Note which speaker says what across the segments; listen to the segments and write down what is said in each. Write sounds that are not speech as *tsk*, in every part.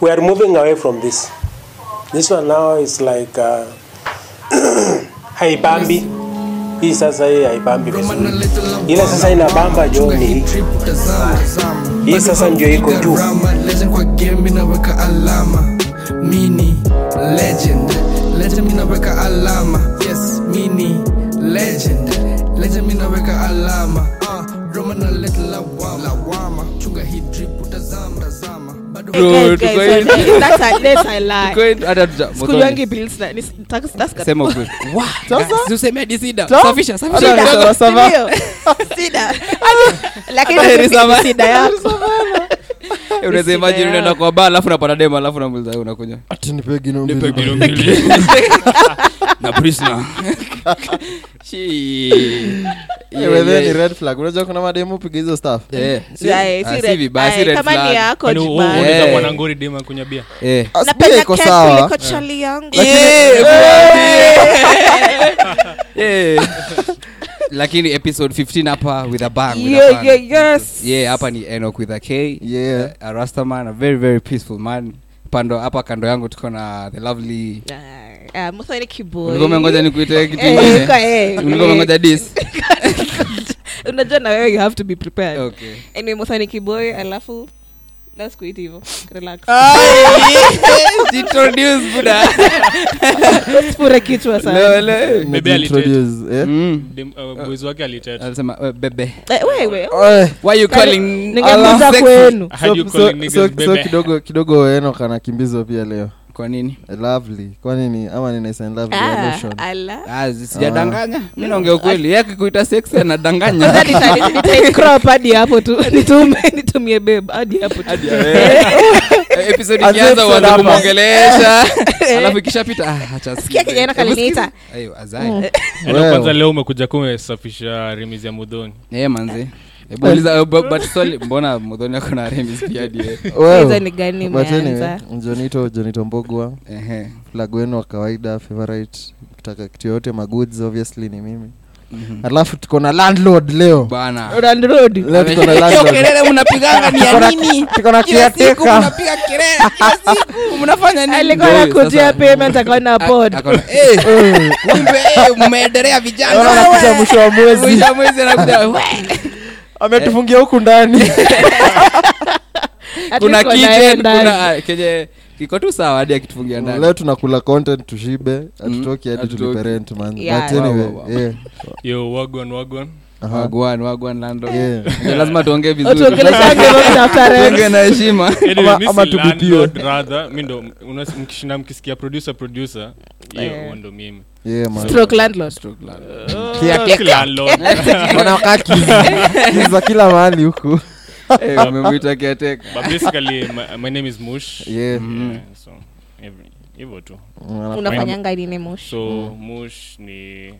Speaker 1: we are moving away from this. This one now is like uh, *clears throat* haibambi. Hii sasa hii haibambi vizuri ila sasa inabamba jo ni hii. Sasa ndio iko juu.
Speaker 2: Legend legend legend. Naweka alama tazama bado
Speaker 3: Guys,
Speaker 4: Bro,
Speaker 3: guys,
Speaker 4: tuko
Speaker 3: sorry.
Speaker 4: in- *laughs*
Speaker 3: That's a- that's a lie.
Speaker 4: Tuko in- hata tuja-
Speaker 3: Siku
Speaker 4: Muthoni.
Speaker 3: yangi bills na- ni- that's- that's got-
Speaker 4: Sema ukweli. Wah,
Speaker 5: Sasa?
Speaker 4: guys, useme hadi sida.
Speaker 5: Sasa?
Speaker 4: Safisha, safisha
Speaker 5: Hata
Speaker 4: kidogo.
Speaker 5: sawa, sawa.
Speaker 3: Ndio. Sida. *laughs* Lakini
Speaker 4: Hata heri
Speaker 3: sisi
Speaker 4: sama-
Speaker 3: ni sida yako.
Speaker 4: Eh, unaweza imagine unaenda kwa alafu dema alafu "Eh, unakunywa
Speaker 5: ati nipe gino mbili
Speaker 4: kilo
Speaker 5: bana. *laughs*
Speaker 4: mbili. na prisna *laughs*
Speaker 5: Eh,
Speaker 4: Yeah,
Speaker 5: wewe
Speaker 4: yeah.
Speaker 5: ni red flag unajua kuna mademu piga hizo
Speaker 4: Eh, si- ah,
Speaker 3: si
Speaker 4: si
Speaker 3: red-
Speaker 4: vibaya, si
Speaker 3: Aye,
Speaker 4: red
Speaker 3: kama ni yako
Speaker 6: Kwani
Speaker 3: jibani.
Speaker 6: wewe unaweza
Speaker 4: Eh.
Speaker 6: kuwa na ngori dema kunywa bia
Speaker 4: Eh.
Speaker 5: Ah, pia
Speaker 3: Napenda
Speaker 5: iko
Speaker 3: careful
Speaker 5: sawa
Speaker 3: iko chali yangu.
Speaker 4: Eh. *laughs* lakini episode 15 hapa with a bang with a bang.
Speaker 3: yeah, yes.
Speaker 4: yeah hapa ni enok with a k.
Speaker 5: Yeah.
Speaker 4: a rastaman a very very peaceful man. Pando hapa kando yangu tuko na the lovely
Speaker 3: Ah, ah,
Speaker 4: umengoja nikuite kitu
Speaker 3: Eh, kwa- eh,
Speaker 4: dis
Speaker 3: unajua na wewe you have to be prepared.
Speaker 4: Okay.
Speaker 3: Anyway Muthoni kiboy alafu let's quit hivyo relax. *laughs*
Speaker 4: Introduce buda
Speaker 3: fure kichwa sana
Speaker 4: leo
Speaker 6: Bebe
Speaker 5: Introduce, eh?
Speaker 4: mm.
Speaker 6: Uh, boys wake aliteta
Speaker 4: alisema "Eh, bebe.
Speaker 3: Eh, wewe
Speaker 4: why you calling
Speaker 3: ningemuza kwenu
Speaker 5: so- kidogo kidogo eno anakimbizwa pia leo
Speaker 4: kwa nini?
Speaker 5: Lovely. Kwani ni ama ni nice and lovely
Speaker 3: Ah,
Speaker 5: lotion
Speaker 3: ala.
Speaker 4: Ah, sijadanganya. Mi naongea ukweli yake kuita seksi anadanganya.
Speaker 3: Nita- *laughs* nita- hadi hapo tu. *laughs* Nitume nitumie beb hadi hapo tu.
Speaker 4: Eh, episode
Speaker 5: Anze
Speaker 4: ikianza
Speaker 5: episode
Speaker 4: uanze
Speaker 5: hapa.
Speaker 4: kumwongelesha. Alafu ikishapita ah, acha
Speaker 3: Sikia Kijana
Speaker 4: Hebu
Speaker 3: kaliniita.
Speaker 4: sikiza. Ayo, azai.
Speaker 6: Yaani kwanza leo umekuja kumesafisha remizi ya mudhoni.
Speaker 4: Eh, manzi Hebu uliza, eh, bu- but swali mbona mudhoni ako na remis pia hadi
Speaker 3: hizo ni gani
Speaker 5: but jonito jonito mbogwa.
Speaker 4: Ehe.
Speaker 5: flag wenu wa kawaida favorite. Kitaka kitu yoyote magoods obviously ni mimi.
Speaker 4: Mhm.
Speaker 5: alafu tuko na landlord leo.
Speaker 4: Bana.
Speaker 3: Road road.
Speaker 5: leo tuko na
Speaker 4: Hiyo
Speaker 5: landlord.
Speaker 4: kelele mnapiganga ni ya nini?
Speaker 5: tuko na
Speaker 4: kila siku
Speaker 5: kiateka
Speaker 4: mnapiga kelele. Kila siku. Mnafanya nini?
Speaker 3: Alikuwa
Speaker 4: Ndio,
Speaker 3: nakujia
Speaker 4: sasa-
Speaker 3: payment akaona pod *laughs*
Speaker 4: A- eh, kumbe eh, mmeendelea vijana.
Speaker 5: Anakuja
Speaker 4: wewe.
Speaker 5: mwisho wa mwezi.
Speaker 4: Mwisho wa mwezi anakuja we.
Speaker 5: Ametufungia huku ndani *laughs*
Speaker 4: kuna kitchen kuna ah, kenye kiko tu sawa hadi akitufungia ndani
Speaker 5: leo tunakula content tushibe atutoki hadi tuliparent man
Speaker 3: Yeah.
Speaker 5: but anyway
Speaker 4: Wow, wow, wow.
Speaker 5: yeah
Speaker 6: yo wagwan wagwan
Speaker 4: wagwan wagwan lando
Speaker 5: Yeah.
Speaker 4: Lazima tuongee vizuri
Speaker 3: Utuongeleshange mambo after rent.
Speaker 4: tuongee na heshima
Speaker 5: Ama-
Speaker 6: mi
Speaker 5: ama
Speaker 6: si
Speaker 5: tubipiwe.
Speaker 6: mi ndo mkishinda mkisikia producer producer hiyo
Speaker 3: Eh.
Speaker 6: ndo mimi
Speaker 5: yeah man
Speaker 3: Stroke landlord.
Speaker 6: Landlord. *laughs*
Speaker 5: wanakaa kiza kila mahali huku
Speaker 4: amemwita *laughs* wamemwita caretaker.
Speaker 6: but basically my, my name is mush
Speaker 5: yeah
Speaker 6: Yeah, so every- hivyo tu
Speaker 3: unafanyanga nini mosh
Speaker 6: so mush ni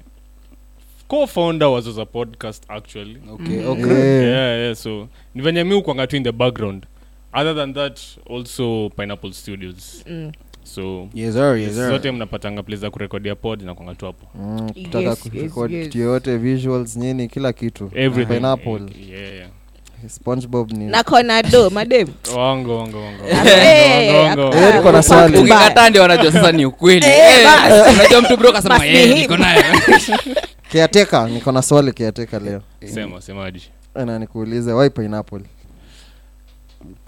Speaker 6: co-founder Zoza podcast actually
Speaker 4: Okay,
Speaker 3: Mhm.
Speaker 4: okay.
Speaker 5: Yeah.
Speaker 6: yeah, yeah, so ni venye mi ukwanga tu in the background other than that also pineapple studios
Speaker 3: Mm.
Speaker 6: So
Speaker 4: Yes, sir, yes, sir.
Speaker 6: zote mnapatanga place za kurekodia pod na kwanga tu hapo.
Speaker 5: Mm, kutaka
Speaker 3: Yes,
Speaker 5: kurecord
Speaker 3: yes, yes.
Speaker 5: kitu yoyote visuals nini kila kitu.
Speaker 6: Everything.
Speaker 5: Pineapple
Speaker 6: yeah, yeah.
Speaker 5: spongebob ni
Speaker 3: na kona do madem.
Speaker 6: Wango
Speaker 3: Eh.
Speaker 5: Eh, tuko na swali.
Speaker 4: ukikataa ndio wanajua sasa ni ukweli.
Speaker 3: Eh,
Speaker 4: Eh, unajua mtu bro kasema "Eh, niko nayo.
Speaker 5: Kiateka niko na swali kiateka leo.
Speaker 6: Sema semaji
Speaker 5: na nikuulize why pineapple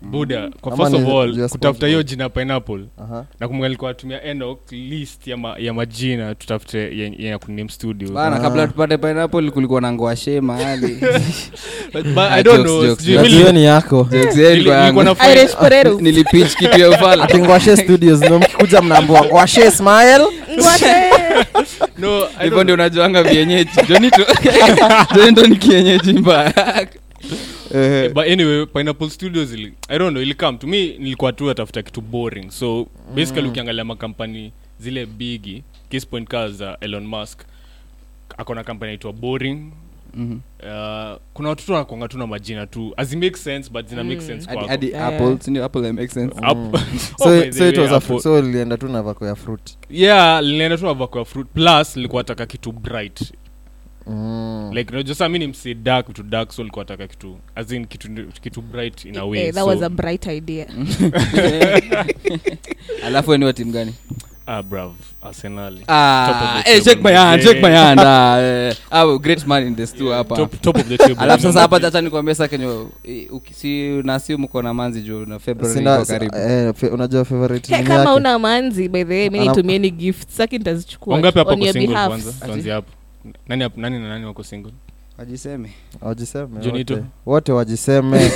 Speaker 6: buda kwa
Speaker 5: Ama
Speaker 6: first of
Speaker 5: ni
Speaker 6: all
Speaker 5: just
Speaker 6: kutafuta hiyo jina pineapple.
Speaker 5: Aha.
Speaker 6: Na kumbuka nilikuwa natumia enok list ya, ma, ya majina tutafute yenye ya kuname studio.
Speaker 4: Bana
Speaker 5: Ah.
Speaker 4: kabla tupate pineapple kulikuwa na ngoashe mahali *laughs*
Speaker 6: But- but I don't know, sijui
Speaker 5: ni yako
Speaker 4: Jokes yenu
Speaker 6: nili-
Speaker 4: kwa yangu.
Speaker 6: nilikuwa
Speaker 3: irish potato *laughs*
Speaker 4: nilipitch kitu ya ufala.
Speaker 5: Studios ndo mkikuja mnaambua ngwashe smile?
Speaker 6: No, I
Speaker 4: hivyo
Speaker 6: don't
Speaker 4: ndio unajuanga vienyeji. Jonito *laughs* jonito ni kienyeji mbaya
Speaker 6: Eh, but anyway pineapple studios ili, i don't know ilikam to me nilikuwa tu atafuta kitu boring. So basically ukiangalia makampani zile bigi case point kaa za elon musk akona kampani aitwa boring.
Speaker 4: Mhm.
Speaker 6: uh, kuna watoto wanakwanga tu na majina tu. Azimake sense but zina make sense kwako.
Speaker 4: hadi
Speaker 3: Yeah.
Speaker 4: apple sindio apple makes sense? *laughs*
Speaker 5: So, so it a so tu na vako ya fruit.
Speaker 6: Yeah linaenda tu avako ya fruit. Plus nilikuwa taka kitu bright
Speaker 5: Mm.
Speaker 6: like unajua saa mi ni msi dark vitu dark so likuwa taka kitu as in kitu, kitu bright in a way
Speaker 3: Eh, that
Speaker 6: so,
Speaker 3: was a bright idea. *laughs* *laughs*
Speaker 4: Alafu eniwa timu gani?
Speaker 6: Ah, brav Arsenal.
Speaker 4: Ah,
Speaker 6: Top of the
Speaker 4: eh, shake my hand,
Speaker 6: Yeah.
Speaker 4: shake my hand. Ah, eh, ah, great man in the stew hapa.
Speaker 6: Top, top of the table.
Speaker 4: Alafu sasa hapa
Speaker 6: three.
Speaker 4: chacha nikwambia sa kenye eh, uki- si nasiu mko na manzi juu na february
Speaker 5: Sina-
Speaker 4: iko karibu.
Speaker 5: eh, fe- unajua favorite
Speaker 3: Hey, kama una manzi by the way
Speaker 5: mimi
Speaker 3: nitumieni gift Sasa nitazichukua.
Speaker 6: Wangapi hapo
Speaker 3: kwa
Speaker 6: single
Speaker 3: behalf.
Speaker 6: kwanza? Tuanzie hapo nani, hap- nani na nani wako single?
Speaker 4: Wajiseme.
Speaker 5: Wajiseme wote. wote wajiseme. *laughs*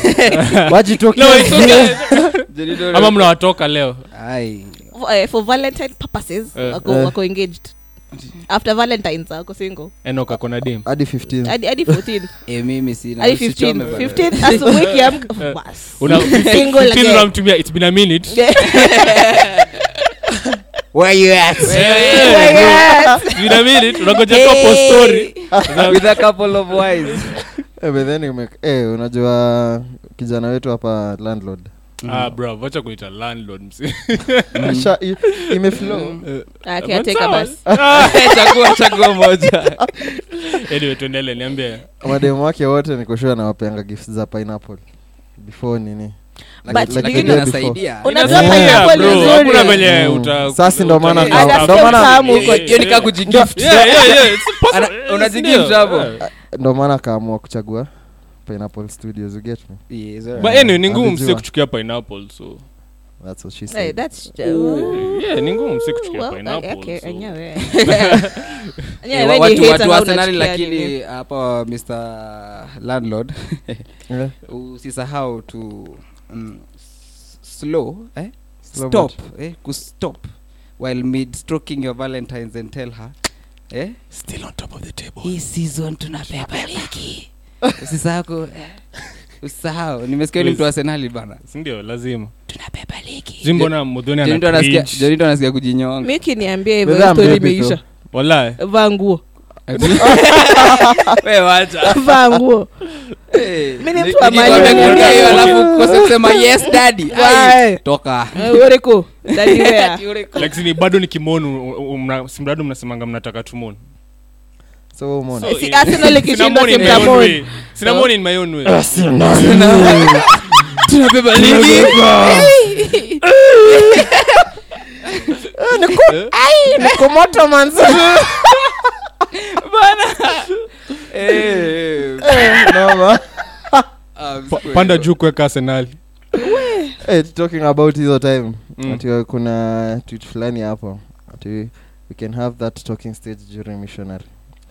Speaker 6: No, it's okay. *laughs* ama mnawatoka leo.
Speaker 4: Ai.
Speaker 3: Eh, for valentine purposes
Speaker 6: Eh.
Speaker 3: wako,
Speaker 5: Eh.
Speaker 3: wako engaged. After valentines wako single.
Speaker 6: Enok akona dim
Speaker 5: hadi 15
Speaker 3: hadi hadi 14 *laughs*
Speaker 4: eh, mimi sina.
Speaker 3: Hadi
Speaker 4: usichome
Speaker 3: 15
Speaker 4: bana.
Speaker 3: 15 asubuhi kiamka bas.
Speaker 6: Una-
Speaker 3: Single
Speaker 6: 15
Speaker 3: again.
Speaker 6: unamtumia it's been a minute
Speaker 4: Where you at?
Speaker 6: It's been a minute unagoja couple story. *laughs*
Speaker 4: With a couple of wives *laughs*
Speaker 5: Eh, but then ume- eh, unajua kijana wetu hapa landlord.
Speaker 6: Ah bro wacha kuita landlord msi. *laughs*
Speaker 5: Asha- i- imeflow.
Speaker 3: Akiateka basi
Speaker 4: chagua chagua moja.
Speaker 6: Anyway tuendele niambie.
Speaker 5: Mademu wake wote nikoshua nawapeanga gifts za pineapple. Before nini Mm. Sasa ndo maana akaamua kuchagua pineapple studios you get me?
Speaker 4: Yes,
Speaker 6: but anyway ni ngumu msie kuchukia pineapple so.
Speaker 5: That's what she
Speaker 3: Hey,
Speaker 5: said.
Speaker 3: that's
Speaker 6: yeah ni ngumu msi kuchukia
Speaker 3: Well,
Speaker 6: pineapple
Speaker 3: okay,
Speaker 6: so.
Speaker 3: enyewe. Enyewe
Speaker 4: wa- watu watu
Speaker 3: na
Speaker 4: wa Arsenali
Speaker 3: unachukia
Speaker 4: lakini hapa mr landlord.
Speaker 5: Yeah. *laughs*
Speaker 4: usisahau to mm, slow eh?
Speaker 5: Slow
Speaker 4: stop eh? kustop while mid stroking your valentines and tell her eh?
Speaker 6: still on top of the table.
Speaker 4: Hii season tunabeba ligi usisahau eh, usisahau. Nimesikia ni mtu wa bana.
Speaker 6: Sindio lazima.
Speaker 4: Tunabeba ligi.
Speaker 6: Mudhoni
Speaker 4: anasikia kujinyonga.
Speaker 3: Mi kiniambia hivyo imeisha?
Speaker 5: tu.
Speaker 3: Vaa nguo vaa nguo.
Speaker 4: Eh,
Speaker 3: Mi ni mtu
Speaker 4: yes toka.
Speaker 3: Eh, *laughs*
Speaker 6: bado ni kimonu simrado mnasemanga mnataka tumon
Speaker 5: so umeona.
Speaker 6: So,
Speaker 3: Si. Arsenal ikishinda
Speaker 6: Cinnamon in my own way. Cinnamon in my own way.
Speaker 4: tunabeba ligi.
Speaker 5: nikomoto *laughs* manzi *laughs*
Speaker 4: Eh,
Speaker 5: Noma.
Speaker 4: ah,
Speaker 6: Pa-
Speaker 4: msikwe.
Speaker 6: panda juu kuweka arsenali
Speaker 5: Eh, talking about hizo time.
Speaker 6: Mm.
Speaker 5: ati kuna tweet fulani hapo. Ati we can have that talking stage during missionary.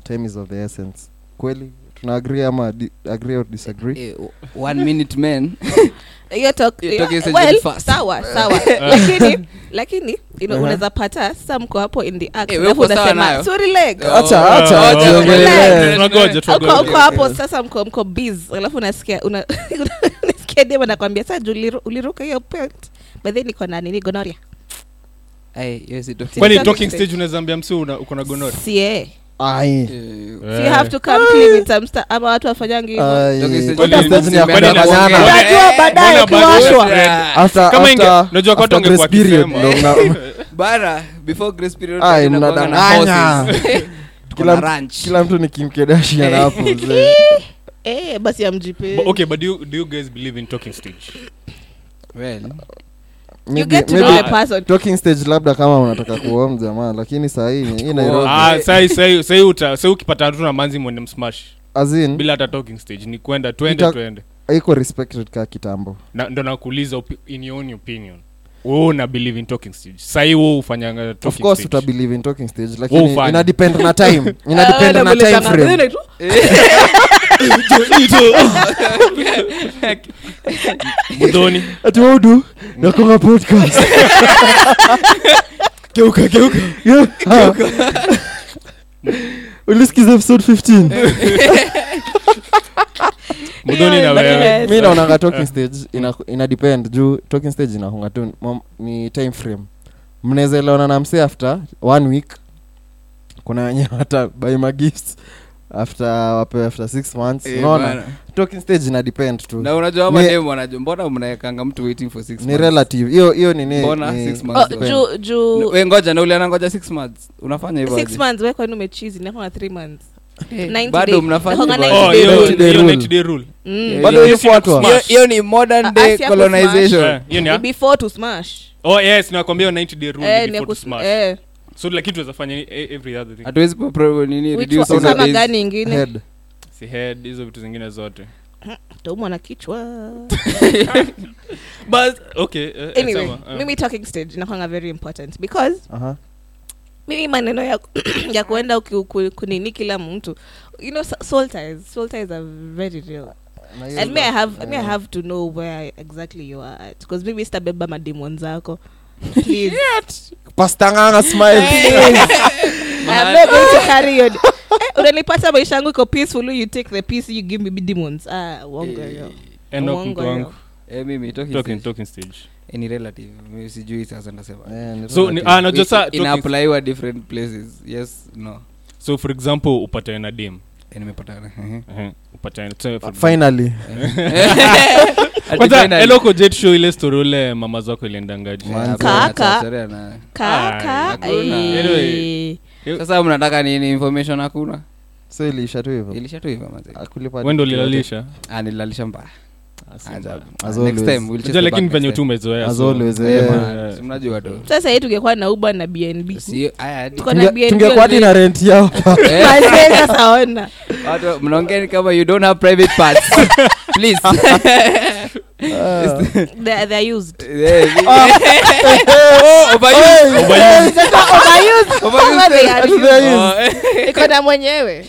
Speaker 5: Time is of the essence. Kweli tuna agree ama di- agree or disagree?
Speaker 4: Eh, one minute man. *laughs*
Speaker 3: Hiyo talk-
Speaker 4: Hiyo talk
Speaker 3: hiyo-
Speaker 4: is
Speaker 3: well,
Speaker 4: fast.
Speaker 3: sawa sawa. *laughs* Lakini lakini you know, unaweza pata sa mko hapo in the act
Speaker 4: Eh,
Speaker 3: alafu
Speaker 4: wewe uko sawa nayo?
Speaker 3: sorry leg.
Speaker 5: Acha acha jiongelee.
Speaker 6: tunagoja,
Speaker 3: uko
Speaker 6: tunagoja.
Speaker 3: uko hapo sasa mko mko biz alafu unasikia una- *laughs* unasikia dem anakwambia sa juu uliru- uliruka hiyo point but then niko na nini gonoria.
Speaker 4: Ai, hiyo si talking.
Speaker 6: kwani
Speaker 3: Talking
Speaker 6: talking
Speaker 3: stage.
Speaker 6: stage unaweza ambia msi una- uko na gonori
Speaker 3: sie
Speaker 5: Ai.
Speaker 4: Eh,
Speaker 3: so you have to come clean in some sta- ama watu wafanyangi hivyo
Speaker 5: Ai.
Speaker 4: Talking stage
Speaker 6: Kwani-
Speaker 5: Talking stage ni ya
Speaker 6: kwani
Speaker 5: kwenda
Speaker 6: na-
Speaker 5: kanyana.
Speaker 6: kwani-
Speaker 3: Unajua baadaye
Speaker 6: Mbona bado-
Speaker 3: ukiwashwa.
Speaker 4: Yeah.
Speaker 5: After-
Speaker 6: Kama inge-
Speaker 5: after-
Speaker 6: unajua kwa watu
Speaker 5: after
Speaker 6: wangekuwa
Speaker 5: grace period
Speaker 6: wakisema.
Speaker 5: ndo mna- *laughs*
Speaker 4: Bana, before grace period
Speaker 5: Ai,
Speaker 4: tunakuanga na
Speaker 5: mnadanganya.
Speaker 4: horses. *laughs* *laughs* Tuko
Speaker 5: Kila mtu- ni kimkedashian hapo
Speaker 3: eh basi amjipe
Speaker 6: okay but do you, do you guys believe in talking stage
Speaker 4: Well,
Speaker 3: you get to
Speaker 5: maybe
Speaker 3: know the person.
Speaker 5: talking stage labda kama unataka kuom jamaa lakini sahii hii nairobi.
Speaker 6: Ah ukipata tu na manzi mwende msmash.
Speaker 5: Azin
Speaker 6: bila hata talking stage ni kwenda twende
Speaker 5: Ita-
Speaker 6: twende.
Speaker 5: iko respected ka kitambo.
Speaker 6: Na, ndo nakuuliza opi- in your own opinion wewe una believe in talking stage? Sahii wewe ufanyanga
Speaker 5: of course
Speaker 6: stage.
Speaker 5: utabelieve in talking stage lakini ina depend na time. *laughs* Ina depend
Speaker 3: Ah,
Speaker 5: na time frame? *laughs*
Speaker 6: mudhoni
Speaker 5: ati waudu nakonga podcast. *laughs* Geuka geuka. Ulisikiza episode 15
Speaker 6: mudhoni *laughs* na wewe.
Speaker 5: mi naonanga *laughs* talking stage ina, ina depend. Juu talking stage inahunga tu ni time frame. Mnaweza elewana na mse after one week. Kuna wenye hata by my gifts after wape after six months
Speaker 4: yeah,
Speaker 5: unaona talking stage ina depend tu
Speaker 4: na unajua
Speaker 5: Ni-
Speaker 4: mademu wanajua mbona mnaekanga mtu waiting for six
Speaker 5: ni
Speaker 4: months?
Speaker 5: relative hiyo hiyo ni nini
Speaker 4: Mbona
Speaker 5: ni-
Speaker 4: six
Speaker 3: Oh,
Speaker 4: months?
Speaker 5: oh,
Speaker 3: juu juu
Speaker 4: wewe ngoja na uliana ngoja six months unafanya hivyo
Speaker 3: six
Speaker 4: aje?
Speaker 3: months we kwani umechizi nakuwa na 3 months
Speaker 4: bado
Speaker 3: day.
Speaker 4: mnafanya
Speaker 3: Nakwanga
Speaker 4: hivyo.
Speaker 3: 90
Speaker 6: Oh,
Speaker 3: day
Speaker 6: hiyo-
Speaker 3: rule.
Speaker 5: day
Speaker 6: hiyo
Speaker 5: rule.
Speaker 6: 90 day rule.
Speaker 3: Mm.
Speaker 4: Yeah,
Speaker 5: bado
Speaker 6: hiyo
Speaker 4: ni modern day colonization
Speaker 6: Eh, hiyo ni
Speaker 3: Ni
Speaker 6: ya-
Speaker 3: before to smash
Speaker 6: oh yes nakwambia 90 day rule
Speaker 3: Eh,
Speaker 6: before to smash
Speaker 3: eh.
Speaker 6: So lakini tuweza fanya e- every other thing.
Speaker 4: Hatuwezi po- pro- nini
Speaker 3: Which
Speaker 4: reduce
Speaker 3: one-
Speaker 4: hizo
Speaker 3: kama
Speaker 4: days.
Speaker 3: gani ingine?
Speaker 5: Head.
Speaker 6: Si head hizo vitu zingine zote. *clears throat*
Speaker 3: Taumwa na kichwa. *laughs*
Speaker 6: But okay eh, eh,
Speaker 3: anyway
Speaker 6: sawa, eh.
Speaker 3: mimi talking stage inakwanga very important because
Speaker 5: Aha.
Speaker 3: mimi maneno ya, *clears throat* ya kuenda uki- ku- kunini kila mtu you know so- soul ties soul ties are very real.
Speaker 5: Na hiyo
Speaker 3: and me I have me I have to know where exactly you are at because mimi sitabeba mademon zako *laughs* please
Speaker 5: Pastor Nganga smile *laughs* *laughs*
Speaker 3: I'm not going to carry your Eh, unanipata maisha yangu iko peaceful you take the peace you give me demons. Ah uongo hiyo
Speaker 6: Enoch mtu wangu.
Speaker 4: Eh, mimi talking
Speaker 6: talking
Speaker 4: stage.
Speaker 6: talking stage.
Speaker 4: Ni relative. Mimi sijui sasa ndasema
Speaker 5: Eh,
Speaker 6: so ni- ah,
Speaker 4: inaapplywa different places. Yes no.
Speaker 6: So for example upatane na dem
Speaker 4: nimepatana.
Speaker 6: For
Speaker 5: finally. *laughs*
Speaker 6: Eloko jet show ile story ule mama zako
Speaker 5: iliendangajisasa
Speaker 4: hakuna.
Speaker 3: eh.
Speaker 4: Mnataka nini? Information hakuna?
Speaker 5: So iliisha tu hivyo.
Speaker 4: Ilisha tu hivyo
Speaker 5: mazwendo
Speaker 6: lilalisha
Speaker 4: Ah, nililalisha mbaya
Speaker 6: Ah,
Speaker 4: Ah,
Speaker 6: lakini venye
Speaker 4: next
Speaker 6: tu
Speaker 4: time.
Speaker 6: umezoea
Speaker 5: As
Speaker 6: so-
Speaker 5: always,
Speaker 4: Eh, tu.
Speaker 3: Sasa hii tungekuwa na uba na bnb
Speaker 4: Si-
Speaker 3: na
Speaker 5: Tunge-
Speaker 3: BNB
Speaker 5: tungekuwa hadi na rent yao *laughs*
Speaker 3: Manze, sasa ona.
Speaker 4: Watu mnaongea ni kama you don't have private parts. *laughs* Please.
Speaker 3: They- they're used.
Speaker 4: Overused.
Speaker 3: Overused. Over they are used. Iko na mwenyewe.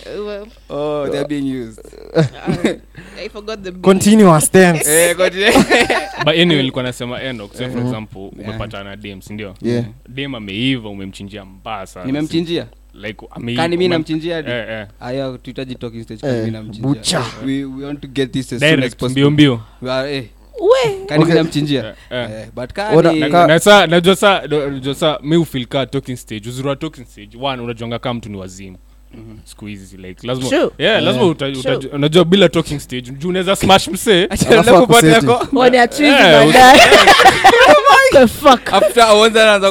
Speaker 4: Oh, they're being used. *laughs*
Speaker 3: i forgot the
Speaker 5: continuous *laughs* tense
Speaker 4: Eh, continue. *laughs*
Speaker 6: but anyway nilikuwa nasema say for
Speaker 5: Mhm.
Speaker 6: example umepatana na dem sindio
Speaker 5: yeah.
Speaker 6: Dem ameiva umemchinjia mbaya sana.
Speaker 4: Nimemchinjia?
Speaker 6: Like ame-
Speaker 4: kani mi
Speaker 6: ume-
Speaker 4: namchinjia hadi?
Speaker 6: eh, eh.
Speaker 4: aya tuhitaji talking stage
Speaker 5: Eh,
Speaker 4: kani mi namchinjia.
Speaker 5: butcher.
Speaker 4: we, we want to get this as soon as
Speaker 6: direct
Speaker 4: possible.
Speaker 6: mbio mbio.
Speaker 4: We are- eh,
Speaker 3: we.
Speaker 4: Kani mi
Speaker 5: Okay.
Speaker 4: namchinjia?
Speaker 6: Eh, eh.
Speaker 4: Eh, but
Speaker 5: Ona-
Speaker 4: kani
Speaker 5: na-
Speaker 6: na saa najua saa najua saa mi ufil kaa talking stage. Uzuri wa talking stage one unajuanga kaa mtu ni wazimu siku hizi like lazima
Speaker 3: True.
Speaker 6: yeah, lazima uta,
Speaker 3: True.
Speaker 6: unajua bila talking stage juu unaweza smash msee *laughs* *laughs*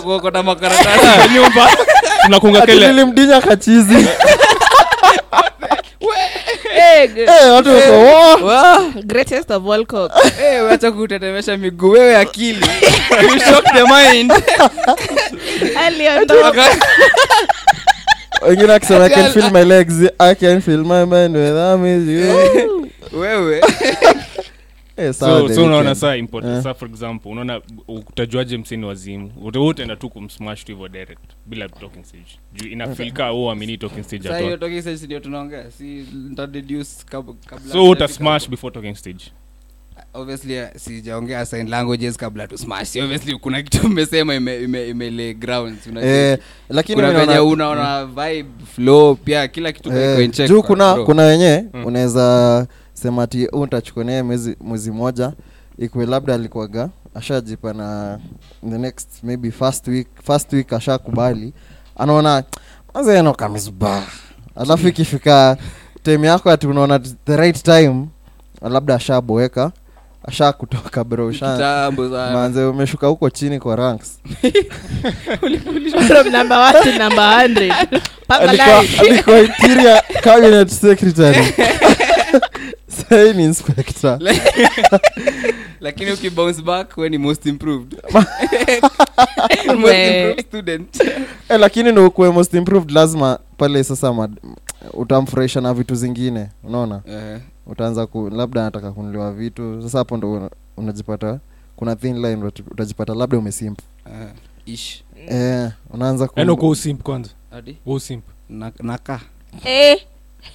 Speaker 4: kuokota makaratasi. *laughs*
Speaker 6: Nyumba. Tunakunga
Speaker 5: kachizi.
Speaker 3: Eh,
Speaker 5: Eh.
Speaker 4: Eh, wacha kutetemesha miguu wewe akili. You shock the mind.
Speaker 3: Aliondoka.
Speaker 5: Wengine akisema i can feel my legs i can feel my mind you.
Speaker 4: Wewe. *laughs*
Speaker 5: Eh,
Speaker 6: so,
Speaker 5: the
Speaker 6: so unaona
Speaker 5: weekend.
Speaker 6: saa important.
Speaker 5: Eh.
Speaker 6: saa for example unaona utajuaje mseni wazimu Uta- wewe utaenda tu kumsmash tu hivyo direct bila talking stage. Juu inafeel u amini talking stage at all
Speaker 4: talking stage tunaongea. Si nitadeduce
Speaker 6: so uta
Speaker 4: hatujafika
Speaker 6: smash
Speaker 4: hapo.
Speaker 6: before talking stage
Speaker 4: obviously uh, sijaongea sign languages kabla tu smash obviously kuna kitu umesema ime, ime, ime lay grounds unajua.
Speaker 5: Eh, lakini
Speaker 4: kuna venye
Speaker 5: naona-
Speaker 4: unaona vibe flow pia kila kitu
Speaker 5: Eh, juu kuna
Speaker 4: bro.
Speaker 5: kuna wenye
Speaker 6: Mm.
Speaker 5: unaweza sema ati huu nitachukua naye mwezi mwezi moja ikuwe labda alikuwaga ashajipa na the next maybe first week first week ashakubali anaona mazeenokamizba alafu ikifika time yako ati unaona the right time labda ashaboeka asha kutoka bro. Manze umeshuka huko chini kwa ranks. *laughs*
Speaker 3: From *laughs* number one to number 100. Paka
Speaker 5: alikuwa
Speaker 3: life.
Speaker 5: alikuwa interior cabinet secretary. *laughs* Sahii ni inspector.
Speaker 4: Lakini ukibounce back we ni most improved. Most improved student.
Speaker 5: Eh, lakini ni ukuwe most improved lazima pale sasa utamfurahisha na vitu zingine unaona?
Speaker 4: Eh,
Speaker 5: utaanza ku labda anataka kunuliwa vitu. Sasa hapo ndo una- unajipata kuna thin line utajipata labda umesimp.
Speaker 4: Uh, ish.
Speaker 5: Eh, unaanza ku-
Speaker 6: usimp kwanza?
Speaker 4: Hadi
Speaker 6: usimp?
Speaker 4: Na-
Speaker 3: Eh,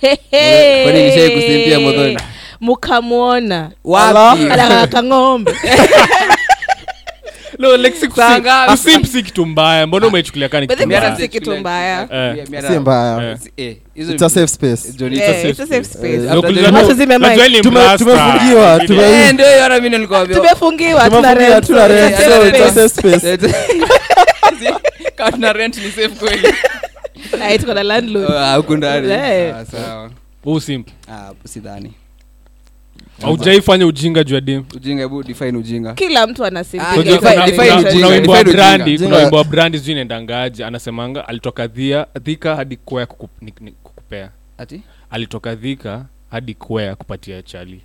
Speaker 3: he, he.
Speaker 4: Kwani nishai kusimpia Modhoni?
Speaker 3: mukamwona
Speaker 4: wapi?
Speaker 3: Kang'ombe *laughs*
Speaker 6: no like si
Speaker 4: Saa ngapi?
Speaker 6: kusimp kitu mbaya. Mbona umechukulia kani kitu
Speaker 3: tuna *laughs* rent,
Speaker 4: ni safe kweli.
Speaker 3: Ah, tuko na landlord.
Speaker 4: Ah, huku ndani. Ah, sawa. Ah, sidhani
Speaker 6: aujaifanya ujinga juu ya dem
Speaker 4: ujinga hebu define ujinga.
Speaker 3: Kila mtu
Speaker 4: Ah,
Speaker 6: Unajua
Speaker 4: define-
Speaker 6: kuna-
Speaker 4: define
Speaker 6: kuna-
Speaker 4: ujinga,
Speaker 6: kuna wimbo wa
Speaker 4: define ujinga.
Speaker 6: brandi kuna
Speaker 5: Ujinga-
Speaker 6: wimbo wa brandi sijui inaendangaje. Anasemanga alitoka dhia dhika hadi kwea kuku- ni- ni- kukupea.
Speaker 4: Ati?
Speaker 6: Alitoka dhika hadi kwea kupatia chali.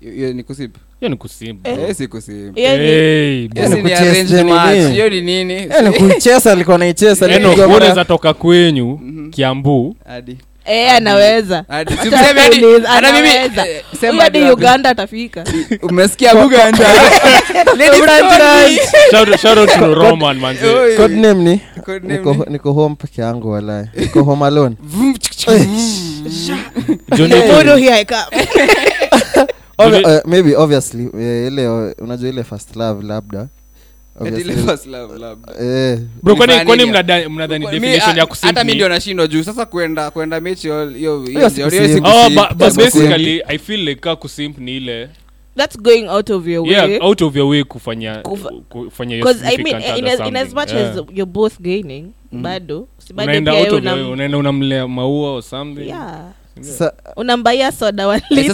Speaker 4: Hiyo ni kusip.
Speaker 6: Hiyo ni kusimba
Speaker 3: Eh.
Speaker 4: Si kusip.
Speaker 6: Hey, bro.
Speaker 4: Yes,
Speaker 5: ni
Speaker 4: ni
Speaker 5: kuchase
Speaker 4: arranged
Speaker 5: nini?
Speaker 4: match. hiyo ni nini?
Speaker 5: Yani *laughs* kuichesa alikuwa naichesa
Speaker 6: unaweza toka kwenyu kiambu.
Speaker 4: Hadi
Speaker 3: Eh, anaweza. Hata
Speaker 4: mimi eh,
Speaker 3: hadi uganda atafika.
Speaker 4: Umesikia *laughs* *laughs*
Speaker 5: ni? Niko, niko home peke yangu walai niko home alone. *laughs* Obvi- uh, maybe obviously eh, ile uh, unajua ile first love labda
Speaker 6: kwani
Speaker 4: mnadhanihata
Speaker 6: kwani
Speaker 4: nini?
Speaker 6: mnadhani mnadhani
Speaker 4: Mi- ndio nashindwa juu sasa kwenda kwenda mechi hiyo- hiyo hiyo-
Speaker 5: Hiyo si
Speaker 4: hiyo
Speaker 5: kusimp.
Speaker 4: si
Speaker 6: oh
Speaker 4: kusimp.
Speaker 6: but, but
Speaker 5: That's kusimp.
Speaker 6: basically i feel like ka kusimp ni ile
Speaker 3: That's going out of your way.
Speaker 6: yeah out of your way kufanya
Speaker 3: Kufa-
Speaker 6: kufanya
Speaker 3: Because I mean, in as, in as much
Speaker 6: Yeah.
Speaker 3: as you're both gaining, mm. bado
Speaker 6: unaenda out of your way, unaenda unamlea maua or something
Speaker 3: yeah. unambaia soda one
Speaker 4: Eh,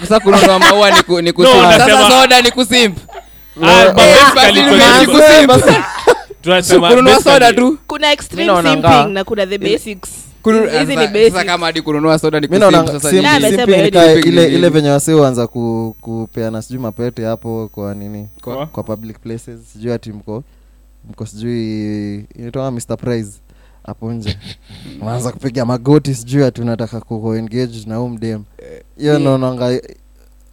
Speaker 4: sasa kununua maua ni ku- ni kusimp. Soda
Speaker 6: Ah,
Speaker 4: Eh, *laughs* tu
Speaker 3: kuna extreme simping na kuna the basics.
Speaker 4: Kama hadi kununua soda
Speaker 5: ile venye wasi huanza ku, kupeana sijui mapete hapo kwa nini?
Speaker 6: Kwa-
Speaker 5: kwa public places sijui ati mko mko sijui inaitwa mr prize hapo nje. *laughs* Unaanza kupiga magoti sijui ati unataka kuengage na huu mdem hiyo
Speaker 4: mi-
Speaker 5: naonanga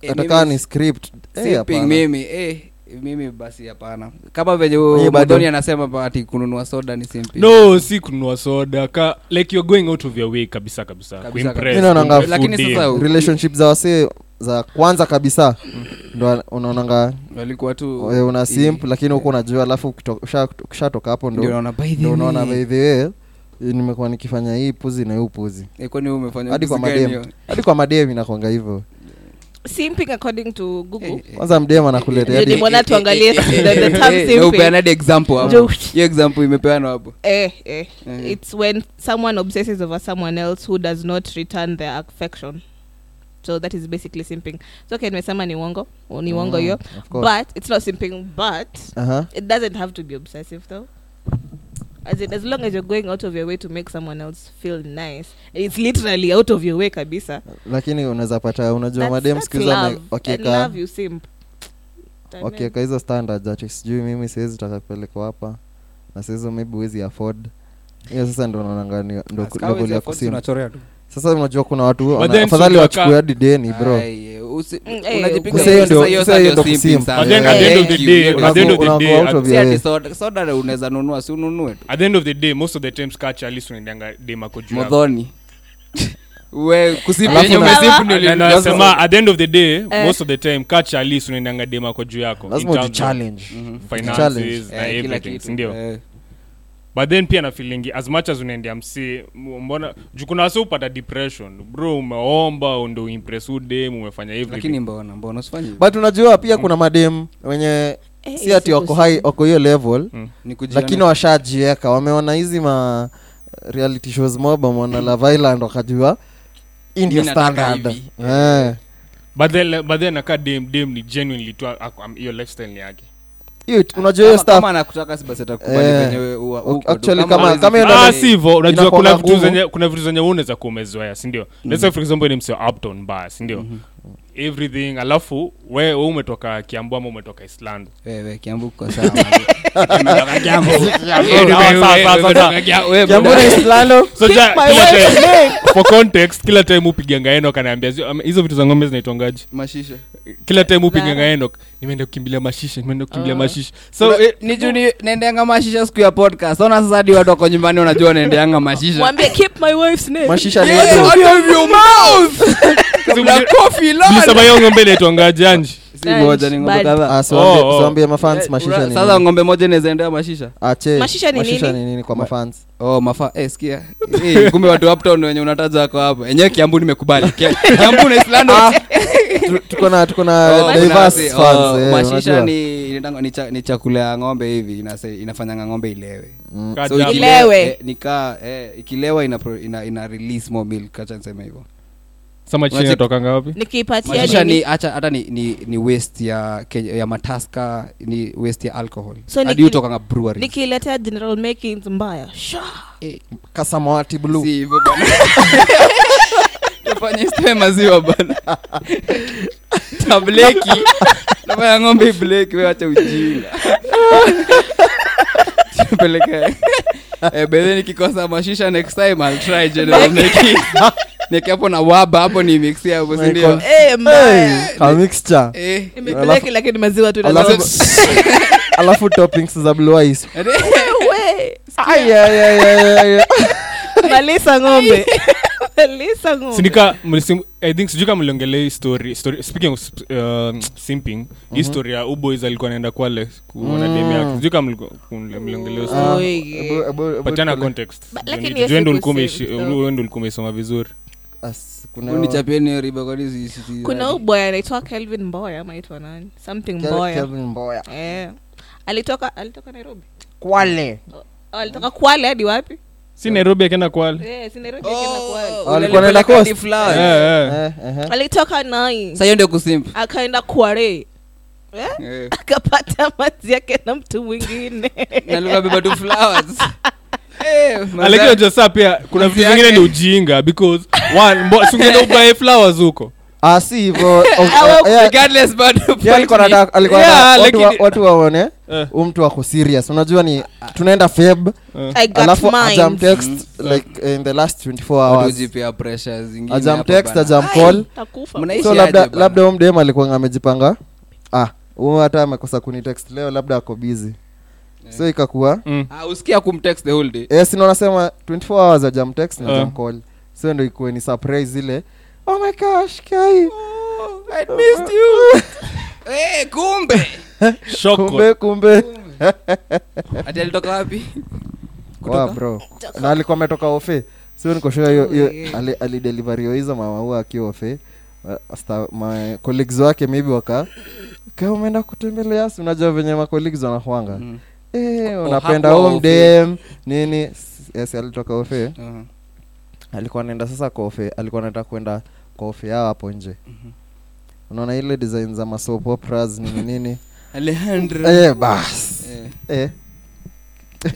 Speaker 4: Eh,
Speaker 5: atakaa ni script. Eh,
Speaker 4: mimi eh, mimi basi hapana. Kama venye madoni anasema ati kununua soda ni simping.
Speaker 6: no si kununua soda. Ka like you're going out of your way kabisa kabisa.
Speaker 4: Kabisa,
Speaker 5: kabisa.
Speaker 4: Lakini sasa
Speaker 5: relationship za wasee za kwanza kabisa ndo unaonanga
Speaker 4: walikuwa tu
Speaker 5: una simp lakini huko unajua alafu ukishatoka hapo
Speaker 4: ndio
Speaker 5: ndo unaona by the way nimekuwa nikifanya hii puzi na hii upuzi
Speaker 4: Eh, kwani wewe umefanya
Speaker 5: hadi kwa madem hadi kwa madem inakwanga hivyo
Speaker 3: simping according to google
Speaker 4: Eh, eh.
Speaker 5: kwanza mdem anakuletea
Speaker 3: Ndio
Speaker 5: hadi-
Speaker 3: tuangalie the- the term
Speaker 4: Eh,
Speaker 3: simping.
Speaker 4: na upeanade example hapo hiyo example imepeanwa hapo
Speaker 3: eh, eh.
Speaker 4: Mhm.
Speaker 3: it's when someone obsesses over someone else who does not return their affection so that is basically simping so okay nimesema ni wongo ni uongo
Speaker 5: Mm,
Speaker 3: hiyo but it's not simping but
Speaker 5: Aha.
Speaker 3: it doesn't have to be obsessive though as in as long as you're going out of your way to make someone else feel nice it's literally out of your way kabisa.
Speaker 5: Lakini unaweza pata unajua madem wakieka hizo standards ati sijui mimi siwezi taka kupelekwa hapa. Na sihizo maybe wezi afford. Hiyo sasa ndo naonanga ndo
Speaker 4: As
Speaker 5: level
Speaker 4: kawa
Speaker 5: ya
Speaker 4: za
Speaker 5: kusim
Speaker 4: unachorea tu.
Speaker 5: Sasa unajua kuna watu afadhali wachukue hadi deni bro.
Speaker 4: Ai, eh,
Speaker 3: Mm, eh,
Speaker 4: unajipiga
Speaker 5: Sasa hiyo
Speaker 4: sasa
Speaker 5: ndio-
Speaker 4: hiyo
Speaker 5: sasa
Speaker 4: sasa
Speaker 5: hiyo
Speaker 4: ndio
Speaker 5: ndio
Speaker 4: simping
Speaker 5: kusimp.
Speaker 4: sasa.
Speaker 6: But then
Speaker 3: at the end
Speaker 6: of
Speaker 4: Thank
Speaker 6: the
Speaker 4: you,
Speaker 6: day-
Speaker 4: hiyo
Speaker 6: at
Speaker 4: ndio
Speaker 6: the end of
Speaker 5: Unago-
Speaker 6: the
Speaker 5: unago
Speaker 6: day,
Speaker 5: out of
Speaker 6: at-
Speaker 4: Si
Speaker 5: your
Speaker 4: ati
Speaker 5: way.
Speaker 4: soda soda unaweza nunua si ununue tu
Speaker 6: at the end of the day most of the times kacha alist unaendanga demako juu *laughs* yako.
Speaker 4: modhoni we kusimp
Speaker 5: Alafu
Speaker 4: yenye
Speaker 5: na-
Speaker 4: umesimp ndio
Speaker 6: Na- na
Speaker 4: li-
Speaker 6: nasema at the end of the day
Speaker 3: Eh.
Speaker 6: most of the time kacha alist unaendanga demako juu yako
Speaker 5: lazima
Speaker 6: in terms of finances
Speaker 5: Challenge.
Speaker 6: na
Speaker 4: Eh,
Speaker 6: everything sindio
Speaker 4: Eh.
Speaker 6: But then pia na feelingi as much as unaendea msi mbona juu kuna wasi upata depression. Bro umeomba ndo uimpress udem umefanya
Speaker 4: lakini
Speaker 6: everything
Speaker 4: mbona mbona usifanye hivyo?
Speaker 5: but unajua pia kuna madem wenye
Speaker 3: Eh,
Speaker 5: si ati wako high wako hiyo level
Speaker 4: Ni kujiona-
Speaker 5: lakini washajieka. Wameona hizi ma reality shows mob wameona love island wakajua hii ndio
Speaker 4: nataka
Speaker 5: standard.
Speaker 4: hivi.
Speaker 5: Eh.
Speaker 6: but then but then aka dem dem ni genuinely tu ako- am- hiyo lifestyle ni yake
Speaker 5: Hiyo- unajua
Speaker 6: kuna vitu zenye kuna vitu zenye unaweza kuwa umezoea sindio let's say for example ni wa uptown bar sindio everything alafu we, we umetoka kiambu ama umetoka island
Speaker 4: Wewe, Kiambu uko sawa. *laughs* Umetoka Kiambu.
Speaker 6: Sawa, sawa, sawa, sawa, sawa.
Speaker 4: Wewe,
Speaker 5: Kiambu
Speaker 4: bro.
Speaker 5: na Islando,
Speaker 6: so ja,
Speaker 3: my
Speaker 6: kila
Speaker 3: wife's
Speaker 6: time, *laughs* for context kila time upiganga enok anaambia "Zi- ama- hizo vitu za ng'ombe zinaitongaji
Speaker 4: mashisha
Speaker 6: kila time upiganga enok nimeenda kukimbilia mashisha nimeenda kukimbilia
Speaker 3: Ah.
Speaker 6: mashisha so eh,
Speaker 4: ni juu ni- naendeanga mashisha siku ya podcast ona sasa hadi watu wako nyumbani wanajua naendeanga mashisha
Speaker 3: mwambie keep my wife's name
Speaker 5: mashisha ni
Speaker 4: Yeah,
Speaker 5: yetu.
Speaker 4: out of your mouth. *laughs*
Speaker 6: Nilisema hiyo ng'ombe
Speaker 4: moja.
Speaker 5: Ah, mafans
Speaker 4: Eh,
Speaker 5: mashisha
Speaker 4: sasa ng'ombe inawezaendea mashisha.
Speaker 5: Ache,
Speaker 3: Mashisha ni
Speaker 5: mashisha
Speaker 3: nini?
Speaker 5: ni nini kwa mafans
Speaker 4: oh mafa eh, sikia. Eh, kumbe watu uptown wenye unataja wako hapo. Enyewe kiambu nimekubali. Kia- kiambu na islando *laughs*
Speaker 5: Tu- tuko na tuko na
Speaker 4: Oh,
Speaker 5: diverse
Speaker 4: wasi-
Speaker 5: fans,
Speaker 4: oh,
Speaker 5: eh,
Speaker 4: mashisha
Speaker 5: unajua.
Speaker 4: ni, ni, ni, cha, ni chakula ya ng'ombe hivi inase- inafanyanga ng'ombe ilewe.
Speaker 5: Mm.
Speaker 4: So
Speaker 3: Ilewe.
Speaker 4: eh, nika eh, ikilewa ina, pro- ina, ina release more milk niseme hivyo
Speaker 6: sama chini
Speaker 4: Unacheki-
Speaker 6: inatokanga wapi
Speaker 3: nikiipatia
Speaker 4: ni acha hata ni, ni, ni waste ya Kenya- ya mataska ni waste ya alcohol.
Speaker 3: So
Speaker 4: adiutokanga brewery.
Speaker 3: nikiletea general makings mbaya Sha.
Speaker 4: e,
Speaker 5: kasamawati blue.
Speaker 4: Si hivyo *laughs* bwana. istoe maziwa bana tableki nafanya ng'ombe ibleki wewacha ujinga *laughs* peleke eh, bedhe nikikosa mashisha next time I'll try general hapo na waba hapo ni hapo
Speaker 5: Michael.
Speaker 3: Eh, mbaya.
Speaker 5: Ka mixture.
Speaker 4: Eh,
Speaker 3: maziwa tu
Speaker 5: alafu *laughs* alafu toppings za blue
Speaker 3: Wewe, malisa ng'ombe *laughs*
Speaker 6: sindika i think sijui kama mliongelea story, story speaking of uh, simping hii story ya uboys alikuwa naenda kwale kuona demu yake. Sijui kama ulikuwa umeisoma vizuri.
Speaker 5: Kuna-
Speaker 4: unichapieni hiyo riba kwani si- si- si-
Speaker 3: kuna huyu boy anaitwa kelvin mboya maitwa nani? Something mboya.
Speaker 5: Mboya.
Speaker 3: eh. alitoka alitoka nairobi?
Speaker 5: Kwale.
Speaker 3: Oh, alitoka kwale hadi wapi
Speaker 6: si nairobi akienda kwale
Speaker 3: eh, si nairobi akienda kwale
Speaker 5: Oh, alikuwa anaenda
Speaker 4: Unalipeleka
Speaker 5: coast?
Speaker 4: hadi flowers.
Speaker 6: Eh, eh.
Speaker 5: Eh, eh.
Speaker 3: alitoka nai
Speaker 4: ndio kusimp
Speaker 3: akaenda kware eh?
Speaker 4: Eh.
Speaker 3: akapata mazi yake na mtu mwingine *laughs*
Speaker 4: Na alikuwa tu flowers *laughs* Eh,
Speaker 6: lakini unajua saa pia kuna vitu vingine ni ujinga because one mbo- ubae flowers huko
Speaker 5: si hivyo of-
Speaker 3: Awa-
Speaker 5: yeah,
Speaker 4: Regardless, bado
Speaker 5: yeah,
Speaker 4: point
Speaker 5: alikuwa *laughs*
Speaker 4: ni-
Speaker 5: anataka- alikuwa
Speaker 6: Yeah,
Speaker 5: anataka watu wa-
Speaker 6: lakini-
Speaker 5: watu waone
Speaker 6: u *laughs*
Speaker 5: huu mtu wako serious. Unajua ni tunaenda feb
Speaker 3: I got
Speaker 5: alafu ajamtext like in the last 24
Speaker 4: Watu
Speaker 5: hours. ajamcall so labda u mdem alikuanga amejipanga. Ah hata amekosa kunitext leo labda ako busy. So ikakuwa.
Speaker 6: Mm.
Speaker 4: Ah, usikia kumtext the whole day.
Speaker 5: Eh, nasema 24 hours ajamtext na
Speaker 6: Ah.
Speaker 5: ajamcall so ndo ikuwe ni surprise ile oh my gosh kai.
Speaker 4: I missed you. hey, *laughs* kumbe.
Speaker 6: Shock
Speaker 5: kumbe kumbe.
Speaker 4: Ati alitoka wapi?
Speaker 5: Wow, bro. Na alikuwa ametoka ofe. Sio nikoshua hiyo hiyo ali- alideliverio hizo mamaua akiwa ofe. Ma colleagues wake maybe waka ka umeenda kutembelea si? Unajua venye ma wanahwanga
Speaker 4: Mm.
Speaker 5: eh
Speaker 4: Oh,
Speaker 5: unapenda home nini? Yes alitoka ofe.
Speaker 4: Uh-huh.
Speaker 5: alikuwa anaenda sasa kwa ofe. Alikuwa anaenda kwenda kwa ofi yao hapo nje. Unaona ile design za masoap operas nini *laughs* nini?
Speaker 4: Alejandro.
Speaker 5: Eh bas.
Speaker 4: Eh.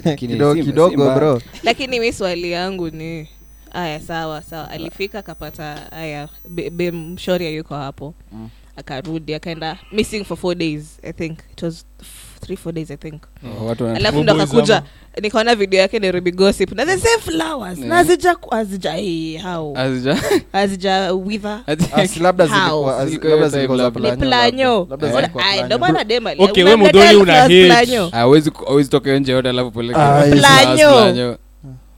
Speaker 5: eh. Kidogo kidogo bro.
Speaker 3: Lakini mi swali yangu ni aya sawa sawa. Alifika akapata aya bemshoria be yuko hapo.
Speaker 5: Mm.
Speaker 3: akarudi akaenda missing for four days i think. It was f- three four days i think.
Speaker 4: Oh,
Speaker 3: alafu ndo akakuja nikaona video yake nairobi gossip. Na the same flowers.
Speaker 4: Yeah.
Speaker 3: na hazija azija eh, how?
Speaker 4: Azija- *laughs*
Speaker 3: wither. *laughs*
Speaker 5: Labda
Speaker 3: How?
Speaker 5: zilikuwa
Speaker 3: planyo,
Speaker 4: Eh.
Speaker 3: ndo maana dema
Speaker 6: Okay, wewe Mudhoni una hate.
Speaker 4: Hawezi hawezi toka nje yote alafu peleke
Speaker 5: Ah,
Speaker 3: Planyo.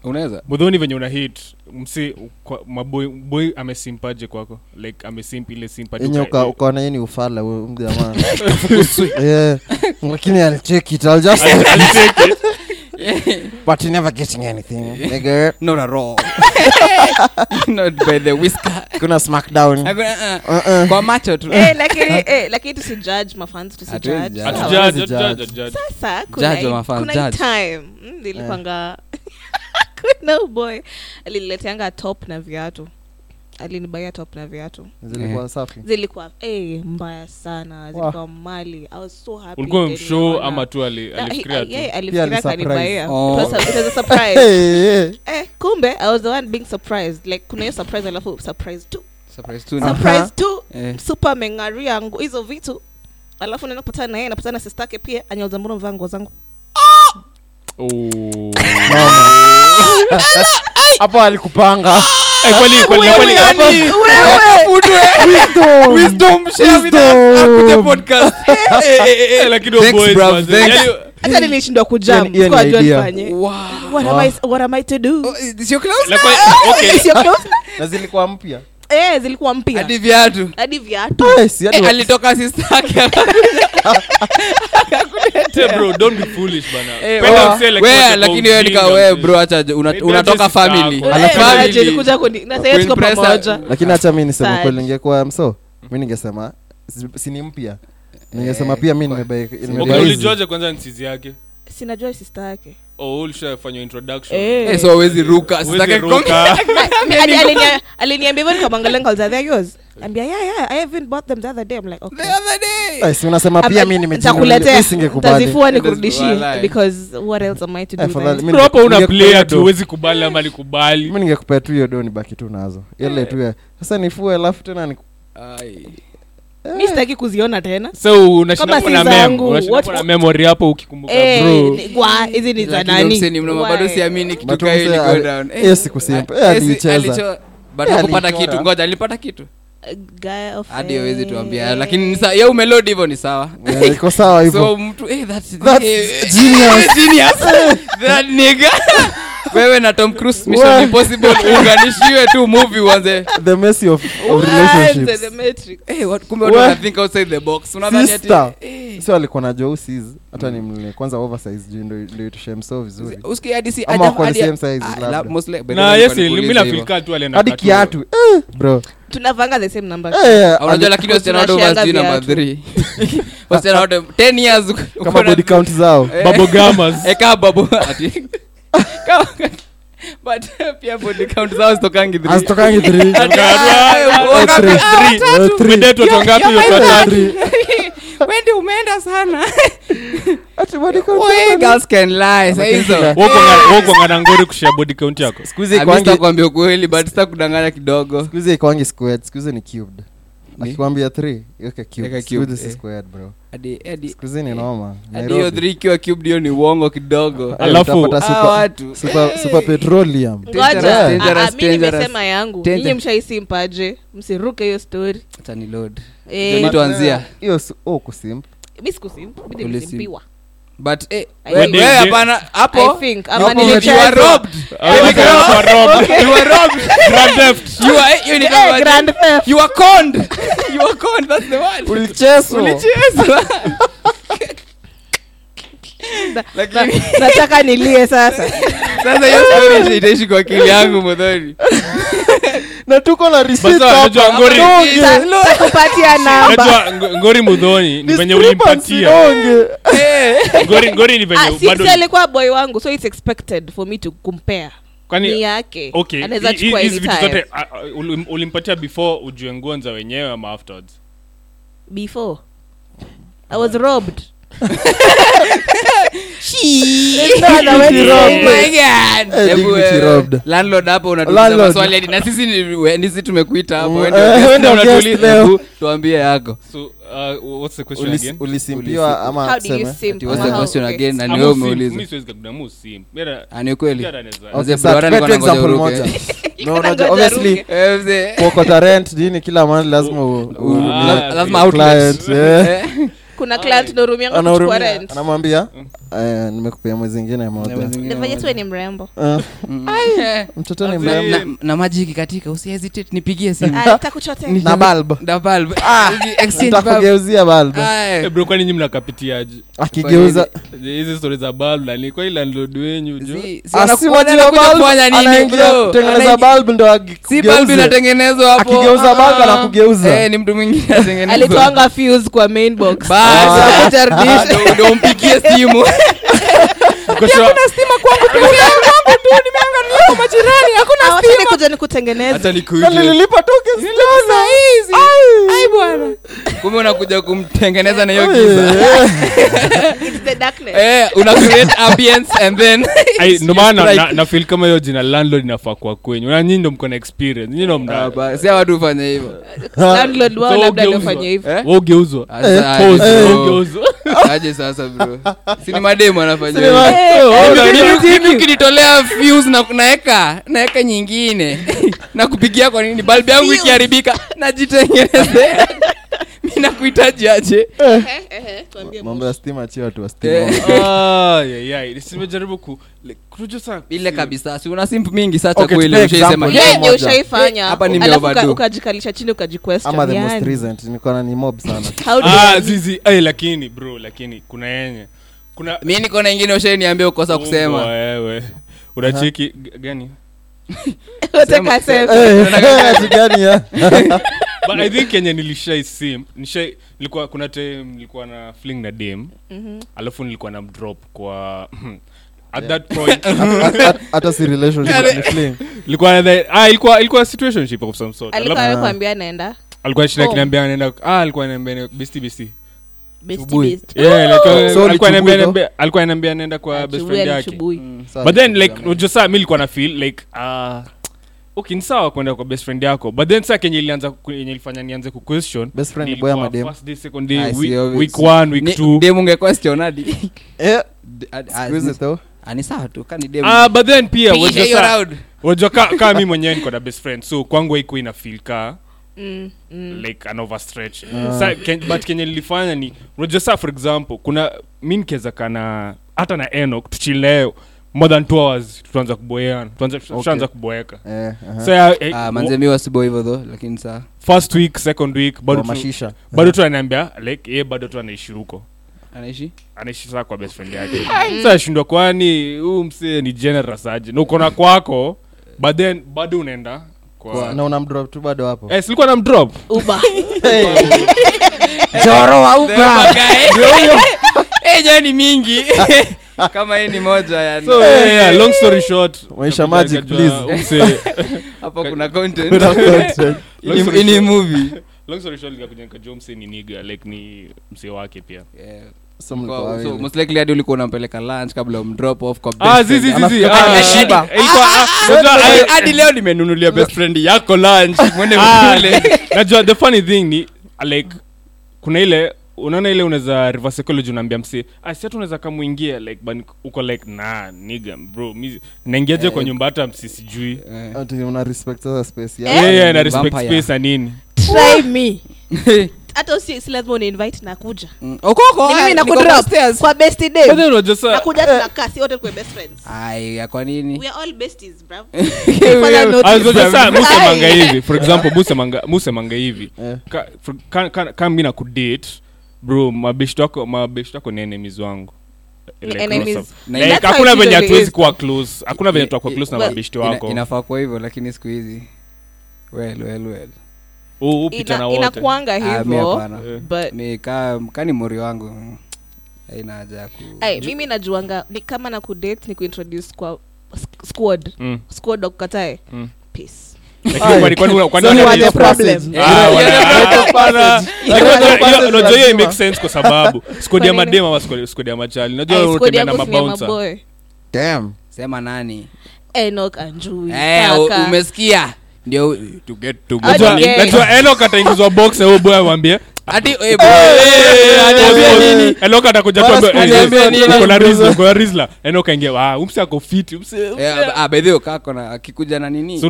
Speaker 4: Unaweza
Speaker 6: mudhoni venye una hit msi kwa- maboy boy amesimpaje kwako like amesimp ile simp hadi
Speaker 5: yenye
Speaker 6: uka-
Speaker 5: uka- ukaona yeye ni ufala huyu mjamaa *laughs* Yeah, lakini I'll take it, I'll just
Speaker 6: I'll- I'll take it. *laughs*
Speaker 5: but you never getting anything nigga.
Speaker 4: not at all *laughs* not by the whisker
Speaker 5: kuna smackdown
Speaker 4: Hakuna-
Speaker 5: Uh-uh.
Speaker 4: kwa macho tu
Speaker 3: Eh, lakini eh, lakini tusijudge mafans
Speaker 4: Hatuwezi judge.
Speaker 6: Atu
Speaker 3: Sawa.
Speaker 6: judge,
Speaker 5: Hawezi
Speaker 6: atu
Speaker 5: judge.
Speaker 6: judge, judge.
Speaker 3: sasa kuna
Speaker 4: Judge wa
Speaker 3: hii-
Speaker 4: mafans,
Speaker 3: kuna hii
Speaker 4: judge.
Speaker 3: time mm, nilipanga kuna uboy alinileteanga top na viatu. Alinibaia top na viatu.
Speaker 5: Zilikuwa safi?
Speaker 3: Zilikuwa hey, mbaya sana. Zilikuwa mali. I was so happy
Speaker 6: ulikuwa mshow ama tu alifikiria
Speaker 3: kanibaia
Speaker 4: Oh.
Speaker 3: It was a- it was a surprise. *laughs*
Speaker 5: Hey, hey.
Speaker 3: eh, kumbe i was the one being surprised. Like kuna hiyo surprise alafu surprise tu
Speaker 4: surprise tu
Speaker 3: surprise tu
Speaker 4: Eh.
Speaker 3: super ameng'aria hizo vitu. Alafu naenda kupatana na yeye napatana na sistake pia anyauza mbona mvaa nguo zangu.
Speaker 5: Hapo alikupanga.
Speaker 6: Eh, *laughs*
Speaker 3: hata nilishindwa kujam
Speaker 5: Hiyo ni- hiyo ni
Speaker 3: Sikuwa najua
Speaker 5: idea.
Speaker 3: nifanye.
Speaker 4: Wow.
Speaker 3: What am I- what am I to do?
Speaker 4: Oh, is this your clothes?
Speaker 6: like, kwa- okay. *laughs*
Speaker 3: Is your clothes? *laughs*
Speaker 5: na zilikuwa mpya
Speaker 3: Eh, zilikuwa mpya
Speaker 4: hadi viatu
Speaker 3: hadi viatu
Speaker 5: Ay, si hadi
Speaker 4: Eh,
Speaker 5: wa-
Speaker 4: alitoka sistake
Speaker 6: bro, don't be foolish bana.
Speaker 4: Eh,
Speaker 6: Penda
Speaker 4: wa-
Speaker 6: msee like
Speaker 4: we,
Speaker 6: watu
Speaker 4: lakini wewe nika
Speaker 6: ujinga,
Speaker 4: we
Speaker 6: mzee.
Speaker 4: bro acha una-
Speaker 6: Maybe
Speaker 4: unatoka
Speaker 6: aje
Speaker 4: family
Speaker 6: yako.
Speaker 3: Eh,
Speaker 4: Family.
Speaker 3: aje, kuni- na sasa tuko
Speaker 4: Kuimpress
Speaker 3: pamoja
Speaker 5: lakini hacha mi nisema
Speaker 3: Sad.
Speaker 5: kweli ningekuwa mso mi ningesema si- si ni mpya ningesema pia mi nimebai-
Speaker 6: Okay,
Speaker 5: nimebai hizi.
Speaker 6: ulijuaje kwanza nsizi yake
Speaker 3: sinajua sister yake
Speaker 6: oh
Speaker 3: Eh.
Speaker 4: Eh, so hawezi ruka
Speaker 6: Huwezi
Speaker 4: sitake
Speaker 6: ruka. *laughs*
Speaker 3: Mi- hadi alinia- aliniambia hivyo nikamwangalia nikamwambia, "Are yours?" Ambia, yeah, yeah, I even bought them the other day. I'm like, okay.
Speaker 4: the other day
Speaker 5: si unasema pia mi
Speaker 4: Walai.
Speaker 3: nikurudishie because what else am I to do
Speaker 5: Afadhali mi-
Speaker 6: una
Speaker 5: Ningekupea
Speaker 6: player tu huwezi kubali ama likubali
Speaker 5: mi ningekupea tu hiyo do nibaki tu nazo ile tu sasa nifue alafu tena ni.
Speaker 3: Mi sitaki kuziona tena.
Speaker 6: So unashinda hapo memory ukikumbuka
Speaker 3: Eh, hizi ni za
Speaker 4: Lakini
Speaker 3: nani?
Speaker 4: Mseni mnoma, bado
Speaker 3: Why?
Speaker 4: siamini kitu. Eh.
Speaker 5: Eh,
Speaker 4: eh, alicho- but
Speaker 5: Eh,
Speaker 4: kitu. Ngoja alipata kitu hadi awezi tuambia lakini ya umelodi hivyo ni sawa
Speaker 5: Eh, iko sawa
Speaker 4: so mtu eh, that's,
Speaker 5: That's
Speaker 4: eh,
Speaker 5: genius. *laughs*
Speaker 4: genius. that nigga wewe na tom cruise mission
Speaker 5: What?
Speaker 4: impossible uunganishiwe tu movie uanze
Speaker 5: the mercy of, of
Speaker 3: What?
Speaker 5: relationships
Speaker 3: The Matrix.
Speaker 4: Eh, what- kumbe watu
Speaker 5: What?
Speaker 4: wana outside the box unadhani ati
Speaker 5: Sister.
Speaker 4: eh,
Speaker 5: sio alikuwa na jousis hata ni mle kwanza oversize juu ndo ndo itushe vizuri
Speaker 4: usikie hadi si
Speaker 5: Ama
Speaker 4: aja-
Speaker 5: wako the
Speaker 4: hadi-
Speaker 5: same size,
Speaker 4: Ah,
Speaker 5: labda.
Speaker 4: la- mostly- by the way,
Speaker 6: yes
Speaker 4: nilikuwa
Speaker 6: mi
Speaker 4: hivyo.
Speaker 6: nafilika tu alienda
Speaker 5: hadi
Speaker 6: katu-
Speaker 5: kiatu eh, bro
Speaker 3: tunavanga the same number.
Speaker 4: Ah, unajua lakini wasichana wote wasi namba 3 wasichana wote 10 years
Speaker 5: zao.
Speaker 4: Babo eka babo but eh, pia body count zao zitokangi
Speaker 6: 3 zitokangi
Speaker 4: 3 mdetu
Speaker 6: tongapi yote
Speaker 5: 3 *laughs*
Speaker 4: Wendi umeenda sana. *laughs*
Speaker 6: Ngori kushia body count yako?
Speaker 5: Siku hizi
Speaker 4: Ah, ukweli but sita kudanganya kidogo.
Speaker 5: Siku hizi ikwangi squared. Siku ni cubed. Akikwambia
Speaker 4: eh.
Speaker 5: ni noma
Speaker 4: hiyo
Speaker 5: Nairobi.
Speaker 4: 3 ikiwa cubed hiyo ni uongo kidogo.
Speaker 5: Eh,
Speaker 4: Ah, Dangerous,
Speaker 3: Ah, yangu. Mshaisimpaje? Msiruke hiyo story
Speaker 4: ni load
Speaker 3: Eh,
Speaker 4: Ndio tuanzia
Speaker 5: hiyo si- oh, kusimp.
Speaker 3: Mi sikusimp mi
Speaker 4: Ulisim-
Speaker 3: nilisimpiwa
Speaker 4: but eh we-
Speaker 3: think-
Speaker 4: wewe hapana
Speaker 3: I
Speaker 4: hapo
Speaker 3: think
Speaker 5: Hapo
Speaker 3: ama
Speaker 5: you
Speaker 4: you are robbed.
Speaker 6: Ah, you are robbed.
Speaker 4: you are robbed.
Speaker 6: Grand theft.
Speaker 4: you are
Speaker 3: Eh,
Speaker 4: kama
Speaker 3: grand theft.
Speaker 4: you are conned. *laughs* You are conned that's the word
Speaker 5: ulicheswa
Speaker 4: ulichezwa. Lakini *laughs* *laughs*
Speaker 3: nataka nilie sasa.
Speaker 4: Sasa hiyo story itaishi kwa akili yangu modhoni
Speaker 5: na tuko na
Speaker 3: takupatia
Speaker 6: mudhoni ni venye
Speaker 5: Discrepancy,
Speaker 6: ulimpatia
Speaker 5: donge.
Speaker 6: ngori ngori ni
Speaker 3: Ah, boy wangu so it's expected for me to compare. Ni
Speaker 6: kwani
Speaker 3: yake.
Speaker 6: okay
Speaker 3: anaweza
Speaker 6: hi- hi-
Speaker 3: chukua
Speaker 6: hizi vitu zote ah, ah, ulimpatia before ujue nguo nza wenyewe ama afterwards?
Speaker 3: Before. I was robbed
Speaker 5: Eh, dignity robbed.
Speaker 4: landlord hapo unatuliza
Speaker 5: Landlord.
Speaker 4: maswali hadi na sisi nisi tumekuita hapo
Speaker 5: Mm, eh,
Speaker 4: tuambie yako
Speaker 6: so uh, what's the question
Speaker 5: Ulis-
Speaker 6: again
Speaker 5: ulisimpiwa ama
Speaker 3: how do you
Speaker 5: tuseme?
Speaker 3: simp
Speaker 4: Ati what's the
Speaker 3: How-
Speaker 4: question
Speaker 3: okay.
Speaker 4: again na ni wewe
Speaker 6: mu sim-
Speaker 4: umeuliza
Speaker 6: mi siwezi kabisa, mu sim. Mira-
Speaker 4: ni ukweli
Speaker 6: mira anaweza-
Speaker 5: Okay,
Speaker 4: Mzee
Speaker 5: sasa
Speaker 4: Bro,
Speaker 5: tupee tu
Speaker 4: nilikuwa
Speaker 5: example
Speaker 4: nangoja
Speaker 5: moja. *laughs*
Speaker 3: Iko
Speaker 5: No,
Speaker 3: na
Speaker 5: unajua,
Speaker 3: ngoja
Speaker 5: obviously,
Speaker 3: ruke.
Speaker 4: Eh, mzee.
Speaker 5: kuokota rent nini kila month lazima *laughs* eh.
Speaker 4: Eh, *laughs*
Speaker 3: kuna client narumianga kuchukua rent.
Speaker 5: Anamwambia eh, nimekupea mwezi ingine moja.
Speaker 3: Nifanye ni mrembo.
Speaker 5: Eh,
Speaker 4: mm.
Speaker 5: mtoto ni
Speaker 6: Azee.
Speaker 5: mrembo.
Speaker 4: na, na maji ikikatika usihesitate nipigie simu.
Speaker 3: Nitakuchotea.
Speaker 5: na bulb.
Speaker 4: Da bulb. Uji- exchange bulb.
Speaker 5: nitakugeuzia bulb.
Speaker 4: Aye.
Speaker 6: Bro kwani nyi mnakapitiaje?
Speaker 5: Akigeuza.
Speaker 6: Hizi stori za balb nani kwa landlord wenyu jo
Speaker 4: Si- si anaku-
Speaker 5: si wajua
Speaker 4: anakuja
Speaker 5: bulb,
Speaker 4: kufanya nini, bro?
Speaker 5: kutengeneza
Speaker 4: Anaingia-
Speaker 5: bulb ndo
Speaker 4: si bulb inatengenezwa hapo.
Speaker 5: Akigeuza
Speaker 4: Ah.
Speaker 5: anakugeuza.
Speaker 4: Eh, ni mtu mwingine *laughs*
Speaker 3: alitoanga fuse kwa main box
Speaker 4: Basi.
Speaker 3: umpigie simu. *laughs*
Speaker 4: Kuna stima ndo *laughs* umpigie simu
Speaker 6: Kwa majirani?
Speaker 3: Hakuna wacha kuja nikutengeneze.
Speaker 4: Hata
Speaker 5: Na nililipa tokens jana. Ai.
Speaker 4: kumbe unakuja kumtengeneza na hiyo giza. *laughs*
Speaker 3: It's the darkness.
Speaker 4: eh, una create ambience and then *laughs*
Speaker 6: Ai, *laughs* ndo maana na- na feel kama hiyo jina landlord inafaa kwa kwenyu. Na nyinyi ndo mko na experience. Nyinyi ndo
Speaker 4: Ah,
Speaker 6: mna
Speaker 4: ba- si hawa watu hufanya hivyo.
Speaker 3: Landlord wao
Speaker 6: So
Speaker 3: labda
Speaker 6: ugeuzwa.
Speaker 3: aliofanya hivyo.
Speaker 4: Eh?
Speaker 6: Wewe ugeuzwa
Speaker 4: Asa,
Speaker 6: Pause, wewe ugeuzwa
Speaker 4: aje sasa bro? Sini mademu anafanya
Speaker 5: oh,
Speaker 4: ukinitolea fuse na naeka naeka nyingine. *laughs* Na kupigia kwa nini? Balbu yangu ikiharibika najitengenezea mi *laughs* nakuhitaji aje?
Speaker 3: Eh, eh, eh, tuambie
Speaker 5: mambo ya stima chi watu wa stima. *laughs*
Speaker 6: Simejaribu
Speaker 4: ile kabisa si una simp mingi saa
Speaker 5: Okay,
Speaker 4: chakweli
Speaker 5: tupe
Speaker 4: ushaisema
Speaker 5: example.
Speaker 3: Yeye
Speaker 5: Yeah,
Speaker 3: ndio
Speaker 5: moja.
Speaker 3: ushaifanya.
Speaker 4: Hapa nime
Speaker 3: alafu
Speaker 4: overdo.
Speaker 3: uka- ukajikalisha chini ukajiquestion.
Speaker 5: ama the most
Speaker 3: Yani,
Speaker 5: recent niko na ni mob
Speaker 3: sanazizi *laughs*
Speaker 6: Ah,
Speaker 3: you-
Speaker 6: zizi ai, lakini bro lakini kuna yenye. Kuna
Speaker 4: mi niko na ingine ushainiambia ukosa kusema.
Speaker 6: wewe. Unachiki gani *laughs*
Speaker 3: Sema.
Speaker 5: Eh, ati *laughs*
Speaker 6: but i think kenye nilishai sim nilikuwa kuna time nilikuwa na fling na dem
Speaker 3: Mhm.
Speaker 6: alafu nilikuwa na mdrop kwa at that point.
Speaker 5: Hata- hata si relationship ni fling.
Speaker 6: ilikuwa the- ah ilikuwa ilikuwa situationship of some sort.
Speaker 3: Alikuwa anaenda?
Speaker 6: Alikuwa shida kinaambia anaenda ah alikuwa ananiambia besti besti alikuwa
Speaker 5: anaambia
Speaker 6: ananiambia alikuwa ananiambia anaenda kwa best friend yake. but then like unajua saa mi likuwa na feel like uh, okay ni sawa kwenda kwa best friend yako. But then saa kenye ilianza enye ilifanya nianze ku question
Speaker 5: best friend ni boya madem
Speaker 6: first day second day week, week one week two.
Speaker 4: dem unge question hadi *laughs*
Speaker 5: Eh,
Speaker 4: D- ad-
Speaker 5: siku hizi
Speaker 4: as-
Speaker 5: though.
Speaker 4: ah, sawa tu kani dem
Speaker 6: ah but then pia wajua
Speaker 4: hiyo
Speaker 6: saa-
Speaker 4: round.
Speaker 6: wajua ka, ka mi mwenyewe niko na best friend so kwangu haikuwa ina feel ka
Speaker 3: Mm, mm.
Speaker 6: like an overstretch. Sa, ken, but kenye nilifanya ni unajua saa for example kuna mi nikiweza kana hata na enok tuchileo more than two hours tutaanza kuboeana tutaanza kuboeka.
Speaker 5: Eh, aha.
Speaker 6: so ya, uh,
Speaker 4: Ah, manze wasibo hivyo tho lakini saa
Speaker 6: first week second week bado tu,
Speaker 5: mashisha.
Speaker 6: bado tu ananiambia like ye bado tu anaishi huko.
Speaker 4: Anaishi?
Speaker 6: Anaishi saa kwa best friend yake. Sa ashindwa kwani huu msee ni generous aje? Na ukona kwako but then bado unaenda kwa
Speaker 5: na unamdrop tu bado hapo.
Speaker 6: Eh, silikuwa na mdrop?
Speaker 3: Uber. *laughs*
Speaker 5: joro wa uba
Speaker 4: ejo ni mingi. *laughs* Kama hii ni moja yani
Speaker 6: so yeah, yeah, long story short.
Speaker 5: Maisha magic, please. *laughs*
Speaker 4: hapo kuna content.
Speaker 5: Kuna content.
Speaker 6: Long story
Speaker 4: ini
Speaker 6: short-
Speaker 4: movie.
Speaker 6: Long story short nikakuja nikajua msee ni niga like ni msee wake pia.
Speaker 4: Yeah. Kwa- so most likely hadi ulikuwa unampeleka lunch kabla umdrop off kwa
Speaker 6: ah
Speaker 4: best friend.
Speaker 6: zizi
Speaker 5: Anafika
Speaker 6: ah,
Speaker 5: ameshiba.
Speaker 6: ah, ilikuwa- ah, unajua,
Speaker 4: Hadi-
Speaker 6: ah,
Speaker 4: hadi leo nimenunulia best friend yako lunch *laughs* mwende
Speaker 6: ah,
Speaker 4: mkule
Speaker 6: najua the funny thing ni like kuna ile unaona ile unaweza reverse psychology unaambia msi ah si hata unaweza kamuingia like but uko like na nigga bro mi naingiaje kwa nyumba hata
Speaker 4: Eh.
Speaker 5: Ati una respect sasa space
Speaker 3: Eh?
Speaker 5: yako.
Speaker 6: yeah, yeah, na respect
Speaker 4: Vampire.
Speaker 6: space na nini
Speaker 3: Try me. *laughs* hata si, si lazima uninvite nakuja
Speaker 4: Mm.
Speaker 3: Ni mimi nakudrop kwa best day.
Speaker 6: Then unajua saa
Speaker 3: nakuja tunakaa si wote tuwe best friends.
Speaker 4: Ai, kwa nini?
Speaker 3: We are all besties bro *laughs*
Speaker 6: unajua saa musemanga
Speaker 3: Ai.
Speaker 6: hivi. For example musemanga musemanga hivi.
Speaker 5: Eh.
Speaker 6: Ka- for- ka- ka- kama mi nakudate bro mabeshto wako ni enemies wangu. Like,
Speaker 3: Enemies.
Speaker 6: lots of-
Speaker 4: Na
Speaker 6: like,
Speaker 3: that's how
Speaker 6: hakuna
Speaker 3: it
Speaker 6: venye
Speaker 3: usually
Speaker 6: hatuwezi
Speaker 3: is.
Speaker 6: kuwa close. Hakuna venye tutakuwa close na
Speaker 3: well,
Speaker 4: Ina-
Speaker 6: wako.
Speaker 4: inafaa kuwa hivyo lakini siku hizi. Well well well
Speaker 3: inakuanga
Speaker 4: Ah, hapana.
Speaker 6: Eh.
Speaker 3: but
Speaker 4: mi ka kani mori wangu haja ku
Speaker 3: mimi najuanga ni kama na kudate ni kuintroduce kwa squad.
Speaker 6: Mm.
Speaker 3: squad wakukatae
Speaker 6: Mm.
Speaker 3: peace. *laughs* *laughs*
Speaker 6: Unajua hiyo make sense kwa sababu skodi ya
Speaker 3: madema nini?
Speaker 6: skodi- ya machali unajua na
Speaker 3: ni
Speaker 4: sema nani?
Speaker 3: Anjui
Speaker 4: Eh, umesikia ndio. To get to
Speaker 6: box na huyo boy amwambie.
Speaker 4: Eh, bro, eh, nini
Speaker 6: atakuja eh, eh,
Speaker 5: nini.
Speaker 6: na ako fiti
Speaker 4: Eh, kako akikuja na nini?
Speaker 6: So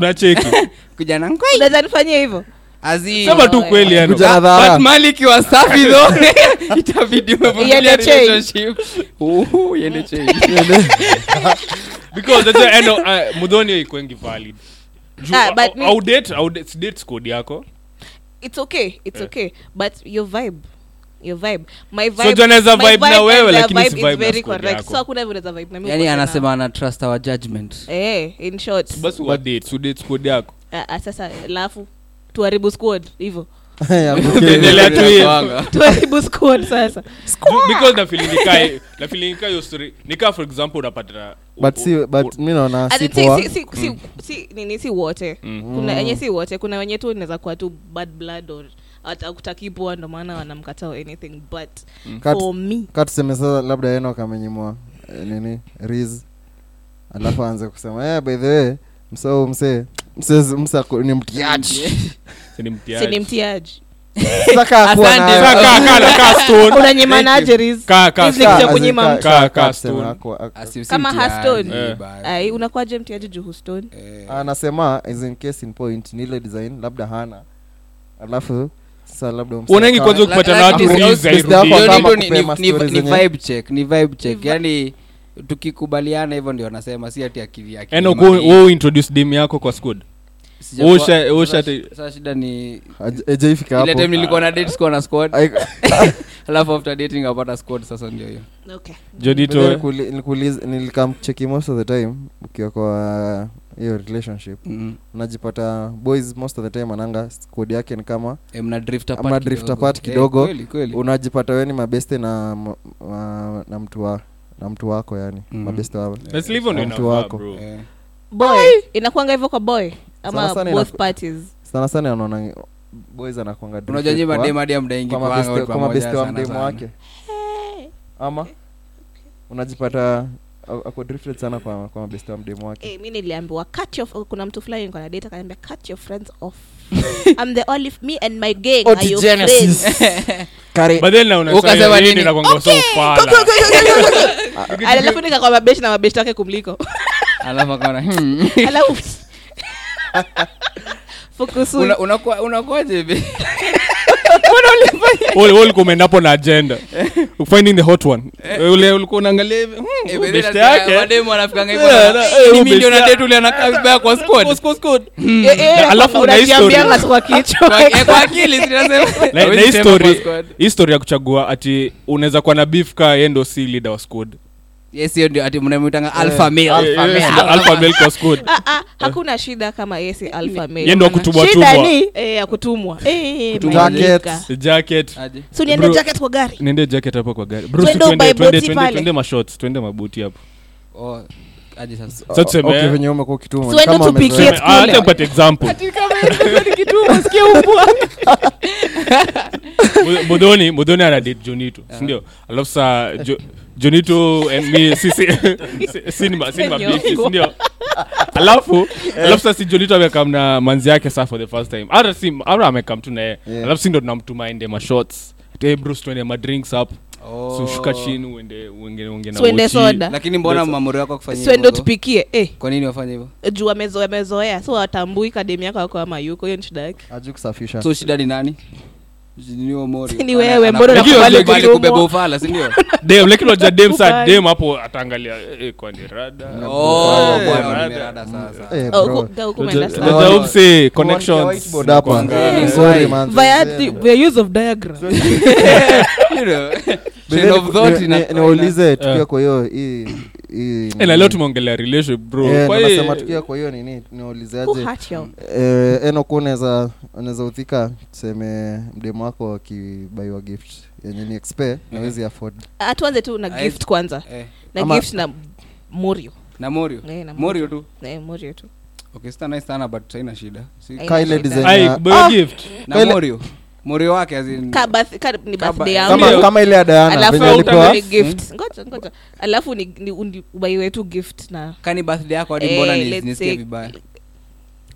Speaker 6: *laughs*
Speaker 4: kuja na ngoi.
Speaker 3: Unaweza nifanyia hivyo?
Speaker 4: Azi.
Speaker 6: Sema tu kweli Enoch.
Speaker 5: Kuja na
Speaker 4: But
Speaker 5: dhara.
Speaker 4: mali ikiwa safi *laughs* tho *laughs* itabidi umevumilia
Speaker 3: Iende chain.
Speaker 4: relationship. Uhu, iende chain.
Speaker 6: because that's why Enoch, uh, mudhoni ikwengi valid
Speaker 3: Ah,
Speaker 6: au-
Speaker 3: but mi-
Speaker 6: au date au date- si date squad yako.
Speaker 3: It's okay it's
Speaker 6: yeah.
Speaker 3: okay but your vibe your vibe. My vibe
Speaker 6: So, John anaweza vibe na wewe, lakini si
Speaker 3: vibe
Speaker 6: vibe
Speaker 3: is very correct.
Speaker 6: Yako.
Speaker 3: so hakuna vile vibe na mimi
Speaker 4: yani anasema ana trust our judgment.
Speaker 3: Eh in short.
Speaker 6: Basi wa date so date squad yako.
Speaker 3: Ah, ah, sasa lafu tuharibu squad hivyo. *laughs* *laughs*
Speaker 6: Endelea tu *laughs*
Speaker 3: tuharibu squad sasa.
Speaker 6: Because na feeling nikaa na feeling nikaa hiyo story. Nikaa for example unapata
Speaker 5: but si but mi naona
Speaker 3: As
Speaker 5: si
Speaker 3: in, si, si, si, si, si, nini si wote.
Speaker 6: Mm.
Speaker 3: kuna wenye si wote kuna wenye tu inaweza kuwa tu bad blood or atakutaki poa ndo maana wanamkata or anything but
Speaker 5: Kat-
Speaker 3: for me.
Speaker 5: ka tuseme sasa labda eno kamenyimwa eh, nini riz. Alafu aanze kusema yeah, by the way msau msee msee mse ako- ni mtiaji. *laughs*
Speaker 6: Ni mtiaji.
Speaker 3: Ni mtiaji
Speaker 5: saka akuwa
Speaker 4: Asante.
Speaker 5: na-
Speaker 6: Kaa- kaa- kaa- na- kaa stone.
Speaker 3: unanyimanaje riz
Speaker 6: Kaa- kaa
Speaker 3: Hizi
Speaker 6: stone.
Speaker 3: ni kitu ya
Speaker 5: Ka-
Speaker 3: kunyima
Speaker 5: ka-
Speaker 3: mtu.
Speaker 6: Kaa-
Speaker 5: ka-
Speaker 6: kaa
Speaker 5: ka- tuseme
Speaker 6: stone.
Speaker 5: ako- ako-
Speaker 4: Asi- si
Speaker 3: Kama
Speaker 4: mtiaji,
Speaker 3: Hearthstone.
Speaker 4: Basi.
Speaker 3: ai unakuwaje mtiaji juu huston
Speaker 5: anasema as in case in point ni design labda hana alafu unaengi
Speaker 6: kwanza ukipata na
Speaker 4: la-
Speaker 6: watu
Speaker 4: lakini
Speaker 6: hizi
Speaker 5: best
Speaker 6: hairudi.
Speaker 5: yako
Speaker 4: Hiyo
Speaker 5: kama
Speaker 4: ndio ni-
Speaker 5: kupea
Speaker 4: ni-
Speaker 5: mastori
Speaker 4: ni- ni
Speaker 5: zenye-
Speaker 4: vibe check ni vibe check
Speaker 3: vi-
Speaker 4: yani tukikubaliana hivyo ndio anasema si ati
Speaker 6: wewe- wewe introduce dim yako kwa squad
Speaker 4: shida ni ile nilikuwa na date sikuwa na squad *laughs* alafu after dating apata squad sasa ndio hiyo
Speaker 3: okay
Speaker 5: nilikamcheki most of the time ukiwa kwa hiyo relationship
Speaker 4: mm.
Speaker 5: unajipata boys most of the time ananga squad yake ni kama
Speaker 4: eh, mna drift apart
Speaker 5: Mna
Speaker 4: kidogo.
Speaker 5: apart
Speaker 4: Eh,
Speaker 5: kidogo.
Speaker 4: kweli kweli
Speaker 5: unajipata weni mabeste na m- na mtu wa na mtu wako yani
Speaker 4: Mhm.
Speaker 5: mabeste wa
Speaker 6: Let's leave on
Speaker 5: Na
Speaker 6: enough,
Speaker 5: mtu wako.
Speaker 6: bro.
Speaker 4: Eh.
Speaker 3: boy inakuanga hivyo kwa boy ama
Speaker 5: Sana sana
Speaker 3: both parties.
Speaker 5: sana sana anaona boys anakwanga
Speaker 4: unajua nyi madem hadi
Speaker 5: mabeste wa mdemu wake. Ama? Unajipata ako drifted sana kwa kwa mabeste wa mdemu wake.
Speaker 3: Eh, mi niliambiwa cut your kuna mtu fulani niko na date akaniambia cut your friends off. *laughs* I'm the only me and my gang are your friends.
Speaker 4: Ukasema
Speaker 6: nini?
Speaker 4: nini?
Speaker 6: inakuanga *laughs*
Speaker 3: alafu nikakuwa mabeshi na mabeshi wake kumliko.
Speaker 4: Alafu akaona hmm. *laughs*
Speaker 3: alafu
Speaker 4: unakuwaje *laughs*
Speaker 6: ulikuwa na agenda. Finding the hot one. Ule ulikuwa unaangalia hivi
Speaker 4: Eh,
Speaker 6: huyu
Speaker 4: by the way,
Speaker 6: beshte
Speaker 4: nasikia
Speaker 6: yake.
Speaker 4: mademu wanafikanga hivyo,
Speaker 6: Eh,
Speaker 4: wana-
Speaker 6: na-
Speaker 4: eh,
Speaker 6: eh,
Speaker 4: ni
Speaker 6: huyu
Speaker 4: mimi ndio
Speaker 6: beshte
Speaker 4: na
Speaker 6: ya- story kuchagua ati unaweza kuwa na beef ka yendo si leader wa squad
Speaker 4: Yes, hiyo ndio ati alpha male.
Speaker 6: Eh, eh, alpha male kwa squad
Speaker 3: Ah, ah, hakuna shida kama yesi alpha male.
Speaker 6: Yeye ndo wa kutumwa
Speaker 3: shida ni eh, ya kutumwa. Eh,
Speaker 5: Jacket.
Speaker 6: jacket.
Speaker 3: So niende jacket kwa gari?
Speaker 6: Niende jacket hapo kwa gari. Bro,
Speaker 3: Twende
Speaker 6: twende- twende- mashots twende mabuti hapo.
Speaker 4: Oh,
Speaker 5: venye umekuwa.
Speaker 3: Yes,
Speaker 6: Ah, *laughs* mudhoni sindio alafu saa jonito sisi mabishi sindio alafu alafu saa jonito amekam na manzi yake saa for the first time. Hata si hata amekam tu naye.
Speaker 5: Yeah.
Speaker 6: alafu si ndo tunamtuma ende mashots hey tuende madrinks up.
Speaker 4: Oh.
Speaker 6: so shuka chini uende uende uende na
Speaker 3: Tuende soda.
Speaker 4: lakini mbona mamuri wako akufanyia
Speaker 3: swendo tupikie eh,
Speaker 4: kwa nini wafanye hivyo?
Speaker 3: Juu amezoea amezoea so watambui kademi yako ako ama yuko hiyo ni shida yake.
Speaker 5: Kusafisha.
Speaker 4: So shida ni nani Ni.
Speaker 3: Wewe, mbona
Speaker 6: unakubali
Speaker 4: kubeba ufala si ndio *laughs*
Speaker 6: dem lakini unajua dem hapo ataangalia eh, kwani rada
Speaker 4: Oh, bwana,
Speaker 6: rada.
Speaker 4: sasa.
Speaker 3: Umeenda
Speaker 6: connections
Speaker 5: hapa. Sorry, man.
Speaker 3: via the, use of diagram *laughs*
Speaker 4: You know,
Speaker 5: tukiwa kwa hiyo hii
Speaker 6: leo tumeongelea relationship bro.
Speaker 5: Eh,
Speaker 6: Kwa
Speaker 5: nasema tukiwa kwa hiyo nini
Speaker 3: Who
Speaker 5: niwaulizeaje
Speaker 3: hurt you?
Speaker 5: eh, enoku unaweza unaweza uthika tuseme mdemu wako akibaiwa gift. Yenye ni expe nawezi afford.
Speaker 3: Ah, tuanze tu na
Speaker 4: Aye.
Speaker 3: gift kwanza.
Speaker 4: Eh,
Speaker 3: na
Speaker 5: Ama-
Speaker 3: gift na morio.
Speaker 4: Na morio?
Speaker 3: Eh, na
Speaker 4: morio tu.
Speaker 3: Eh, morio tu.
Speaker 4: Okay sana but haina shida. Si
Speaker 3: Haina
Speaker 5: Ka
Speaker 3: shida.
Speaker 5: design
Speaker 6: Ai,
Speaker 5: Ah!
Speaker 6: gift.
Speaker 4: Na morio morio wake kama-
Speaker 5: ile ya Diana
Speaker 3: alafu
Speaker 5: venye
Speaker 3: ni gift. Ngoja ngoja. Alafu ni, ni undi- ubaiwe tu gift na
Speaker 4: kani birthday yako hadi
Speaker 3: Eh,
Speaker 4: mbona nisikie vibaya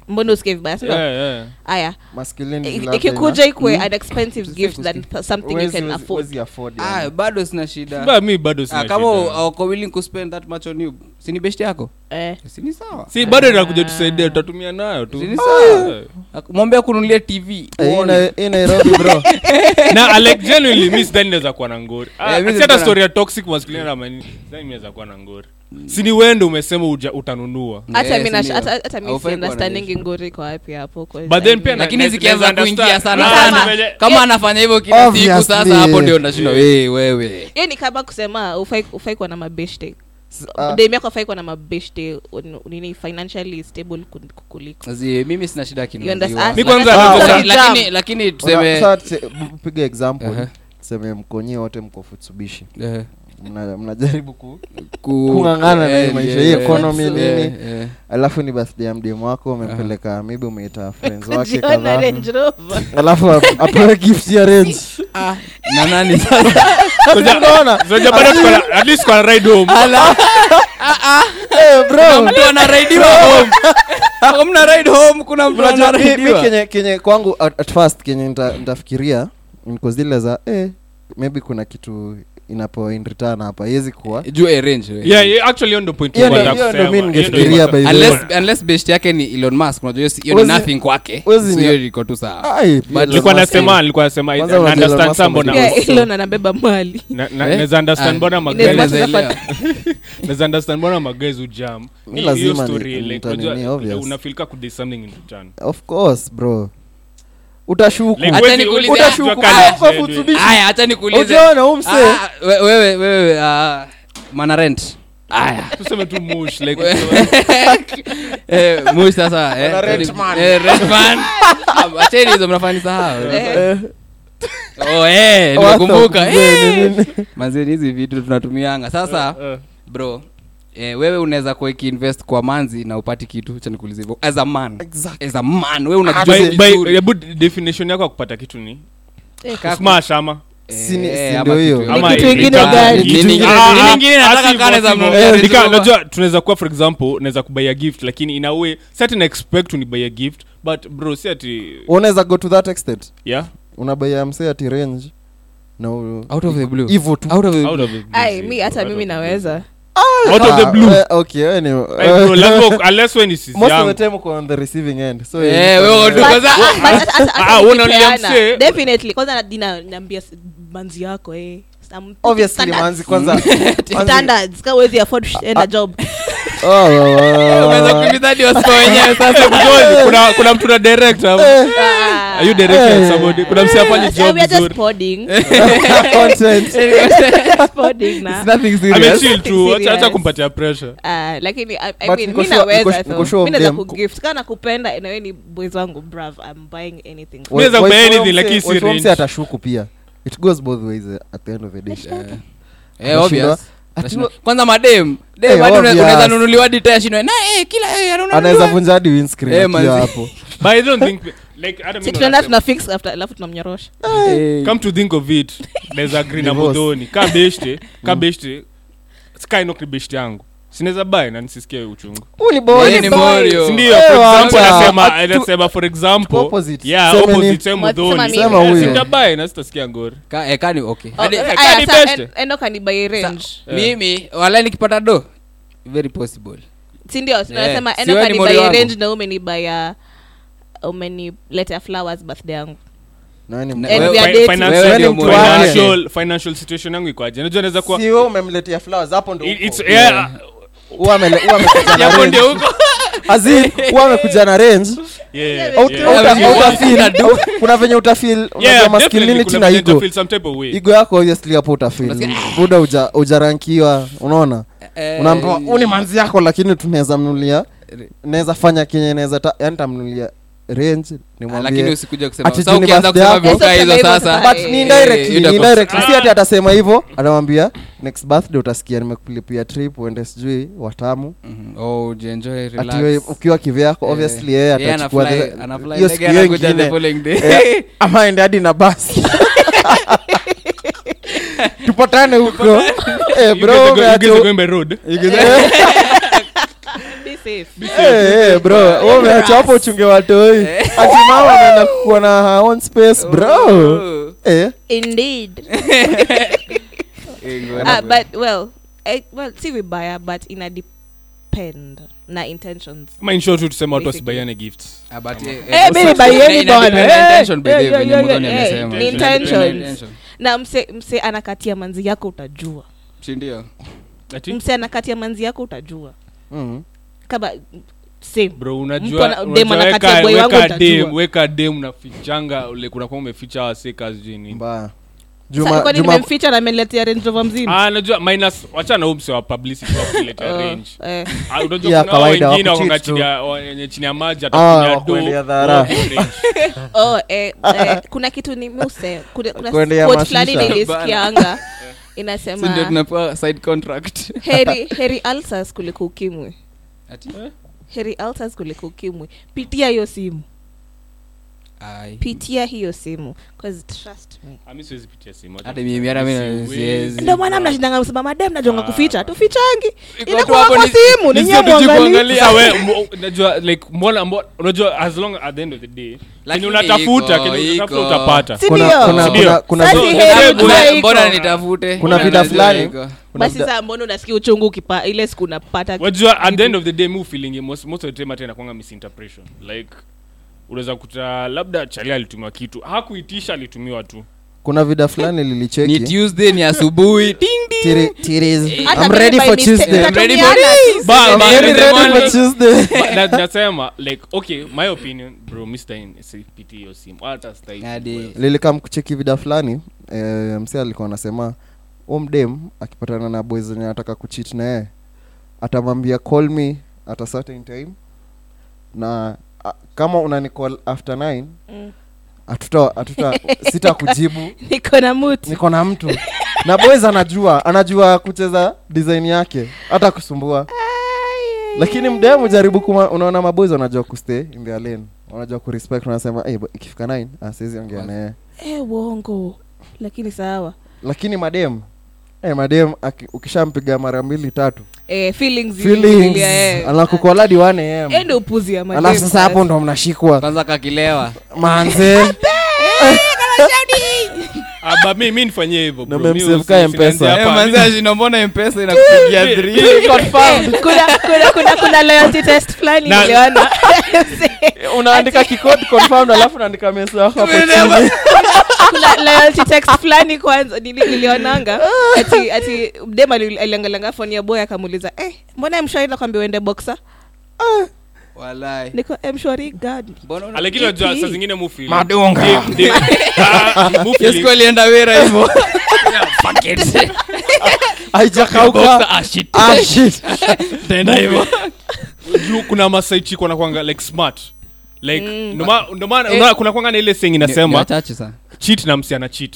Speaker 3: mbona usikie vibaya? Sindio
Speaker 6: Yeah, yeah.
Speaker 3: aya.
Speaker 5: Masculinity
Speaker 3: I-
Speaker 5: labda
Speaker 3: ikikuja ikwe an expensive gift than something you can afford.
Speaker 4: ah, bado sina shida.
Speaker 6: Ba, mi bado sina
Speaker 4: ah, kama
Speaker 6: shida.
Speaker 4: willing to spend that much on you sini best yako?
Speaker 3: Eh.
Speaker 4: sini sawa.
Speaker 6: Si bado inakuja tusaidia tutatumia nayo tu.
Speaker 4: Sini sawa.
Speaker 6: Eh.
Speaker 4: Mwambie kununulia tv
Speaker 5: Eh, hii
Speaker 4: uone.
Speaker 5: na- hii nairobi bro. *laughs*
Speaker 6: Na alek genuinely mi sidhani naweza kuwa na ngori. Ah,
Speaker 4: Eh,
Speaker 6: hata story ya toxic masculinity ama nini sidhani mi naweza kuwa na ngori sini wende umesema uja, utanunua.
Speaker 3: Hata
Speaker 4: si
Speaker 3: nash-
Speaker 4: ndio?
Speaker 3: hata- hata mi
Speaker 4: Haufai
Speaker 3: si
Speaker 4: kuwa na
Speaker 3: understanding
Speaker 4: issue.
Speaker 3: ngori kwa wapi hapo
Speaker 6: But then pia
Speaker 4: lakini zikianza kuingia sana.
Speaker 3: Ni
Speaker 4: sana
Speaker 3: kama-
Speaker 4: kama anafanya hivyo kila siku sasa hapo ndio ndashinda "Hey, wewe
Speaker 3: hiyo ni kama kusema ufai kuwa na mabeshte
Speaker 5: ah,
Speaker 3: afai kuwa na mabeshte nini financially stable
Speaker 4: sina shida
Speaker 3: You understand?
Speaker 4: kinunuliwa.
Speaker 6: Mi kwanza
Speaker 3: That's
Speaker 6: nataka-
Speaker 3: not a
Speaker 4: lakini
Speaker 3: jam.
Speaker 4: lakini
Speaker 5: una-
Speaker 4: tuseme
Speaker 5: piga example. Tuseme mkonyie wote mko futsubishi
Speaker 4: eh,
Speaker 5: Mna- mnajaribu ku
Speaker 4: ku-
Speaker 5: kung'ang'ana na
Speaker 4: eh,
Speaker 5: maisha hii
Speaker 4: yeah,
Speaker 5: economy
Speaker 3: yeah.
Speaker 5: nini? alafu ni birthday ya mdemu wako umempeleka maybe umeita friends wake
Speaker 3: Jiona
Speaker 5: kadhaa.
Speaker 3: Range Rover.
Speaker 5: alafu ap- apewe gift ya range.
Speaker 4: Na nani sasa?
Speaker 5: Unaona?
Speaker 6: Zoja bado tuko na- at least kwa ride home.
Speaker 5: Eh, bro.
Speaker 4: Mtu anaraidiwa home. Hamna ride home kuna mtu
Speaker 5: Unajua, mi- mi
Speaker 4: anaraidiwa
Speaker 5: kenye kenye kwangu at, at first kenye nita- nitafikiria niko zile za eh, maybe kuna kitu inapewa in return hapa iwezi kuwa
Speaker 4: juu arrange we.
Speaker 6: yeah, yeah, actually hiyo ndo point
Speaker 5: Hiyo
Speaker 6: nilikuwa
Speaker 5: hiyo ndo mi
Speaker 6: kusema. Hiyo ndo
Speaker 5: ningefikiria by the way.
Speaker 4: unless unless best yake ni elon musk unajua hiyo si- hiyo ni
Speaker 5: Wezi-
Speaker 4: nothing kwake
Speaker 5: wezi
Speaker 4: so
Speaker 5: ni-
Speaker 4: hiyo iko tu sawa
Speaker 5: Ai,
Speaker 4: But
Speaker 5: Elon
Speaker 6: nilikuwa
Speaker 5: Musk-
Speaker 6: nasema nilikuwa nasema
Speaker 5: Kwanza
Speaker 6: na
Speaker 5: unajua Elon
Speaker 6: understand
Speaker 5: Musk
Speaker 6: some mbona
Speaker 5: amejua-
Speaker 3: Elon anabeba mali
Speaker 6: na- na-
Speaker 4: Eh?
Speaker 6: naweza understand
Speaker 4: Ah.
Speaker 6: mbona
Speaker 3: Inaweza
Speaker 6: magari
Speaker 3: Guys,
Speaker 4: Naelewa.
Speaker 6: naweza understand mbona magezi ujam
Speaker 5: Mi
Speaker 6: Ni
Speaker 5: lazima ni-
Speaker 6: story
Speaker 5: ni-
Speaker 6: like unajua,
Speaker 5: obvious.
Speaker 6: unafilika kudai something in return
Speaker 5: of course bro utashuku.
Speaker 6: Like,
Speaker 4: Hata
Speaker 6: huwezi-
Speaker 4: nikuulize-
Speaker 6: huwezi
Speaker 5: utashuku.
Speaker 6: Kujua kali
Speaker 5: kwa
Speaker 6: genuine.
Speaker 5: Futsubishi.
Speaker 4: aya hacha nikuulize
Speaker 5: ujaona umse
Speaker 4: we- wewe wewe mana rent. Aya
Speaker 6: tuseme tu mush like *laughs*
Speaker 4: Eh, mush sasa eh,
Speaker 5: Mana rent
Speaker 4: sorry.
Speaker 5: man.
Speaker 4: Eh, rent man. Acheni hizo mnafanya sahau
Speaker 3: Eh,
Speaker 4: oh eh
Speaker 5: What
Speaker 4: nimekumbuka.
Speaker 5: The-
Speaker 4: Eh.
Speaker 5: nini?
Speaker 4: manzeni hizi vitu tunatumianga. Sasa
Speaker 6: Eh,
Speaker 4: bro eh, wewe unaweza kuwa ikiinvest kwa manzi na upati kitu cha nikuuliza hivyo. As a man.
Speaker 5: Exactly.
Speaker 4: as a man wewe unajua
Speaker 6: by- by-
Speaker 4: vizuri.
Speaker 6: hebu definition yako ya kupata kitu ni?
Speaker 3: Eh,
Speaker 6: smash ama?
Speaker 4: Eh,
Speaker 5: Si ni-
Speaker 4: eh,
Speaker 5: si
Speaker 4: ama
Speaker 5: ndio hiyo.
Speaker 4: kitu-
Speaker 6: ama
Speaker 3: kitu
Speaker 6: in
Speaker 3: ingine gani?
Speaker 6: Kitu
Speaker 5: Kitu
Speaker 6: ingine-
Speaker 5: ingine-
Speaker 6: Ah,
Speaker 4: kitu
Speaker 6: ah,
Speaker 4: ingine
Speaker 6: ah,
Speaker 4: nataka
Speaker 6: si
Speaker 4: kale za mnunuzi
Speaker 6: Eh, nika-
Speaker 4: Rover.
Speaker 6: tunaweza kuwa for example naweza kubuy a gift lakini in a way certain expect to buy a gift but bro si ati
Speaker 5: unaweza go to that extent.
Speaker 6: Yeah.
Speaker 5: Unabaya msee ati range. Na u-
Speaker 4: out of the blue.
Speaker 5: Hivyo tu.
Speaker 4: Out of the
Speaker 6: out of it
Speaker 3: ai mi hata mimi naweza
Speaker 6: out of the
Speaker 5: Ah,
Speaker 6: blue?
Speaker 5: uh, okay anyway.
Speaker 6: Uh, bro, *laughs* lazima- unless when is
Speaker 5: most of the time we're on the receiving end so
Speaker 4: yeah,
Speaker 5: we
Speaker 4: wewe
Speaker 3: But- ah, but hata- hata- hata
Speaker 6: Ah, unalia
Speaker 3: definitely. Kwanza na- nina- naambia s- manzi yako eh.
Speaker 5: Obviously manzi kwanza *laughs*
Speaker 3: standards. Kama afford enda job. *laughs*
Speaker 4: unaweza kukimbiza hadi wenyewe sasa
Speaker 6: mjoni kuna kuna mtu na direct hapo.
Speaker 3: Ah.
Speaker 6: Are you directing
Speaker 5: Eh.
Speaker 6: somebody kuna msi afanye job
Speaker 3: we are just podding. *laughs*
Speaker 5: Content.
Speaker 3: Podding na.
Speaker 4: It's nothing serious.
Speaker 6: amechill tu acha acha kumpatia pressure
Speaker 3: Ah, lakini I- I
Speaker 5: But
Speaker 3: mean,
Speaker 5: niko
Speaker 3: naweza though.
Speaker 5: niko
Speaker 3: naweza kugift kana kupenda nawe ni boys wangu brav i'm buying anything for
Speaker 5: Wa-
Speaker 6: Unaweza
Speaker 5: wa-
Speaker 6: buy
Speaker 5: wa-
Speaker 6: anything, lakini si
Speaker 5: wa- wa- mse
Speaker 6: range.
Speaker 5: atashuku pia it goes both ways at the end of the day
Speaker 4: Eh, obvious. Kwanza madem dem
Speaker 5: Eh,
Speaker 4: unaweza nunuliwa eh, kila eh,
Speaker 5: anaweza vunja hadi windscreen
Speaker 4: Eh,
Speaker 5: akiwa
Speaker 4: manzi.
Speaker 5: hapo. *laughs*
Speaker 6: But i don't think like hata
Speaker 3: si
Speaker 6: mimi
Speaker 3: tunaenda
Speaker 6: nasema-
Speaker 3: tuna fix after alafu tunamnyorosha.
Speaker 6: Come to think of it naweza agree na
Speaker 5: Divorce.
Speaker 6: modhoni ka beshte ka beshte sikainok ni yangu sinaweza bae na nisisikie uchungu
Speaker 4: Yeye ni Morio.
Speaker 6: sindio for example
Speaker 5: wacha.
Speaker 6: nasema
Speaker 5: Atu-
Speaker 6: nasema for example
Speaker 5: Opposite.
Speaker 6: yeah
Speaker 5: Sema
Speaker 6: opposite
Speaker 5: ni-
Speaker 6: same
Speaker 3: Mwasema mimi.
Speaker 5: Sema huyo.
Speaker 6: sindabae na sitasikia ngori
Speaker 4: ka- eh, kani okay
Speaker 3: Oh,
Speaker 4: Hadi-
Speaker 3: eh,
Speaker 6: eh,
Speaker 3: aya,
Speaker 6: kani
Speaker 3: sa-
Speaker 6: best.
Speaker 3: en- endo kanibai range
Speaker 4: mimi wala nikipata do very possible
Speaker 3: sindio tunasema
Speaker 4: Si
Speaker 3: endo
Speaker 4: wewe ni Morio
Speaker 3: kanibai
Speaker 4: wangu.
Speaker 3: range na umenibaya umeniletea flowers birthday yangu
Speaker 5: Na wewe
Speaker 3: And we are dating.
Speaker 5: Wewe ni mtu wake.
Speaker 6: financial- financial situation yangu ikoaje najua naweza kuwa
Speaker 5: si wewe umemletea flowers hapo ndo
Speaker 6: It- it's
Speaker 5: uko.
Speaker 6: yeah
Speaker 5: Huwa amekuja na *laughs*
Speaker 4: Hapo huko. *laughs*
Speaker 5: As huwa amekuja na range. *laughs* Kuna venye utafil masculinity na igo yako obviously hapo utafil buda ujarankiwa unaona?
Speaker 4: Eh,
Speaker 5: unaambiwa huu ni manzi yako lakini tunaweza mnulia. Naweza fanya kenye naweza yani tamnulia range Ati
Speaker 4: Eh,
Speaker 5: si
Speaker 6: Ah.
Speaker 5: ati atasema hivyo anamwambia next birthday utasikia nimekulipia trip uende sijui watamu.
Speaker 4: Mhm. Oh,
Speaker 5: ati ukiwa kivyako
Speaker 4: Eh,
Speaker 5: obviously yeye atachukua hiyo siku hiyo ingine
Speaker 4: following day.
Speaker 5: Eh, *laughs* ama aende hadi na basi *laughs* tupatane huko. Eh, bro, *laughs*
Speaker 3: safe.
Speaker 5: Eh, eh, bro. Wewe umeacha hapo uchunge watoi ati mama *laughs* anaenda kuwa na her own space bro.
Speaker 4: Oh.
Speaker 5: eh.
Speaker 3: Indeed. *laughs*
Speaker 4: Eh,
Speaker 3: ah, but well eh, well si vibaya but ina depend na intentions.
Speaker 6: In tusema watu wasibaiane gifts.
Speaker 4: Ah, but,
Speaker 3: baby,
Speaker 4: also-
Speaker 3: baieni
Speaker 4: ina- ina
Speaker 3: bwana.
Speaker 4: na
Speaker 3: Eh, mse mse anakatia manzi yako utajua.
Speaker 6: Sindio
Speaker 3: mse anakatia manzi yako utajua.
Speaker 5: Mm.
Speaker 3: Kama same
Speaker 6: bro unajua weka- dem unafichanga ule kunakuwa umeficha waseka sijui nini?
Speaker 5: Mbaya.
Speaker 3: Sa-
Speaker 5: juma
Speaker 3: kwani
Speaker 5: juma
Speaker 3: nimemficha na ameniletea range rover mzima?
Speaker 6: Najua minus wachana huu wa publicity wa *laughs* range. unajua kuna wengine wakonga chini chini ya maji atakunya
Speaker 5: wakuendea
Speaker 6: do
Speaker 5: dhara.
Speaker 6: wako range. *laughs* *laughs*
Speaker 3: kuna kitu ni muse. Kuna, fulani nilisikianga. Inasema heri heri alsas kuliko ukimwi
Speaker 4: Ati?
Speaker 3: heri alsas kuliko ukimwi pitia hiyo simu
Speaker 4: Ai.
Speaker 3: pitia hiyo simu ndio maana mnashindanga msema madem najonga
Speaker 6: Ah.
Speaker 3: kuficha tufichangi ile kwa
Speaker 4: hapo
Speaker 3: kwa
Speaker 4: ni-
Speaker 3: simu
Speaker 4: ni
Speaker 3: ni
Speaker 4: sio
Speaker 3: nyinyi
Speaker 4: tuji
Speaker 3: muangalie
Speaker 4: kuangalia.
Speaker 6: Sasa we, mo- unajua like mbona mbo- unajua as long at the end of the day kenye unatafuta kenye unatafuta utapata
Speaker 3: Si
Speaker 5: kuna
Speaker 3: ndio?
Speaker 5: kuna
Speaker 6: Ndio.
Speaker 5: kuna kuna
Speaker 3: Sasa
Speaker 6: So,
Speaker 3: heri ujue
Speaker 6: kuna-
Speaker 3: iko.
Speaker 4: mbona nitafute
Speaker 5: Kuna
Speaker 4: Mbona
Speaker 5: fulani.
Speaker 3: basi saa mbona unasikia uchungu ukipa ile siku unapata
Speaker 6: wajua at the end of the day mu feeling most, most of the time hata inakwanga misinterpretation like unaweza kuta labda chali alitumiwa kitu hakuitisha alitumiwa tu
Speaker 5: kuna vida fulani
Speaker 4: ni
Speaker 5: lilicheki
Speaker 4: tuesday ni asubuhi *laughs* Ding, ding.
Speaker 5: Tiri- titties.
Speaker 3: Hata
Speaker 5: I'm
Speaker 3: mimi
Speaker 5: ready
Speaker 3: by
Speaker 5: for
Speaker 3: mistake
Speaker 5: Tuesday.
Speaker 4: I'm ready for
Speaker 3: tu.
Speaker 6: Ba-
Speaker 5: I'm
Speaker 6: ba-
Speaker 5: very
Speaker 6: nasema
Speaker 5: ready for
Speaker 6: like-
Speaker 5: Tuesday.
Speaker 6: But na- nasema like okay my opinion bro hiyo simu hata
Speaker 5: lilikam kucheki vida fulani eh, msi alikuwa anasema umdem akipatana na boys zenye anataka kuchit na yeye atamwambia call me at a certain time na kama unanicall after 9
Speaker 3: Mm.
Speaker 5: atuta atuta *laughs* sita kujibu
Speaker 3: niko na mtu
Speaker 5: niko na mtu. Na boys anajua anajua kucheza design yake hata kusumbua. Lakini mdemu jaribu kuma unaona maboys wanajua kustay in their lane. Wanajua kurespect wanasema hey, ikifika 9 ah, siwezi ongea naye.
Speaker 3: Eh, uongo. Lakini sawa.
Speaker 5: Lakini madem hey, madem ukishampiga mara mbili tatu
Speaker 3: eh, feelings
Speaker 5: feelings.
Speaker 3: Ziliingilia, eh.
Speaker 5: 1 am
Speaker 3: ndio upuzi ya madem
Speaker 5: alafu sasa hapo ndo mnashikwa.
Speaker 4: Kwanza kakilewa.
Speaker 5: Manze
Speaker 6: mi mi nifanyie hivyo
Speaker 5: Na
Speaker 6: bro. Mi
Speaker 5: memsave
Speaker 6: usi-
Speaker 5: ka
Speaker 6: usianzie
Speaker 5: M-Pesa.
Speaker 4: Eh, inakupigia
Speaker 5: unaandika kikod confirmed alafu unaandika meso yako hapo chini. *laughs*
Speaker 3: kuna loyalty text fulani kwanza nilionanga. *laughs* Ati ati dem ali- aliangalanga phone ya boy akamuuliza eh mbona mshwari nakwambia uende boxer
Speaker 4: Walai.
Speaker 3: niko mshwari gani
Speaker 4: Mbona una-
Speaker 6: lakini
Speaker 3: Ipi?
Speaker 6: saa zingine
Speaker 5: Madunga. *laughs*
Speaker 4: Wera hivyo *laughs* *laughs*
Speaker 5: haijakauka
Speaker 4: ah, shit.
Speaker 6: juu kuna masaichi kwanga like smart like
Speaker 3: Mm.
Speaker 6: ndo ma- maana
Speaker 4: Eh.
Speaker 6: unaona kuna kwanga na ile saying
Speaker 4: Ni- ni
Speaker 6: inasema
Speaker 4: wachache sana
Speaker 6: cheat na msiana cheat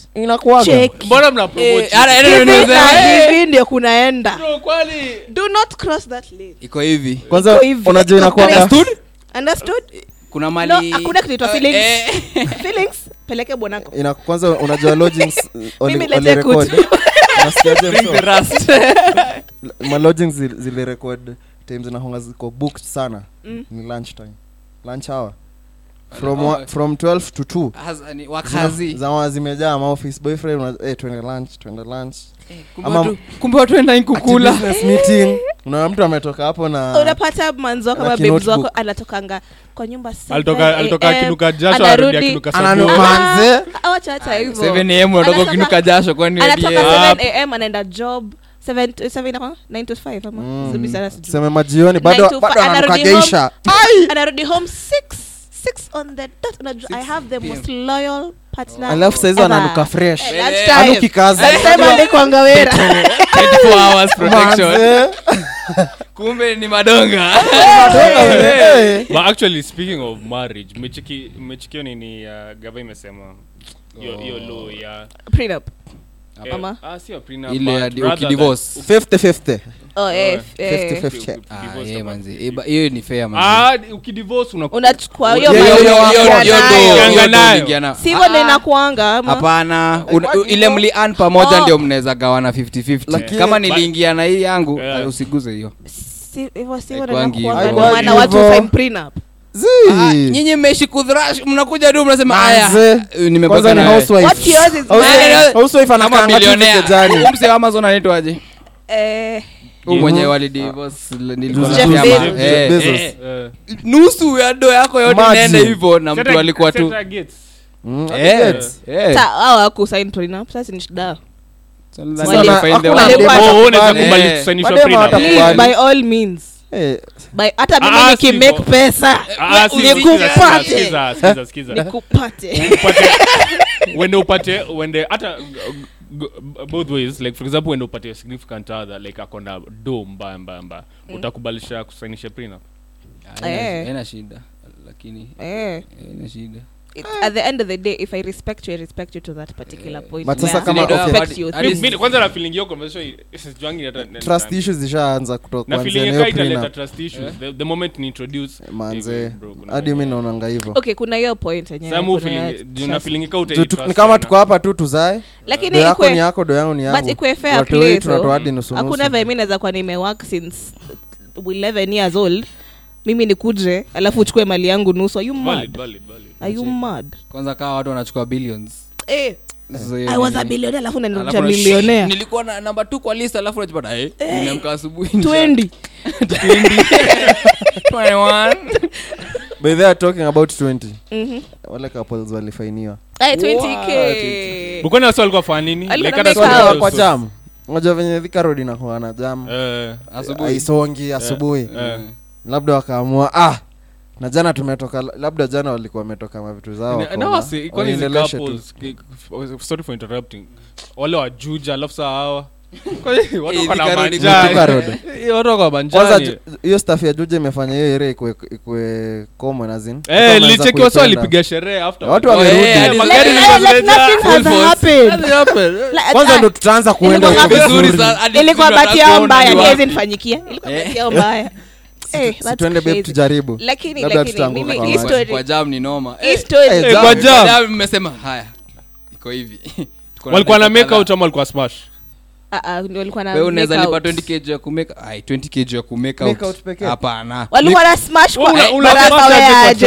Speaker 6: ndio?
Speaker 5: Eh,
Speaker 6: eh.
Speaker 5: Ndio
Speaker 3: kunaenda. Do not cross that lane.
Speaker 4: Iko hivi.
Speaker 5: Kwanza unajua inakuwaga.
Speaker 4: Understood?
Speaker 3: understood?
Speaker 4: Kuna
Speaker 3: no hakuna kitu
Speaker 4: Eh,
Speaker 3: feelings. *laughs* feelings? Peleke bwanako.
Speaker 5: Ina kwanza unajua lodgings *laughs*
Speaker 3: Mimi lete kutu. *laughs*
Speaker 5: Ma lodgings ziko booked sana.
Speaker 3: Mm.
Speaker 5: ni lunch time lunch hour from,
Speaker 4: Oh.
Speaker 5: wa, from 12 to 2 Hazani,
Speaker 4: wakazi
Speaker 5: zama zimejaa maoffice boyfriend una- eh, twende lunch twende lunch.
Speaker 4: Kumbe watu- kumbe watu enda
Speaker 5: Ati
Speaker 4: kukula
Speaker 5: business meeting. *laughs* Unaona mtu ametoka hapo na
Speaker 3: unapata manzo kama babes wako anatokanga kwa nyumba
Speaker 6: alitoka alitoka
Speaker 3: AM,
Speaker 6: jasho
Speaker 3: anarudi-
Speaker 6: arudi akinuka
Speaker 5: Ananu-
Speaker 6: sabuni.
Speaker 5: manze
Speaker 3: awacha hata hivyo.
Speaker 4: 7 am unatoka
Speaker 3: Anatoka-
Speaker 4: ukinuka jasho kwani
Speaker 3: anatoka 7 am anaenda job. 7 7 ama 9 to 5 ama?
Speaker 5: Mm. Seme majioni bado
Speaker 3: anarudi home 6 6 on the dot unajua i have the most loyal partner
Speaker 5: alafu saizi ananuka fresh.
Speaker 3: Eh, lunchtime.
Speaker 5: anuki kazi.
Speaker 3: Lunchtime alikwanga wera
Speaker 4: 24 hours protection. *laughs* Kumbe ni madonga.
Speaker 5: Eh.
Speaker 6: but actually speaking of marriage mmecheki mmechekio nini uh, gava imesema? Hiyo hiyo law ya
Speaker 3: prenup Ama?
Speaker 6: ah
Speaker 4: Ile ya
Speaker 6: but
Speaker 4: di-
Speaker 6: rather than-
Speaker 4: ukidivorce.
Speaker 5: 50-50. 50-50.
Speaker 6: uki- ukidivorce
Speaker 4: yeah,
Speaker 6: kama-
Speaker 4: manzi. Ba- hiyo ni fair manzi.
Speaker 6: ah
Speaker 3: unachukua
Speaker 4: ndo- Ah,
Speaker 3: inakuanga
Speaker 4: hapana ile mli an pamoja
Speaker 3: Oh.
Speaker 4: ndio mnaweza gawana 50-50 kama niliingia na hii yangu usiguze hiyo
Speaker 3: hivyo watu
Speaker 4: Ah, nyinyi mmeishi kudhrash mnakuja tu mnasema haya
Speaker 5: Manze.
Speaker 4: eh,
Speaker 5: kwanza
Speaker 4: nimepaka
Speaker 5: ni
Speaker 4: na wewe."
Speaker 5: housewife.
Speaker 3: What yours is
Speaker 5: Housewife-
Speaker 3: mine.
Speaker 5: housewife
Speaker 4: kama
Speaker 5: anakaanga tu
Speaker 4: milionea
Speaker 5: vikejani.
Speaker 4: Huyu msee wa amazon anaitwaje
Speaker 3: eh.
Speaker 4: Mwenye walidivorce nilikuwa
Speaker 3: Jeff
Speaker 4: nasema,
Speaker 3: Bezos.
Speaker 4: eh,
Speaker 5: Bezos.
Speaker 4: eh,
Speaker 6: eh,
Speaker 4: nusu ya do yako yote inaenda hivyo na mtu alikuwa tu.
Speaker 3: Ni shida. By all means hata mimi
Speaker 6: Ah,
Speaker 3: nikimake pesa nikupate.
Speaker 6: sikiza, sikiza, sikiza, sikiza.
Speaker 3: nikupate.
Speaker 6: Upate- wende upate wende hata g- both ways like for example wende upate a significant other like akona do mbaya mbaya mbaya. Utakubalisha kusainisha prenup?
Speaker 3: Eh.
Speaker 4: ena shida lakini
Speaker 3: eh.
Speaker 4: ena shida
Speaker 3: It's, at the end of the day if i respect you i respect you to that particular point.
Speaker 5: But sasa kama-
Speaker 3: I
Speaker 5: okay.
Speaker 3: respect you
Speaker 6: Mi- mi- kwanza na feeling hiyo conversation isijuangi
Speaker 5: trust issues zishaanza kutoka
Speaker 6: na feeling
Speaker 5: hiyo
Speaker 6: italeta trust issues. The, the moment ni introduce
Speaker 5: manze.
Speaker 6: eh, bro, kuna-
Speaker 5: hadi mi naonanga hivyo.
Speaker 3: Okay kuna hiyo point yenyewe,
Speaker 6: Sasa mu feeling- na feeling ika utai
Speaker 5: Tu- tu-
Speaker 6: trust
Speaker 5: ni kama tuko hapa tu tuzae.
Speaker 3: Lakini
Speaker 5: yako ni yako do yangu ni
Speaker 3: but
Speaker 5: yangu.
Speaker 3: ikwe fair play
Speaker 5: tunatoa hadi nusu
Speaker 3: hakuna vile mi naweza kuwa nimework since 11 years old. Mimi nikuje alafu uchukue mali yangu nusu. Are you
Speaker 6: Valid, valid, valid.
Speaker 3: Are you mad?
Speaker 4: Kwanza kaa watu wanachukua billions.
Speaker 3: Eh. I was a billionaire alafu nanirudisha millionaire.
Speaker 4: Nilikuwa na namba t kwa list alafu najipata eh, nimeamka asubuhi
Speaker 3: 20
Speaker 4: 21 *laughs* *laughs*
Speaker 5: by they are talking about 20
Speaker 3: Mhm.
Speaker 5: wale couples walifainiwa.
Speaker 3: Ay, 20k
Speaker 6: Bukoni wasi walikuwa fanya nini?
Speaker 3: Alikuwa
Speaker 6: Like
Speaker 3: na
Speaker 6: hata
Speaker 3: make
Speaker 6: sio-
Speaker 3: out.
Speaker 5: kwa jam. unajua venye Thika road inakuwa na jam.
Speaker 6: Eh,
Speaker 4: asubuhi.
Speaker 5: Aisongi asubuhi.
Speaker 6: Eh.
Speaker 5: labda wakaamua ah na jana tumetoka labda jana walikuwa wametoka mavitu zao
Speaker 6: Na-
Speaker 5: wakaona,
Speaker 6: na wasi- kwani hizi
Speaker 5: waendeleshe tu.
Speaker 6: couples, ki- f- sorry for interrupting. Wale wajuja alafu saa hawa. *laughs* Eh,
Speaker 5: hiyo staff ya juja imefanya hiyo area ikue ikue common as in. Watu
Speaker 6: Eh,
Speaker 5: wameanza
Speaker 6: licheki wasi
Speaker 5: kuipenda.
Speaker 6: walipiga sherehe after
Speaker 5: watu
Speaker 4: Oh,
Speaker 5: wamerudi.
Speaker 4: Eh, hadi-
Speaker 6: magari
Speaker 3: Like-
Speaker 6: zilikuwa
Speaker 3: like
Speaker 6: zimejaa.
Speaker 3: nothing has
Speaker 6: Full force.
Speaker 3: happened. Like-
Speaker 5: kwanza
Speaker 3: ah,
Speaker 5: ndo tutaanza kuenda
Speaker 3: Ilikuwa
Speaker 5: huko
Speaker 3: vizuri.
Speaker 5: vizuri.
Speaker 4: sana, hadi
Speaker 3: ilikuwa
Speaker 4: sijui
Speaker 3: bati yao
Speaker 4: hata
Speaker 3: mbaya niwezi nifanyikia ilikuwa batiao mbaya *laughs* Eh,
Speaker 5: Si tuende babe tujaribu.
Speaker 3: Lakini lakini
Speaker 5: tutaanguka
Speaker 3: mimi
Speaker 5: kwa
Speaker 3: hii
Speaker 5: maji.
Speaker 3: story-
Speaker 4: kwa jam ni noma. Eh,
Speaker 5: Eh,
Speaker 6: Eh,
Speaker 4: mmesema haya iko hivi. *laughs* Na
Speaker 6: walikuwa na
Speaker 4: dakika
Speaker 6: make out ama walikuwa smash
Speaker 4: unaweza lipa 20 kg ya kumake ai 20 kg ya kumake
Speaker 5: Make out.
Speaker 4: out
Speaker 5: pekee?
Speaker 4: hapana.
Speaker 3: Walikuwa na smash kwa
Speaker 6: Una-
Speaker 3: eh, baraka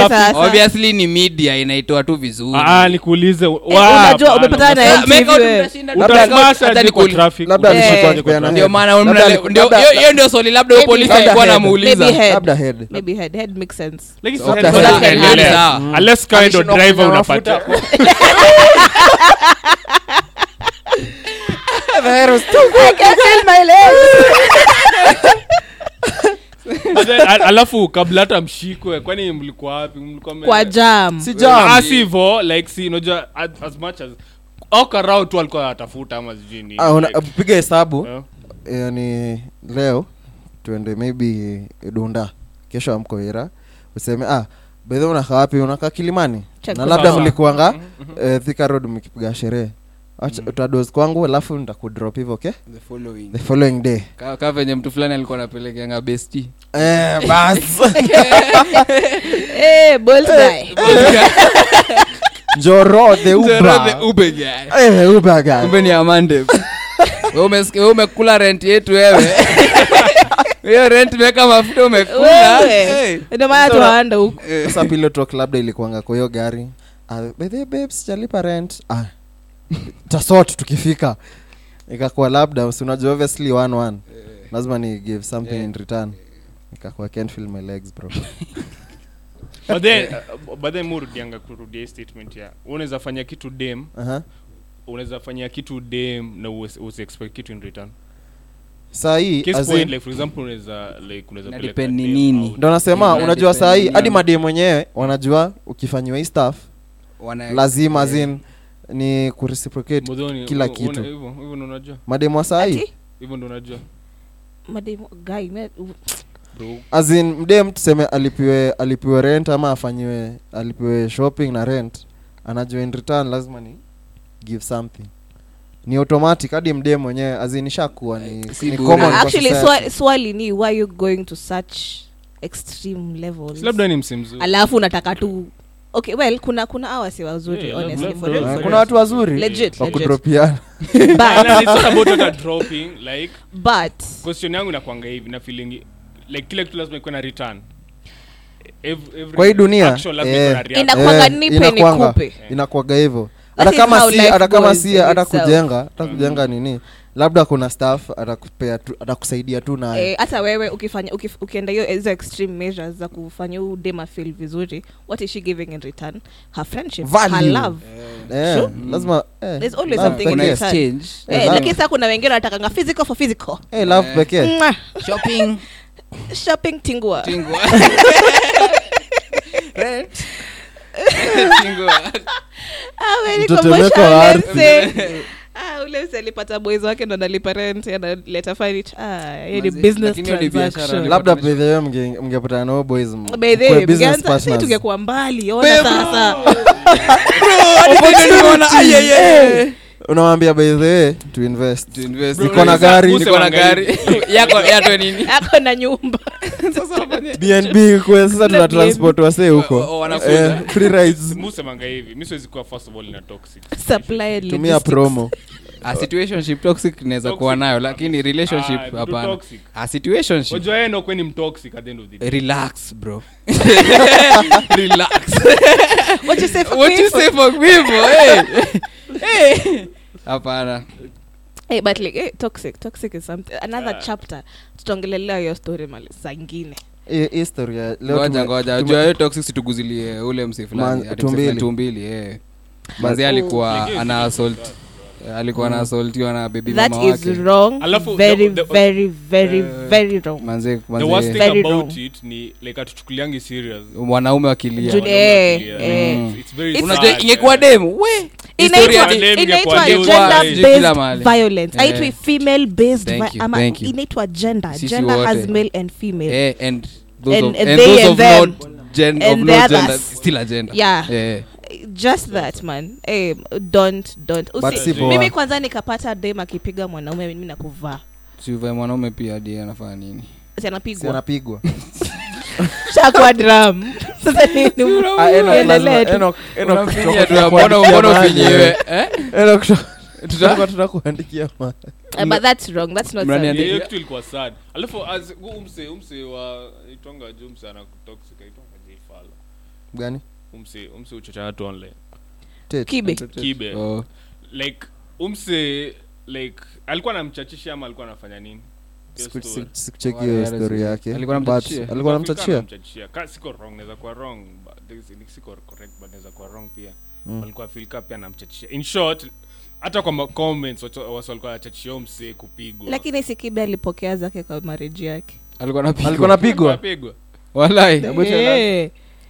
Speaker 3: sasa.
Speaker 4: Obviously ni media inaitoa tu vizuri.
Speaker 6: Ah, nikuulize
Speaker 3: Eh, unajua umepatana na MTV
Speaker 5: Labda-
Speaker 6: traffic?
Speaker 4: ndio
Speaker 5: soli
Speaker 4: maana
Speaker 5: Labda
Speaker 4: mnale- ndio- hiyo- hiyo ndio swali labda polisi alikuwa
Speaker 5: Maybe
Speaker 4: anamuuliza
Speaker 5: labda head.
Speaker 3: Maybe head. Head makes sense.
Speaker 6: Like, head
Speaker 5: labda
Speaker 6: first
Speaker 3: head.
Speaker 6: unaendelea.
Speaker 4: Sawa.
Speaker 6: Unless kind of
Speaker 5: Alishindwa
Speaker 6: driver *laughs*
Speaker 5: kunywa
Speaker 6: unapata
Speaker 3: I can feel my
Speaker 6: alafu kabla hata mshikwe kwani mlikuwa wapi mlikuwa
Speaker 3: kwa jam.
Speaker 5: Si jam.
Speaker 6: Ah, like si unajua as, much as au tu alikuwa anatafuta ama sijui
Speaker 5: Ah,
Speaker 6: like,
Speaker 5: piga hesabu.
Speaker 6: Yeah.
Speaker 5: yani leo tuende maybe dunda kesho amkoira useme ah bedhe unakaa wapi? Unakaa kilimani? Na labda mlikuanga eh, thika road mkipiga sherehe Acha- utados kwangu alafu nitakudrop hivyo okay?
Speaker 4: The following.
Speaker 5: the following day.
Speaker 4: Ka- ka venye mtu fulani alikuwa anapelekeanga besti
Speaker 5: eh, *laughs* bas.
Speaker 3: Eh bold guy.
Speaker 5: Njoro the uba eh, uba guy.
Speaker 4: Kumbe ni amande. *laughs* Wewe umesikia- wewe umekula rent yetu wewe. *laughs* Hiyo rent meka mafuta umekula.
Speaker 3: Wewe.
Speaker 4: Hey.
Speaker 3: ndio maana tuwaanda huku
Speaker 5: sasa pillow talk labda ilikuanga kwa hiyo gari. Ah, by the way, babes sijalipa rent. Ah, tasot tukifika. Ikakuwa labda unajua obviously one one. Lazima ni give something in return. Ikakuwa can't feel my legs bro. *laughs*
Speaker 6: But then uh, but then murudianga kurudia statement ya unaweza fanya kitu dem. Unaweza fanya kitu dem na usi usi kitu in return.
Speaker 5: Saa hii
Speaker 6: case
Speaker 5: as
Speaker 6: point
Speaker 5: in-
Speaker 6: like for example unaweza like unaweza
Speaker 4: Ina
Speaker 6: peleka
Speaker 4: depend ni
Speaker 6: dem
Speaker 4: nini.
Speaker 6: out.
Speaker 5: ndo nasema unajua saa hii hadi madie mwenyewe wanajua ukifanyiwa hii staff lazima
Speaker 4: Eh.
Speaker 5: azin ni kureciprocate
Speaker 6: Mudhoni,
Speaker 5: kila
Speaker 6: u-
Speaker 5: kitu.
Speaker 6: hivyo hivyo ndo unajua
Speaker 5: mademu wa saa hii
Speaker 3: Ati?
Speaker 6: hivyo ndo unajua
Speaker 3: mademu guy me-
Speaker 6: bro
Speaker 5: azin mdem tuseme alipiwe alipiwe rent ama afanyiwe alipiwe shopping na rent anajua in return lazima ni give something ni automatic hadi mdem mwenyewe azin ishakuwa ni,
Speaker 4: Si
Speaker 5: ni
Speaker 4: bure.
Speaker 5: common kwa
Speaker 3: actually
Speaker 5: society.
Speaker 3: swa- swali ni why you going to such extreme levels
Speaker 6: Si labda ni msi mzuri
Speaker 3: alafu unataka tu okay well kuna kuna awasi wazuri
Speaker 6: Yeah,
Speaker 3: honestly
Speaker 6: love-
Speaker 3: for
Speaker 6: love-
Speaker 3: real,
Speaker 5: Eh,
Speaker 3: for
Speaker 5: kuna
Speaker 3: real.
Speaker 5: watu wazuri
Speaker 3: Legit,
Speaker 5: wa
Speaker 3: legit.
Speaker 5: kudropiana *laughs*
Speaker 3: but
Speaker 6: it's not about hata dropping like
Speaker 3: but
Speaker 6: question yangu inakwanga hivi na feeling like kila kitu lazima ikuwe na return Every- every
Speaker 5: Kwa hii dunia, eh.
Speaker 3: Inakuwanga
Speaker 5: Eh,
Speaker 3: nipe nikupe.
Speaker 5: inakuwaga hivyo hata kama si hata kama si hata kujenga hata kujenga nini labda kuna staff atakupea tu atakusaidia tu nayo
Speaker 3: hata hata wewe ukifanya ukif, ukienda hiyo hizo extreme measures za kufanya huu dema feel vizuri what is she giving in return her friendship
Speaker 5: Value.
Speaker 3: her love
Speaker 5: yeah.
Speaker 3: Sure.
Speaker 5: lazima eh,
Speaker 3: There's always
Speaker 5: love
Speaker 3: something in
Speaker 5: pekee.
Speaker 3: return.
Speaker 4: exchange
Speaker 5: Eh,
Speaker 3: eh,
Speaker 5: love.
Speaker 3: lakini sasa kuna wengine wanatakanga physical for physical
Speaker 5: Eh, love
Speaker 4: Eh.
Speaker 5: pekee
Speaker 3: Mwah.
Speaker 4: shopping
Speaker 3: shopping tingua
Speaker 4: tingwa *laughs* rent tingwa
Speaker 3: Ah,
Speaker 5: wa ardhi.
Speaker 3: say. *laughs* Ah, ule alipata boys wake ndo analiparent analeta. Ah,
Speaker 5: bedhewe mngepatana nao boys
Speaker 3: tungekuwa mbali ona sasa
Speaker 5: unawambia bedhewe to invest.
Speaker 4: To invest.
Speaker 5: Niko na gari.
Speaker 4: Na gari. *laughs* Yako yatwe nini?
Speaker 3: Ako na nyumba. *laughs*
Speaker 5: Bnb kwe sasa tuna
Speaker 3: Na
Speaker 5: transport wasee huko.
Speaker 4: wa- wanakuja.
Speaker 5: Eh, free rides. *laughs*
Speaker 6: Musemanga hivi. Mi siwezi kuwa first of all na toxic.
Speaker 5: Tumia promo.
Speaker 4: A situationship toxic naweza kuwa nayo lakini relationship
Speaker 6: Ah,
Speaker 4: hapana. a situationship.
Speaker 6: Wajua yeye ndo kweni mtoxic at the end of the day.
Speaker 4: Relax bro. Relax.
Speaker 3: What you say for
Speaker 4: what you say for people? Hey. Hey hapana.
Speaker 3: Hey, but like, hey, toxic toxic is something another
Speaker 6: uh,
Speaker 3: chapter. Tutaongelelea hiyo story mali zangine ingine
Speaker 5: Hii- hii story ya leo
Speaker 4: ngoja
Speaker 5: tume-
Speaker 4: ngoja.
Speaker 5: tume-
Speaker 4: jua hiyo toxic situguzilie ule msi fulani.
Speaker 5: Tumbili.
Speaker 4: tumbili eh. Manzi alikuwa ana assault alikuwa na assaultiwa na bebi
Speaker 3: that
Speaker 4: mama
Speaker 3: is wrong.
Speaker 6: Alafu,
Speaker 3: very
Speaker 6: the- the-
Speaker 3: very very
Speaker 4: Eh,
Speaker 3: very wrong.
Speaker 4: manze
Speaker 6: the worst thing
Speaker 3: Very
Speaker 6: about
Speaker 3: wrong.
Speaker 6: it ni like atuchukuliangi serious.
Speaker 4: Mwanaume wakilia.
Speaker 3: Juni- eh, eh.
Speaker 6: It's- it's very
Speaker 3: It's-
Speaker 4: unajua ingekuwa
Speaker 6: eh.
Speaker 4: demu we.
Speaker 3: Inaitwa
Speaker 6: ya dem
Speaker 3: inaitwa
Speaker 6: ingekuwa
Speaker 4: news.
Speaker 3: gender
Speaker 4: Kila
Speaker 3: based
Speaker 4: mahali.
Speaker 3: violence.
Speaker 4: Eh.
Speaker 3: aitwi female based
Speaker 4: Thank
Speaker 3: vi-
Speaker 4: you,
Speaker 3: ama inaitwa gender. Gender has male and female.
Speaker 4: Eh, and those
Speaker 3: And-
Speaker 4: of,
Speaker 3: and
Speaker 4: and those of not gen, of
Speaker 3: And
Speaker 4: gender. Still a gender.
Speaker 3: Yeah.
Speaker 4: eh.
Speaker 3: Just that man. Hey, don't don't. Usi, mimi kwanza nikapata dem akipiga mwanaume mimi nakuvaa.
Speaker 4: Siuvae mwanaume pia d anafanya nini?
Speaker 3: Anapigwa?
Speaker 5: Anapigwa. *laughs*
Speaker 3: Shakwa *laughs* sasa
Speaker 5: Ah,
Speaker 4: ufinyiwe
Speaker 5: eh.
Speaker 4: eh?
Speaker 5: Tutakuwa tunakuandikia.
Speaker 3: Uh, but that's wrong. That's not
Speaker 6: hiyo kitu ilikuwa sad. Alafu umse umse wa itonga ju umse anakutoxic itonga jifala
Speaker 5: gani
Speaker 6: umse umse uchocha watu online
Speaker 3: kibe.
Speaker 6: Kibe.
Speaker 4: Oh.
Speaker 6: like umse like alikuwa anamchachisha ama alikuwa anafanya nini?
Speaker 5: Sikucheki hiyo yake.
Speaker 4: Alikuwa
Speaker 5: but
Speaker 4: anamchachia?
Speaker 5: alikuwa
Speaker 6: Afrika
Speaker 5: anamchachia.
Speaker 6: anamchachia. Ka- siko wrong naweza kuwa wrong siko correct but naweza kuwa wrong pia.
Speaker 5: Mm.
Speaker 6: walikuwa feel pia anamchachia. In short hata kwa ma- comments watu walikuwa wanachachia msee kupigwa.
Speaker 3: Lakini si kibe alipokea zake kwa mareji yake.
Speaker 4: Alikuwa
Speaker 5: napigwa
Speaker 6: Anapigwa.
Speaker 4: Walai.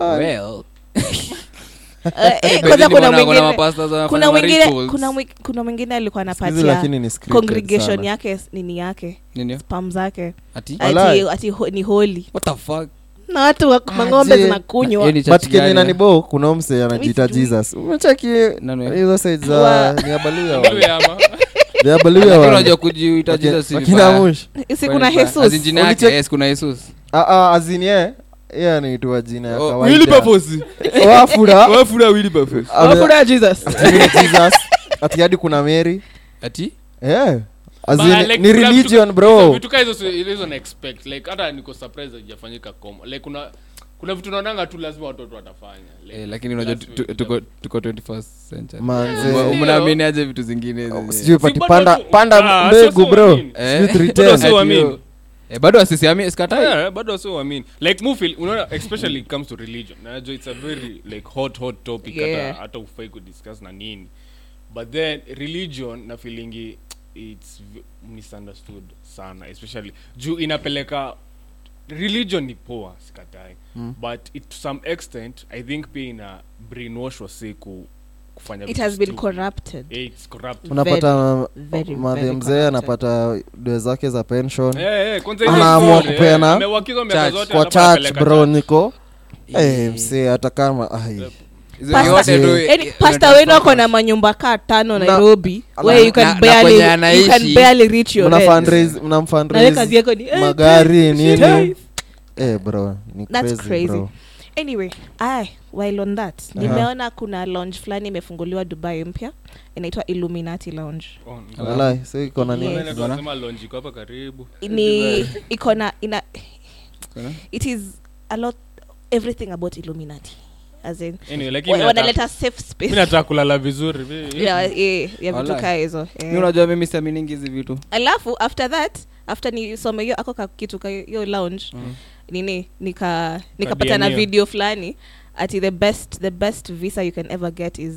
Speaker 4: well. *laughs*
Speaker 3: Kwanza kuna mwingine kuna mwingine
Speaker 4: rituals.
Speaker 3: kuna mwi- kuna mwingine alikuwa anapatia congregation yake nini yake? Spam zake.
Speaker 4: Ati?
Speaker 3: Ati, ati ho, ni holi
Speaker 4: What the fuck?
Speaker 3: na watu wa- mang'ombe
Speaker 5: Aje.
Speaker 3: zinakunywa.
Speaker 4: Hiyo ni
Speaker 5: but
Speaker 4: church
Speaker 5: kenye
Speaker 4: gani,
Speaker 5: nani
Speaker 4: eh?
Speaker 5: bo kuna mse anajiita jesus. Hizo za niabaluya *laughs*
Speaker 6: Wewe ama?
Speaker 5: Niabaluya
Speaker 4: Lakini unajua kujiita Jesus ni
Speaker 5: wakina
Speaker 4: vibaya.
Speaker 5: mush
Speaker 3: si
Speaker 4: Kwani
Speaker 3: kuna
Speaker 4: vibaya.
Speaker 3: jesus
Speaker 4: As in jina yake,
Speaker 5: Ulicheck-
Speaker 4: yes, kuna Jesus.
Speaker 5: azini ye ye anaitwa jina ya
Speaker 4: Oh, Willy
Speaker 5: kawaida
Speaker 4: Purpose. *laughs*
Speaker 5: wafura
Speaker 4: Wafula Willy Purpose.
Speaker 5: ame-
Speaker 3: Hakuna jesus *laughs*
Speaker 5: jesus ati hadi kuna mary
Speaker 4: Ati?
Speaker 5: yeah.
Speaker 6: But,
Speaker 5: Azini,
Speaker 6: like,
Speaker 5: ni
Speaker 6: kuna
Speaker 5: religion
Speaker 6: vitu-
Speaker 5: bro
Speaker 6: vitu kaa hizo si- hizo na expect like hata niko surprised haijafanyika komo like kuna kuna vitu naonanga tu lazima watoto watafanya like,
Speaker 4: Eh, lakini unajua tu- tu- tuko tuko 21st century.
Speaker 5: Manze.
Speaker 4: Mwa- mnaamini aje vitu zingine zenye-
Speaker 5: sijui pati
Speaker 6: bado
Speaker 5: panda
Speaker 6: tu-
Speaker 5: panda
Speaker 6: Ah,
Speaker 5: mbegu bro
Speaker 6: uamini.
Speaker 4: Eh?
Speaker 5: Smith
Speaker 6: Bado
Speaker 5: return.
Speaker 6: sio uamini.
Speaker 4: Eh, bado asisiamie sikatai?
Speaker 6: Yeah, bado like mufil unaona especially it comes to religion. Na najua it's a very like hot hot topic
Speaker 3: Yeah.
Speaker 6: hata hata ufai kudiscuss na nini. But then religion na feelingi it's v- misunderstood sana especially. Juu inapeleka religion ni poa sikatai.
Speaker 5: Mm.
Speaker 6: but it, to some extent i think pia ina brainwash wase ku, kufanya
Speaker 3: it has been corrupted.
Speaker 6: Yeah, it's corrupt
Speaker 5: unapata madhe mzee anapata dwe zake za pension.
Speaker 6: Eh, eh,
Speaker 5: Anaamua
Speaker 6: story, eh,
Speaker 4: church,
Speaker 5: kwa church bro niko. Msee hata kama ai.
Speaker 3: Pasta wenu ako na manyumba kaa tano
Speaker 5: Na-
Speaker 3: nairobi.
Speaker 5: na-
Speaker 3: where you
Speaker 4: na-
Speaker 3: can
Speaker 4: na
Speaker 3: barely,
Speaker 4: kwenye
Speaker 3: you can
Speaker 4: anaishi,
Speaker 3: barely reach your
Speaker 5: mna
Speaker 3: rent.
Speaker 5: fundraise mna
Speaker 3: Na wewe kazi
Speaker 5: fundraise
Speaker 3: yako ni
Speaker 5: magari
Speaker 3: shit,
Speaker 5: nini? Eh bro ni
Speaker 3: That's
Speaker 5: crazy,
Speaker 3: crazy.
Speaker 5: bro
Speaker 3: anyway ay while on that nimeona kuna lounge fulani imefunguliwa dubai mpya inaitwa illuminati lounge.
Speaker 6: Oh,
Speaker 5: iko na
Speaker 3: Yes.
Speaker 5: nini
Speaker 6: Mbona tunasema lounge iko hapa karibu.
Speaker 3: Ni iko na ina it is a lot everything about illuminati as in
Speaker 6: Anyway, lakini
Speaker 3: wa-
Speaker 6: nataka-
Speaker 3: wanaleta safe space.
Speaker 6: mi nataka kulala vizuri mi-
Speaker 3: ya ya- ya vitu kaa hizo
Speaker 4: unajua mimi siaminingi hizi vitu.
Speaker 3: Alafu after that after nisome hiyo ako kakituka kitu ka hiyo lounge nini nika nikapata na video fulani ati the best the best visa you can ever get is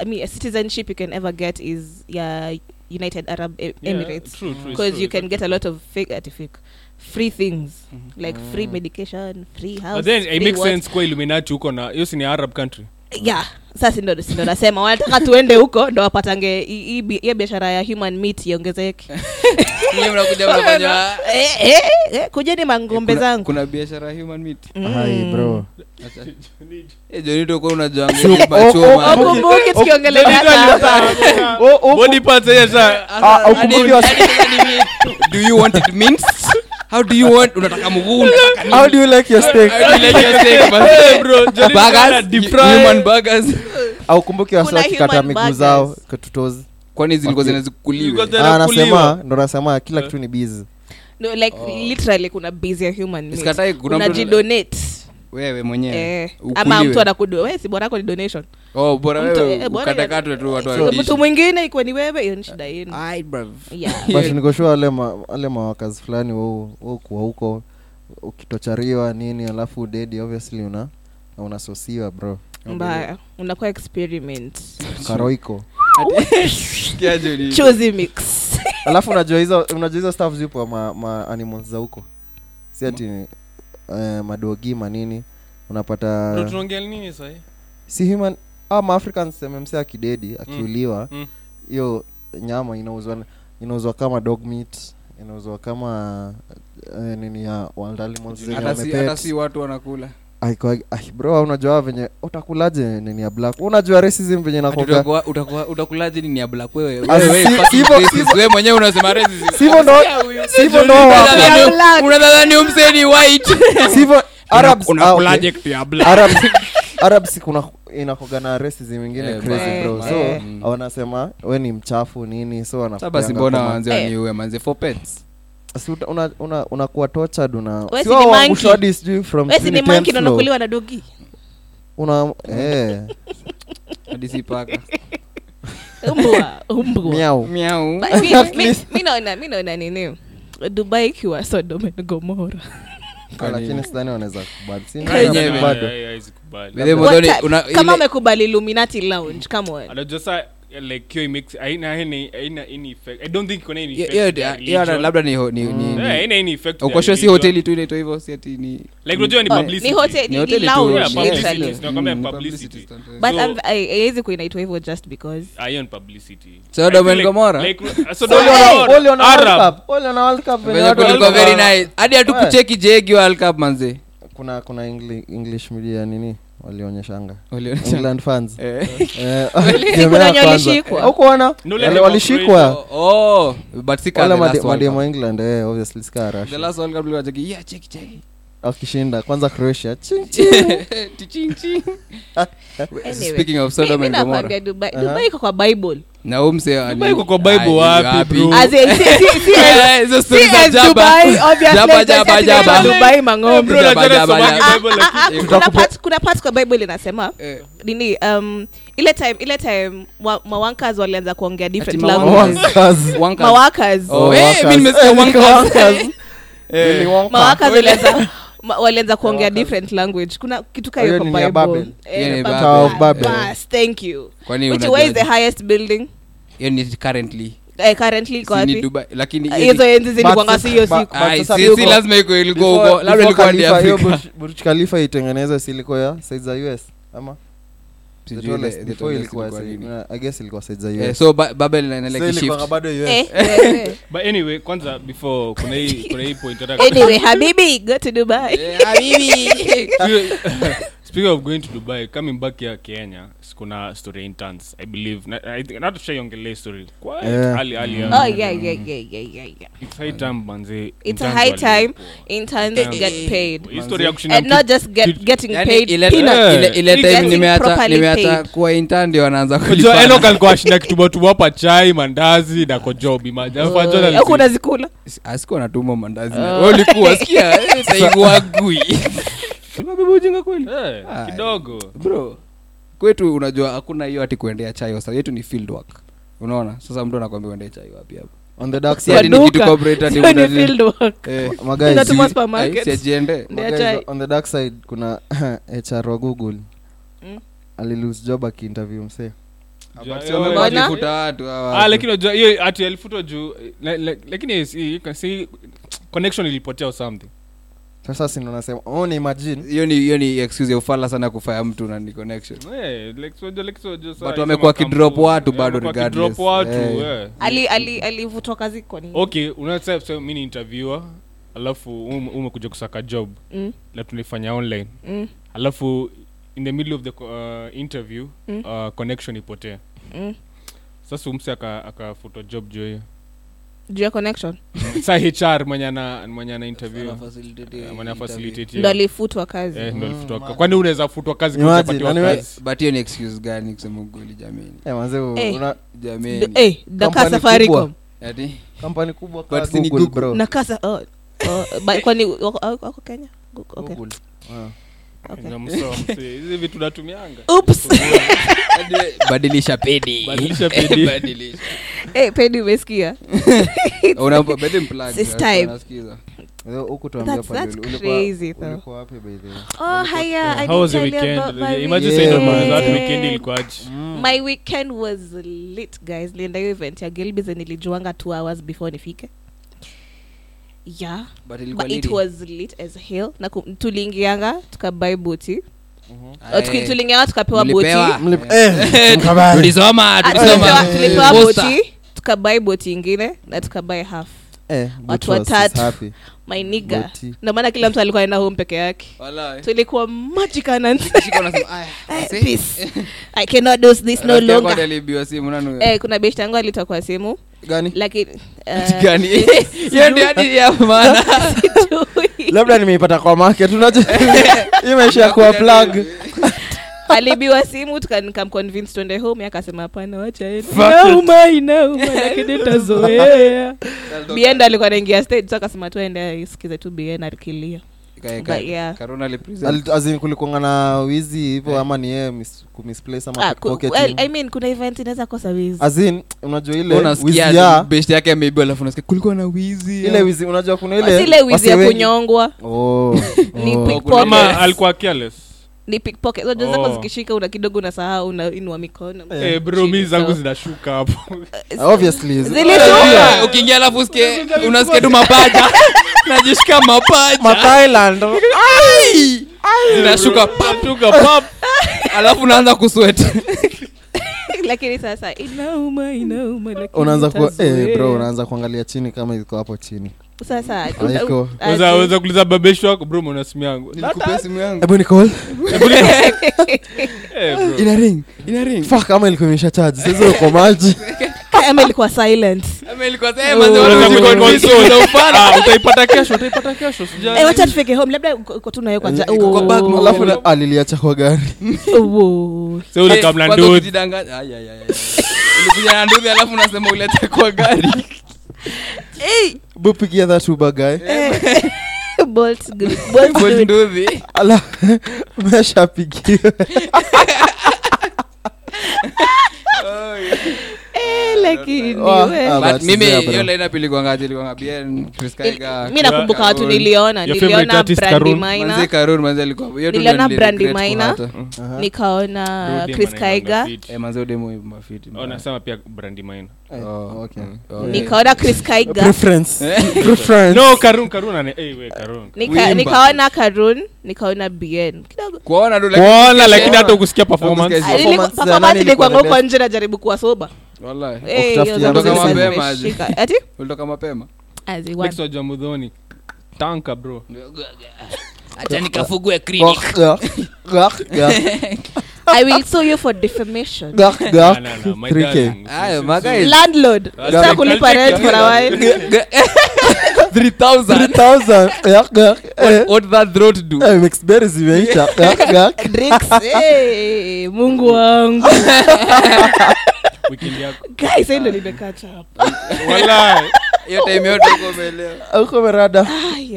Speaker 3: i mean a citizenship you can ever get is ya united arab E-
Speaker 6: Yeah,
Speaker 3: emirates. because you can get a lot of fake fake free things like free medication free house
Speaker 6: But then it makes
Speaker 3: what.
Speaker 6: sense kwa illuminati huko na hiyo si ni arab country?
Speaker 3: Yeah sasa ndo sindo nasema wanataka tuende huko ndo wapatange hiyo biashara ya human meat iongezeke eh, eh, eh, kujeni mangombe
Speaker 4: kuna,
Speaker 3: zangu
Speaker 4: kuna biashara ya human meat
Speaker 5: hai bro
Speaker 4: Eh,
Speaker 5: oh, oh, Ah,
Speaker 4: do you want it how do you want? Unataka mguu unataka
Speaker 5: how do you like your steak?
Speaker 4: How do you like your steak, but
Speaker 6: Hey, bro,
Speaker 4: Burgers?
Speaker 6: Deep fry.
Speaker 4: human burgers.
Speaker 5: Au
Speaker 3: kumbuke
Speaker 5: wasa
Speaker 3: kikata
Speaker 5: miguu zao katutozi
Speaker 4: kwani zilikuwa
Speaker 6: zinazikuliwa
Speaker 5: Ah, anasema ndo nasema kila kitu ni busy.
Speaker 3: No, like literally kuna busy ya human meat. Unajidonate.
Speaker 4: wewe mwenyewe
Speaker 3: eh, ama mtu anakudo wewe si bora yako ni donation
Speaker 4: oh bora
Speaker 3: mtu-
Speaker 4: wewe
Speaker 3: eh,
Speaker 4: ukatakatwe tu watu
Speaker 3: so, mtu mwingine ikiwa ni wewe hiyo ni shida yenu. Yeah. *laughs*
Speaker 5: but nikoshua ma, mawakazi fulani waukuwa huko ukitochariwa nini alafu dedi obviously una unasosiwa bro.
Speaker 3: Mbaya. Unakuwa experiment. *laughs*
Speaker 5: Karoiko.
Speaker 3: Chozi mix. *laughs*
Speaker 5: Alafu unajua hizo unajua hizo staff zipo ma, ma animals za huko. Si ati eh, madogi manini unapata
Speaker 6: tunaongea nini sahii
Speaker 5: si human ama africans mmc akidedi akiuliwa
Speaker 6: mm.
Speaker 5: hiyo nyama inauzwa inauzwa kama dog meat inauzwa kama uh, nini ya wild animals zenye
Speaker 4: Hata si-
Speaker 5: wamepet.
Speaker 4: hata si watu wanakula.
Speaker 5: Bro unajua venye utakulaje nini ya black? Unajua racism venye
Speaker 4: Ati
Speaker 5: nakoga
Speaker 4: utakuwa- utakuwa- utakulaje nini ya black? Wewe
Speaker 5: Ah,
Speaker 4: mwenyewe unasema Unadhani- umseni white?
Speaker 5: Arabs ah,
Speaker 6: unakulaje kitu ya black *laughs*
Speaker 5: arabs kuna inakoga na racism ingine
Speaker 4: Eh,
Speaker 5: crazy
Speaker 3: eh,
Speaker 5: bro. So
Speaker 3: eh.
Speaker 5: wanasema we ni mchafu nini so
Speaker 4: Sasa basi mbona
Speaker 3: Eh.
Speaker 4: waniue manze for pets?
Speaker 5: Kama- si uta- una- una- unakuwa tortured una
Speaker 3: We
Speaker 5: si
Speaker 3: si ni monkey.
Speaker 5: waangushwa hadi sijui from
Speaker 3: wesi ni
Speaker 5: 10th floor.
Speaker 3: nanakuliwa na dogi.
Speaker 5: Una eh.
Speaker 4: Hadi si paka.
Speaker 3: Umbwa umbwa.
Speaker 5: Miau.
Speaker 4: Miau.
Speaker 3: But mi- mi- mi naona mi naona nini? Dubai ikiwa sodom and gomora
Speaker 5: lakini sidhani wanaweza kubali Si
Speaker 3: Crazy.
Speaker 5: ndio
Speaker 4: Yenyewe.
Speaker 5: bado.
Speaker 6: haiwezi kubali
Speaker 4: By the way,
Speaker 3: What
Speaker 4: Modoni,
Speaker 3: type-
Speaker 4: una-
Speaker 3: kama amekubali luminati lounge come on
Speaker 6: anajua sa like hiyo imex haina haina haina any effect i don't think kuna any effect
Speaker 4: hiyo-
Speaker 6: to their
Speaker 4: hiyo hata
Speaker 6: religion.
Speaker 4: labda ni ho- ni- ni-
Speaker 6: Eh, haina any effect
Speaker 4: uko sure si hoteli tu inaitwa hivyo si ati ni
Speaker 6: like unajua ni
Speaker 3: Oh,
Speaker 6: publicity
Speaker 3: ni hoteli
Speaker 4: Ni
Speaker 3: ni
Speaker 4: hoteli tu,
Speaker 6: Yeah, publicity. Tunakwambia
Speaker 4: Mm,
Speaker 6: publicity.
Speaker 4: publicity.
Speaker 3: but
Speaker 6: So-
Speaker 3: I'm- ai- hivyo just because
Speaker 6: Ah, hiyo ni publicity like, uh,
Speaker 3: So,
Speaker 5: World World Cup
Speaker 4: very nice hadi
Speaker 5: Eh.
Speaker 4: jegi World Cup manze
Speaker 5: kuna kuna Engli- english media nini walionyeshanga
Speaker 4: Walionyesha-
Speaker 5: england fans
Speaker 4: Eh.
Speaker 5: Eh,
Speaker 3: kuna
Speaker 5: ya
Speaker 3: wenye
Speaker 5: kwanza.
Speaker 3: walishikwa.
Speaker 5: Haukuona?
Speaker 6: No,
Speaker 5: Wale walishikwa
Speaker 4: Oh, but si
Speaker 5: wale made- mademu wa england eh, obviously sika
Speaker 4: The
Speaker 5: Russia.
Speaker 4: last World Cup tulikuwa cheki, yeah, cheki, cheki.
Speaker 5: wakishinda kwanza croatia *laughs* Ching,
Speaker 3: Anyway, *laughs*
Speaker 4: Speaking of Sodom
Speaker 3: mi- mi nakwambia dubai
Speaker 5: Aha.
Speaker 3: dubai iko kwa bible
Speaker 4: na
Speaker 6: Dubai iko *laughs* *laughs* kwa Bible
Speaker 3: kwa inasema
Speaker 4: Eh.
Speaker 3: nini um, ile time ile time wa, mawankas walianza kuongea different mawakas mawakas *laughs* walianza walianza kuongea different language. Kuna kitu kwa bible.
Speaker 5: Babel.
Speaker 3: Eh,
Speaker 4: ni
Speaker 3: Babel.
Speaker 4: Tower of
Speaker 5: Babel.
Speaker 3: Bas, thank you.
Speaker 4: Kwani
Speaker 3: which where is the highest building?
Speaker 4: Hiyo ni currently.
Speaker 3: Eh, currently iko
Speaker 4: Si ni
Speaker 3: wapi?
Speaker 4: Dubai, lakini
Speaker 3: Ah,
Speaker 4: hiyo
Speaker 3: hizo
Speaker 4: ni-
Speaker 3: enzi zilikuwanga si hiyo
Speaker 5: sasa-
Speaker 3: siku.
Speaker 4: Ai,
Speaker 5: sasa
Speaker 4: si-
Speaker 5: yuko-
Speaker 4: lazima iko ilikuwa huko labda ilikuwa ni Afrika.
Speaker 5: Burj- Khalifa itengenezwe si ilikuwa ya side za us ama
Speaker 4: so Babel
Speaker 5: So US.
Speaker 3: eh, eh, eh.
Speaker 6: but anyway kwanza before kuna hii kuna hii point nataka-
Speaker 3: anyway habibi go to dubai.
Speaker 4: Eh, habibi. *laughs*
Speaker 6: speaking of going to dubai coming back here kenya kuna story ya interns i believe Na- I think- not tushaiongelea story quite
Speaker 5: Yeah.
Speaker 6: early early
Speaker 3: oh
Speaker 6: on.
Speaker 3: yeah yeah yeah yeah yeah yeah
Speaker 6: it's high time manze
Speaker 3: it's a
Speaker 6: interns
Speaker 3: high time
Speaker 6: walipwa.
Speaker 3: interns
Speaker 6: Yeah.
Speaker 3: get paid
Speaker 6: Hii story ya kushinda
Speaker 3: and not just get,
Speaker 6: Kid-
Speaker 3: getting paid
Speaker 4: ile-
Speaker 3: peanuts.
Speaker 4: ile- ile
Speaker 6: Getting
Speaker 4: time nimeacha
Speaker 3: properly
Speaker 4: nimeacha
Speaker 3: paid.
Speaker 4: kuwa intern ndio
Speaker 6: anaanza
Speaker 4: kulipana.
Speaker 6: Ashinda kitubatuba hapa chai mandazi na kojobi
Speaker 3: majaaunazikula unazikula
Speaker 4: asikuwa natuma mandazi ulikuwa sikia *laughs* eh, saigwagui ujinga kweli?
Speaker 6: Eh, kidogo.
Speaker 4: Bro kwetu unajua hakuna hiyo ati kuendea chai sasa yetu ni field work. Unaona? Sasa mtu anakwambia uendee chai wapi hapo?
Speaker 5: On the dark side
Speaker 4: ni kitu
Speaker 3: Duka.
Speaker 4: corporate ati *laughs*
Speaker 3: Sio ni field work.
Speaker 4: Eh,
Speaker 3: supermarket.
Speaker 4: ai, si ajiende.
Speaker 3: Ndia
Speaker 5: maguys,
Speaker 3: chai.
Speaker 5: on the dark side kuna *laughs* hr wa google.
Speaker 3: Mm.
Speaker 5: alilose job akiinterview msee.
Speaker 4: But si watu hawa
Speaker 6: Ah,
Speaker 4: watu.
Speaker 6: lakini unajua hiyo ati alifutwa juu la- la- lakini si- si connection ilipotea or something
Speaker 5: sasa sindo nasema oh, ni imagine
Speaker 4: hiyo ni hiyo ni excuse ya ufala sana kufaya mtu na ni connection
Speaker 6: Eh, saa
Speaker 4: But
Speaker 6: hizo
Speaker 4: wamekuwa
Speaker 6: makampuni-
Speaker 4: wakidrop watu
Speaker 6: eh,
Speaker 4: bado
Speaker 6: wamekuwa
Speaker 4: regardless.
Speaker 6: watu
Speaker 4: Eh.
Speaker 6: eh.
Speaker 3: ali ali alivutwa kazi kwa nini
Speaker 6: okay unasema sema mi ni interviewer alafu um- umekuja kusaka job
Speaker 3: Mm,
Speaker 6: na tunaifanya online
Speaker 3: mm,
Speaker 6: alafu in the middle of the co- uh, interview
Speaker 3: Mm.
Speaker 6: uh, connection ipotee
Speaker 3: mm.
Speaker 6: sasa umse akafutwa job juu hiyo
Speaker 3: juu ya connection. *laughs*
Speaker 6: Sa hr mwenye ana mwenye ana interview. Eh, mwenye
Speaker 3: ndo
Speaker 6: hiyo.
Speaker 3: alifutwa kazi.
Speaker 6: Eh, ndo
Speaker 5: Mm,
Speaker 6: alifutwa ka- kwani unaweza futwa kazi
Speaker 5: Imagine,
Speaker 6: kupatiwa
Speaker 5: anyway-
Speaker 6: kazi?
Speaker 4: But hiyo ni excuse gani kusema ukweli jameni?
Speaker 5: Eh, manze
Speaker 3: Eh.
Speaker 5: una
Speaker 4: jameni.
Speaker 3: D- eh, daka
Speaker 5: Company
Speaker 3: safaricom.
Speaker 4: ati?
Speaker 5: Kampani kubwa
Speaker 4: But si ni
Speaker 5: google
Speaker 4: Google.
Speaker 5: bro.
Speaker 3: Na kasa oh, oh, ba- kwani wako wako kenya? Gu- okay,
Speaker 5: Google. Ah.
Speaker 3: Oops. *laughs*
Speaker 4: badilisha
Speaker 6: Badilisha pedi.
Speaker 3: Eh, pedi umesikia *laughs*
Speaker 4: Unampa- bedi mplug,
Speaker 3: This time.
Speaker 5: Eh, huku
Speaker 3: That's- that's crazy, though.
Speaker 5: wapi by the way?
Speaker 3: oh haya I
Speaker 6: how was
Speaker 3: didn't
Speaker 6: the
Speaker 3: tell you
Speaker 6: weekend
Speaker 3: about my
Speaker 6: imagine
Speaker 5: weekend.
Speaker 6: saying about that
Speaker 3: weekend.
Speaker 6: weekend ilikuwaje
Speaker 3: my weekend was lit guys nilienda hiyo event ya gilbis nilijuanga two hours before nifike yeah.
Speaker 4: But
Speaker 3: but it was lit as hell. Na tuliingianga tukabai boti tuki- tukapewa boti
Speaker 4: Mlipewa?
Speaker 5: Mlip- mkabali. *laughs*
Speaker 4: tulisoma tulisoma
Speaker 3: tulipewa tulipewa boti tukabai boti ingine na tukabai half
Speaker 5: Eh,
Speaker 3: Watu watatu. my ndio maana kila mtu alikuwa enda home peke yake. Tulikuwa magicanant *laughs*
Speaker 4: Shika unasema, "Aya, *laughs* wase."
Speaker 3: peace. *laughs* I cannot do this no longer.
Speaker 4: hadi aliibiwa simu nani-
Speaker 3: eh kuna beshte yangu alitoa kwa simu.
Speaker 5: Gani?
Speaker 3: Lakini
Speaker 4: Ati
Speaker 3: eh,
Speaker 4: gani? Hiyo ndio hadi ya maana.
Speaker 5: labda nimeipata kwa market unajua. Kuwa plug
Speaker 3: alibiwa simu nikamconvince twende home akasema hapana wacha ende.
Speaker 5: Fuck
Speaker 3: Inauma, inauma, lakini nitazoea. Bienda alikuwa naingia stage so akasema tuende isikize tu bien alikilia.
Speaker 5: Kulikuanga na wizi hivo ama ni yeye mis- kumisplace ama
Speaker 3: ah, I mean kuna event inaweza kosa wizi.
Speaker 5: Unajua ile wizi ya
Speaker 4: best yake ameibiwa alafu unasikia kulikuwa na wizi
Speaker 5: ile wizi unajua kuna ile
Speaker 3: ile wizi ya kunyongwa.
Speaker 5: Oh, oh.
Speaker 6: ama alikuwa careless
Speaker 3: ni pickpocket. Zako
Speaker 6: Oh.
Speaker 3: zikishika una kidogo unasahau unainua mikono.
Speaker 5: Eh.
Speaker 6: Eh, bro mi zangu zinashuka hapo. *laughs*
Speaker 5: Obviously
Speaker 4: Eh, *laughs* ukiingia alafu usikie unasikia tu mapaja. *laughs* Najishika mapaja.
Speaker 5: Ma Thailand.
Speaker 4: Zinashuka pap,
Speaker 6: Shuka pap.
Speaker 4: Alafu unaanza kuswet
Speaker 3: lakini sasa inauma inauma lakini
Speaker 5: unaanza ku eh, bro unaanza kuangalia chini kama iko hapo chini
Speaker 3: sasa
Speaker 6: kuliza babeshu wako bro mwana simu yangu.
Speaker 4: Nilikupea simu yangu.
Speaker 5: Hebu nicall *laughs*
Speaker 6: Eh, bro.
Speaker 4: ina ring. Ina ring.
Speaker 5: Fuck kama ilikuwa imesha charge. Sasa uko maji.
Speaker 3: Ama ilikuwa
Speaker 4: ufala.
Speaker 6: Ah, utaipata kesho utaipata kesho.
Speaker 3: Eh, wacha tufike home labda uko tu nayo Oh.
Speaker 5: aliliacha kwa
Speaker 3: Oh. *laughs*
Speaker 4: Eh, alafu unasema ulete kwa gari
Speaker 5: bupigia that uber guy.
Speaker 3: Bolt good. Bolt
Speaker 4: Kwa
Speaker 3: good.
Speaker 4: nduthi
Speaker 5: ala meshapigia
Speaker 3: Eh, *laughs* *laughs* *laughs*
Speaker 4: mimi
Speaker 5: zia, bro.
Speaker 4: hiyo lineup ilikuwangaje ilikuwanga bien Chris Kaiga
Speaker 3: mi nakumbuka watu niliona
Speaker 6: Your favorite
Speaker 3: niliona
Speaker 6: artist,
Speaker 3: Brandy
Speaker 6: Karun.
Speaker 4: manze
Speaker 3: Maina
Speaker 4: Karun manze alikuwa hiyo tu
Speaker 3: Niliona
Speaker 4: ndio niliregret
Speaker 3: Maina.
Speaker 4: kuhata.
Speaker 3: Nikaona
Speaker 6: Rudy
Speaker 3: chris
Speaker 6: Manaiga
Speaker 3: kaiga.
Speaker 6: fit.
Speaker 4: Eh, manze udemo hivi mafiti
Speaker 6: Oh, nasema pia brandi mine
Speaker 4: Oh,
Speaker 5: okay.
Speaker 4: Oh,
Speaker 3: nikaona chris kaiga.
Speaker 5: Preference. *laughs* Preference.
Speaker 6: No karun karun ane we karun.
Speaker 3: Nika-
Speaker 4: Wimba.
Speaker 3: nikaona karun nikaona bien. Kidogo.
Speaker 4: Kuona tu lakini-
Speaker 6: kuona lakini hata ukusikia performance.
Speaker 3: Ah,
Speaker 5: Performance za nani ilikuwa
Speaker 3: ilikuwa
Speaker 5: the
Speaker 3: huko nje najaribu kuwa soba *laughs*
Speaker 4: Ulitoka mapema?
Speaker 6: Wa jamudhoni tanka bro.
Speaker 4: Acha nikafugue
Speaker 5: Gak, gak, gak, gak,
Speaker 3: i will sue you for defamation.
Speaker 5: Gak,
Speaker 6: Na,
Speaker 5: gak.
Speaker 6: na, na, my
Speaker 5: 3K.
Speaker 6: darling.
Speaker 4: Ayo, magai.
Speaker 3: landlord. Sasa kulipa rent for a while
Speaker 4: 3000
Speaker 5: 3000 gak, gak. Eh,
Speaker 4: what that throat do?
Speaker 5: Eh, mixed berries zimeisha gak, gak. *laughs*
Speaker 3: drinks eh, mungu wangu *laughs*
Speaker 6: weekend yako?
Speaker 3: Guys ndo nimekacha hapa.
Speaker 6: Wallahi. *laughs*
Speaker 4: hiyo time yote uko umeelewa
Speaker 5: uko merada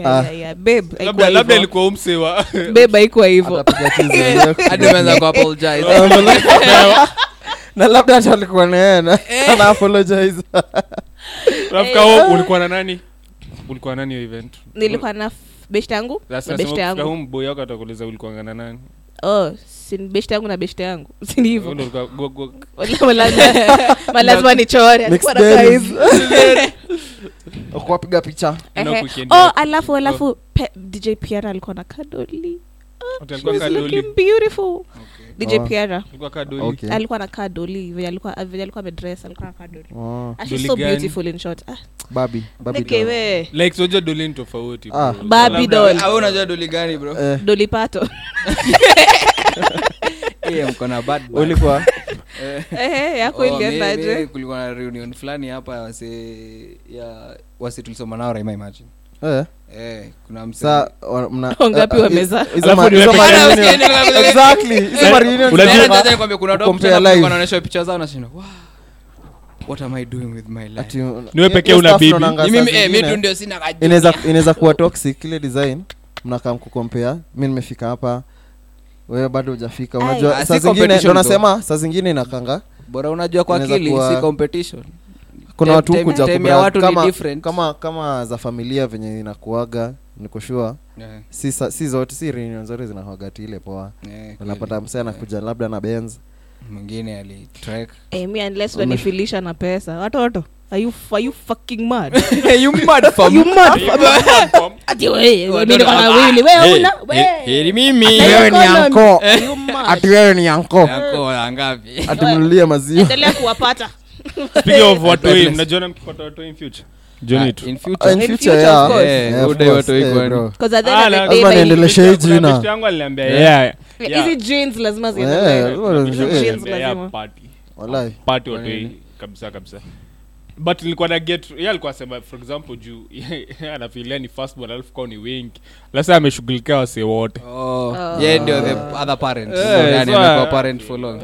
Speaker 3: Ah, haikuwa
Speaker 6: labda labda ilikuwa umse *laughs*
Speaker 3: babe haikuwa hivyo.
Speaker 5: Atapiga chizi *laughs* yako.
Speaker 4: hadi umeanza ku apologize.
Speaker 5: Na labda hata alikuwa naena ana apologize.
Speaker 6: Rafika ulikuwa na nani? Ulikuwa nani hiyo event?
Speaker 3: Nilikuwa na f- yangu? Beshte yangu.
Speaker 6: home boy yako na nani?
Speaker 3: Oh beshte yangu na beshte yangu. *laughs* Sini
Speaker 6: Wewe
Speaker 3: hivyo
Speaker 6: ndo ulikuwa go go
Speaker 3: malazima nichore
Speaker 5: Mixed
Speaker 3: alikuwa na
Speaker 5: berries.
Speaker 3: guys. *laughs* *laughs*
Speaker 5: kuwapiga picha?
Speaker 3: Oh alafu alafu dj piana alikuwa na kadoli
Speaker 6: alikuwa
Speaker 3: She's
Speaker 6: kadoli
Speaker 3: looking beautiful. Dj
Speaker 5: Oh.
Speaker 3: piara.
Speaker 6: Alikuwa kadoli.
Speaker 5: Okay.
Speaker 3: Alikuwa na kadoli venye alikuwa venye alikuwa amedress alikuwa na kadoli.
Speaker 5: Oh.
Speaker 3: Ah, she's
Speaker 6: Doli
Speaker 3: so
Speaker 6: gani?
Speaker 3: beautiful in short. Ah,
Speaker 5: babi babi doll.
Speaker 3: we.
Speaker 6: Like soja doli ni tofauti bro.
Speaker 5: Ah.
Speaker 3: Barbie
Speaker 6: Labda-
Speaker 3: doll.
Speaker 4: Ah, unajua doli gani bro?
Speaker 5: Eh,
Speaker 3: doli pato. *laughs*
Speaker 4: Eh, mko na bad bad.
Speaker 5: ulikuwa?
Speaker 3: Ehe yako
Speaker 4: Oh, mi- mi- kulikuwa na reunion fulani hapa ya wase ya tulisoma nao raima imagine
Speaker 5: eh,
Speaker 4: eh kuna mse
Speaker 5: sa wa- mna- *laughs*
Speaker 3: Wangapi
Speaker 4: picha zao nashinda
Speaker 6: Niwe pekee una
Speaker 5: kuwa toxic ile design. Mnakaa mkukompea. Mi nimefika hapa. Wewe bado hujafika. Unajua
Speaker 4: Ah,
Speaker 5: saa zingine ndo nasema saa zingine inakanga.
Speaker 4: Bora unajua kwa akili si competition
Speaker 5: kuna watu
Speaker 4: time-
Speaker 5: kuja
Speaker 4: time ya
Speaker 5: kubra-
Speaker 4: watu ni
Speaker 5: kama,
Speaker 4: different.
Speaker 5: kama kama za familia venye inakuaga nikoshua
Speaker 4: Eh,
Speaker 5: si, sa- si zote si reunion zote zinakuagati ile poa.
Speaker 4: Eh,
Speaker 5: unapata
Speaker 4: kweli.
Speaker 5: msee anakuja labda na benz.
Speaker 4: Mwingine alitrek
Speaker 3: Eh, me unless unanifilisha na pesa. Watoto are you, are you fucking mad? *laughs*
Speaker 4: You mad fam
Speaker 3: you mad ati wewe wewe niko na wili wewe una wewe
Speaker 4: mimi.
Speaker 5: Wewe ni anko.
Speaker 3: You mad.
Speaker 5: ati wewe ni anko
Speaker 4: yako ngapi
Speaker 5: ati maziwa.
Speaker 3: Endelea kuwapata *laughs*
Speaker 6: speaking of watoi mnajiona mkipata watoi in future?
Speaker 5: Hii
Speaker 6: aliniambia,
Speaker 3: hizi jeans lazima Jeans lazima.
Speaker 5: Walai.
Speaker 6: Watoi kabisa kabisa but nilikuwa na get ye alikuwa asema for example juu *laughs* anafilia ni fastball alafu kwao ni wengi lasa ameshughulikia wasee wote
Speaker 4: Oh,
Speaker 3: Oh.
Speaker 4: ndio the other parent
Speaker 6: Eh,
Speaker 4: yani
Speaker 6: so,
Speaker 4: amekuwa
Speaker 6: uh,
Speaker 4: parent for long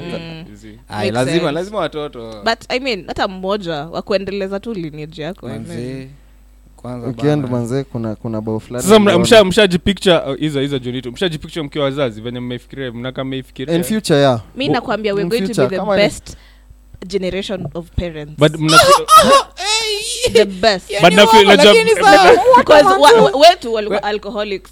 Speaker 6: Easy.
Speaker 4: Ai,
Speaker 3: Makes
Speaker 4: lazima
Speaker 3: sense.
Speaker 4: lazima watoto
Speaker 3: but i mean hata mmoja wa kuendeleza tu lineage yako I mean.
Speaker 4: Manze, kwanza
Speaker 5: weekend
Speaker 4: bana.
Speaker 5: manze kuna kuna bao fulani
Speaker 6: sasa mna- msha- mshajipicture uh, hizo hizo mshajipicture mkiwa wazazi venye mmeifikiria mnaka mmeifikiria
Speaker 5: in future yeah
Speaker 3: mi nakwambia we're
Speaker 5: in
Speaker 3: going to
Speaker 5: future,
Speaker 3: be the
Speaker 5: kama ni-
Speaker 3: best generation of parents.
Speaker 6: But *laughs*
Speaker 3: the best.
Speaker 6: But na feel najua *laughs*
Speaker 3: wetu walikuwa alcoholics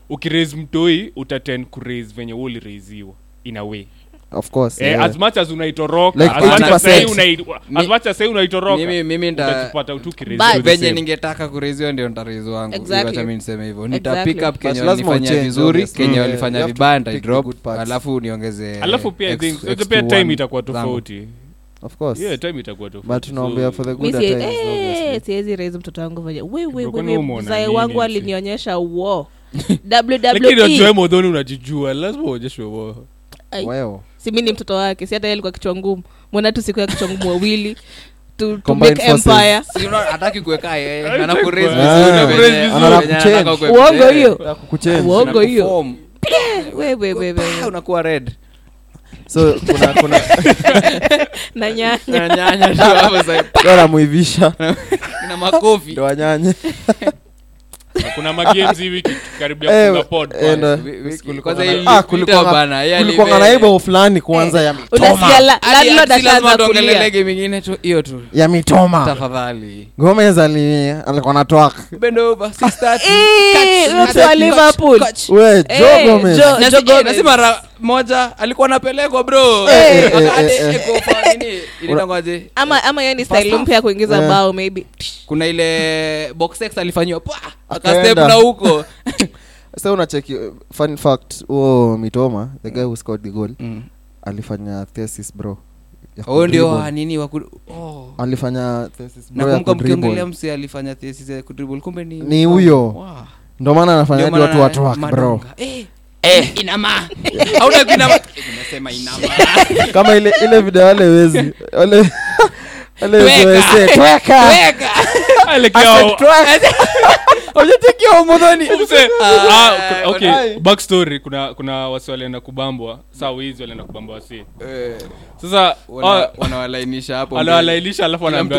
Speaker 6: ukiraise mtoi utaten kuraise venye wewe uliraiziwa in a way.
Speaker 5: Of course
Speaker 6: eh,
Speaker 5: yeah.
Speaker 6: as much as unaitoroka
Speaker 5: Like
Speaker 6: as much as
Speaker 5: 80%.
Speaker 6: unai- as much as sahi unaitoroka
Speaker 4: mimi mimi nda
Speaker 6: tu ukiraise
Speaker 3: But-
Speaker 6: the
Speaker 4: venye ningetaka kureziwa ndio ntarezi wangu.
Speaker 3: Exactly.
Speaker 4: Wacha mi niseme hivyo. Nita
Speaker 3: Exactly.
Speaker 4: pick up
Speaker 5: But
Speaker 4: walifanya vizuri
Speaker 5: Kenya
Speaker 4: walifanya vibaya
Speaker 5: the
Speaker 4: ntaidrop alafu niongeze
Speaker 6: alafu pia I think pia time itakuwa tofauti.
Speaker 5: Of course.
Speaker 6: Yeah time itakuwa tofauti.
Speaker 5: But tunaombea for the good
Speaker 3: si-
Speaker 5: times
Speaker 3: eh, siwezi raise mtoto wangu venye. We we we
Speaker 6: umeona
Speaker 3: mzae wangu alinionyesha wo
Speaker 6: lakini najua unajijua. Lazima uonyeshwe wo
Speaker 3: si mi ni mtoto wake si hata yeye alikuwa kichwa ngumu. Mwana tu siku ya kichwa ngumu wawili. To, make empire.
Speaker 4: Hataki kuweka yeye.
Speaker 3: Uongo hiyo. Uongo hiyo.
Speaker 4: unakuwa red.
Speaker 5: So kuna kuna *laughs*
Speaker 3: na nyanya.
Speaker 4: Na nyanya hapo sasa.
Speaker 5: Anamuivisha *laughs*
Speaker 4: na makofi.
Speaker 5: Ndo wanyanye *laughs*
Speaker 6: kuna magames hii wiki karibia
Speaker 5: Eh,
Speaker 6: kufunga pod
Speaker 5: eh, Ah, kulikuwa na- kulikuwa na
Speaker 4: alive-
Speaker 5: naibo fulani kwanza ya mitoma.
Speaker 3: Unasikia la-
Speaker 4: Hadi-
Speaker 3: landlord ashaanza kulia
Speaker 4: tu hiyo tu.
Speaker 5: Ya mitoma.
Speaker 4: Tafadhali.
Speaker 5: Gomez ali alikuwa natwak
Speaker 4: bend over 630
Speaker 3: Eh,
Speaker 4: Catch,
Speaker 3: mtu wa
Speaker 4: catch,
Speaker 3: Liverpool.
Speaker 4: catch.
Speaker 5: we
Speaker 3: Eh,
Speaker 5: gomez.
Speaker 3: Jo-
Speaker 4: Na
Speaker 3: Jo
Speaker 4: si-
Speaker 3: Gomez.
Speaker 4: na si mara moja alikuwa anapelekwa bro
Speaker 5: Eh, eh,
Speaker 4: Aka-
Speaker 5: eh,
Speaker 4: inaitangwaje?
Speaker 3: ama ama hiyo ni style mpya ya kuingiza bao maybe
Speaker 4: kuna ile box sex alifanyiwa pa
Speaker 5: Akaenda.
Speaker 4: na huko *laughs*
Speaker 5: sa unacheki fun fact huo mitoma the guy who scored the goal alifanya thesis bro ya
Speaker 4: oh ndio
Speaker 5: kudribble.
Speaker 4: wa nini waku oh.
Speaker 5: alifanya thesis bro ya
Speaker 4: nakumbuka
Speaker 5: kudribble.
Speaker 4: msi alifanya thesis ya kudribble kumbe ni
Speaker 5: Ni huyo.
Speaker 4: Wow.
Speaker 5: ndo maana anafanya
Speaker 4: Ndio
Speaker 5: hadi watu watu wak bro
Speaker 4: madonga. Eh, eh, inama. Hauna kuinama. Nimesema inama. *laughs*
Speaker 5: Kama ile ile video wale wezi. Wale wale wezi wese tweka.
Speaker 4: Weka.
Speaker 6: Alekea-
Speaker 4: Haujatekia umudhoni.
Speaker 6: Ah, okay,
Speaker 5: Walai.
Speaker 6: backstory kuna kuna wasi walienda kubambwa. Saa wizi walienda kubambwa wasi.
Speaker 4: Eh,
Speaker 6: sasa ah,
Speaker 4: wanawalainisha hapo
Speaker 6: Wanawalainisha alafu wanaambia.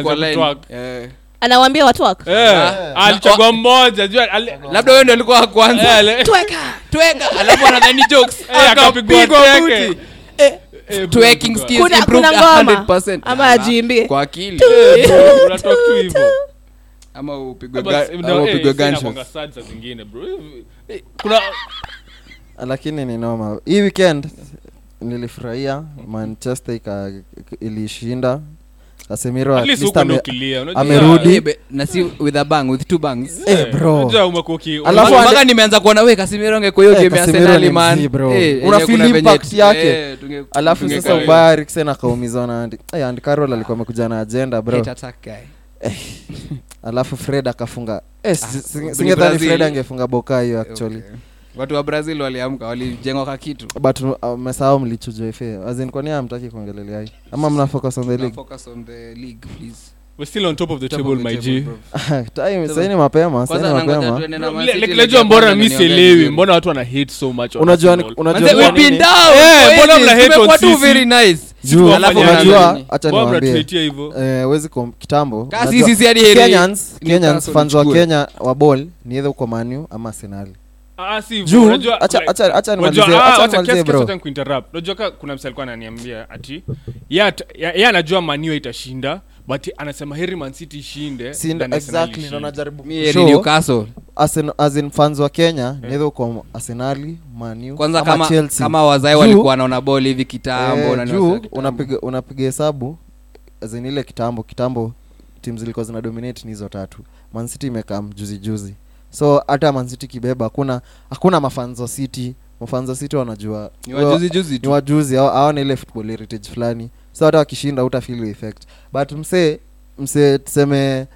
Speaker 4: Eh.
Speaker 3: Anawambia watu wako.
Speaker 6: Eh, alichagua mmoja jua
Speaker 4: labda wewe ndio alikuwa wa
Speaker 6: eh,
Speaker 4: kwanza
Speaker 6: ale-
Speaker 4: tweka. Tweka alafu anadhani jokes. *laughs*
Speaker 6: Eh, akapigwa
Speaker 4: akapigwa buti. Eh,
Speaker 6: eh,
Speaker 4: twerking skills
Speaker 3: Kuna-
Speaker 4: improved
Speaker 3: kuna
Speaker 4: 100%.
Speaker 3: Ama
Speaker 4: Ah,
Speaker 3: ajiimbie?
Speaker 4: kwa akili.
Speaker 6: Eh, tu hivyo. *laughs*
Speaker 4: ama upigwe
Speaker 6: Bas,
Speaker 4: ga-
Speaker 6: ndio,
Speaker 4: ama
Speaker 6: eh,
Speaker 4: upigwe gunshots.
Speaker 6: inakuanga sad saa zingine bro. Eh, kuna
Speaker 5: lakini ni noma hii weekend nilifurahia manchester ilishinda casemiro
Speaker 6: at
Speaker 5: at
Speaker 6: least
Speaker 5: least ame-
Speaker 6: ndo ukilia, unajua-
Speaker 5: amerudi.
Speaker 4: Eh, be- na si with a bang with two bangs
Speaker 5: Eh, bro.
Speaker 6: unajua
Speaker 5: Alafu
Speaker 4: Mpaka-
Speaker 5: ande-
Speaker 4: nimeanza kuona we kasimiro angekuwa hiyo
Speaker 5: Eh,
Speaker 4: game ya
Speaker 5: Casemiro
Speaker 4: Arsenal,
Speaker 5: ni
Speaker 4: man.
Speaker 5: mzee, bro.
Speaker 4: Eh, yenye
Speaker 5: feel
Speaker 4: kuna venye-
Speaker 5: impact yake.
Speaker 4: eh, tunge-
Speaker 5: alafu
Speaker 4: tunge-
Speaker 5: sasa
Speaker 4: tunge-
Speaker 5: ubaya Eriksen akaumizwa na Andy, eh, Andy Carroll alikuwa amekuja na agenda bro
Speaker 4: Hate attack guy.
Speaker 5: alafu fred akafunga eh, si-
Speaker 4: Ah,
Speaker 5: si- singedhani
Speaker 4: Brazil.
Speaker 5: fred angefunga boka hiyo actually
Speaker 4: Okay. Watu wa brazil waliamka walijengwa ka kitu.
Speaker 5: But uh, mmesahau mlichujwa ife azin kwani amtaki kuongelelea hii? Ama mna focus on the league?
Speaker 4: focus on the league, please.
Speaker 6: we're still on top of the
Speaker 4: Top
Speaker 6: table
Speaker 4: of the
Speaker 6: my
Speaker 4: table,
Speaker 6: G *laughs*
Speaker 5: time sasa mapema
Speaker 6: mbona sielewi. mbona watu wana hate so much
Speaker 5: unajua unajua
Speaker 4: we've been down.
Speaker 6: Eh, mbona mna hate on sisi?
Speaker 4: very nice.
Speaker 5: juu.
Speaker 6: Alafu
Speaker 5: unajua acha niwaambie. eh, wezi kitambo.
Speaker 4: Kasi sisi hadi
Speaker 5: Kenyans, Kenyans fans wa. Kenya wa ball ni either uko manu ama Arsenali.
Speaker 6: Ah, ah,
Speaker 5: acha
Speaker 6: wacha-
Speaker 5: nimalizie
Speaker 6: kiasi- kiasi
Speaker 5: bro.
Speaker 6: wacha nikuinterrupt. unajua ka kuna msee alikuwa ananiambia ati anajua maniwa itashinda but anasema heri mancity ishinde
Speaker 5: exactly fans wa Kenya yeah. uko Arsenali, Man U
Speaker 4: kwanza
Speaker 5: ama
Speaker 4: kama, kama wazae walikuwa wanaona bol hivi kitambo
Speaker 5: Eh, juu unapiga unapiga hesabu as ile kitambo kitambo timu zilikuwa zina dominate ni hizo tatu. Mancity imekaa juzi juzi so hata Man City kibeba hakuna hakuna mafanzo City. Mafanzo City wanajua
Speaker 4: ni wajuzi juzi
Speaker 5: ni
Speaker 4: tu
Speaker 5: wajuzi hawana ile football heritage fulani. So hata wakishinda uta feel the effect. But msee msee tuseme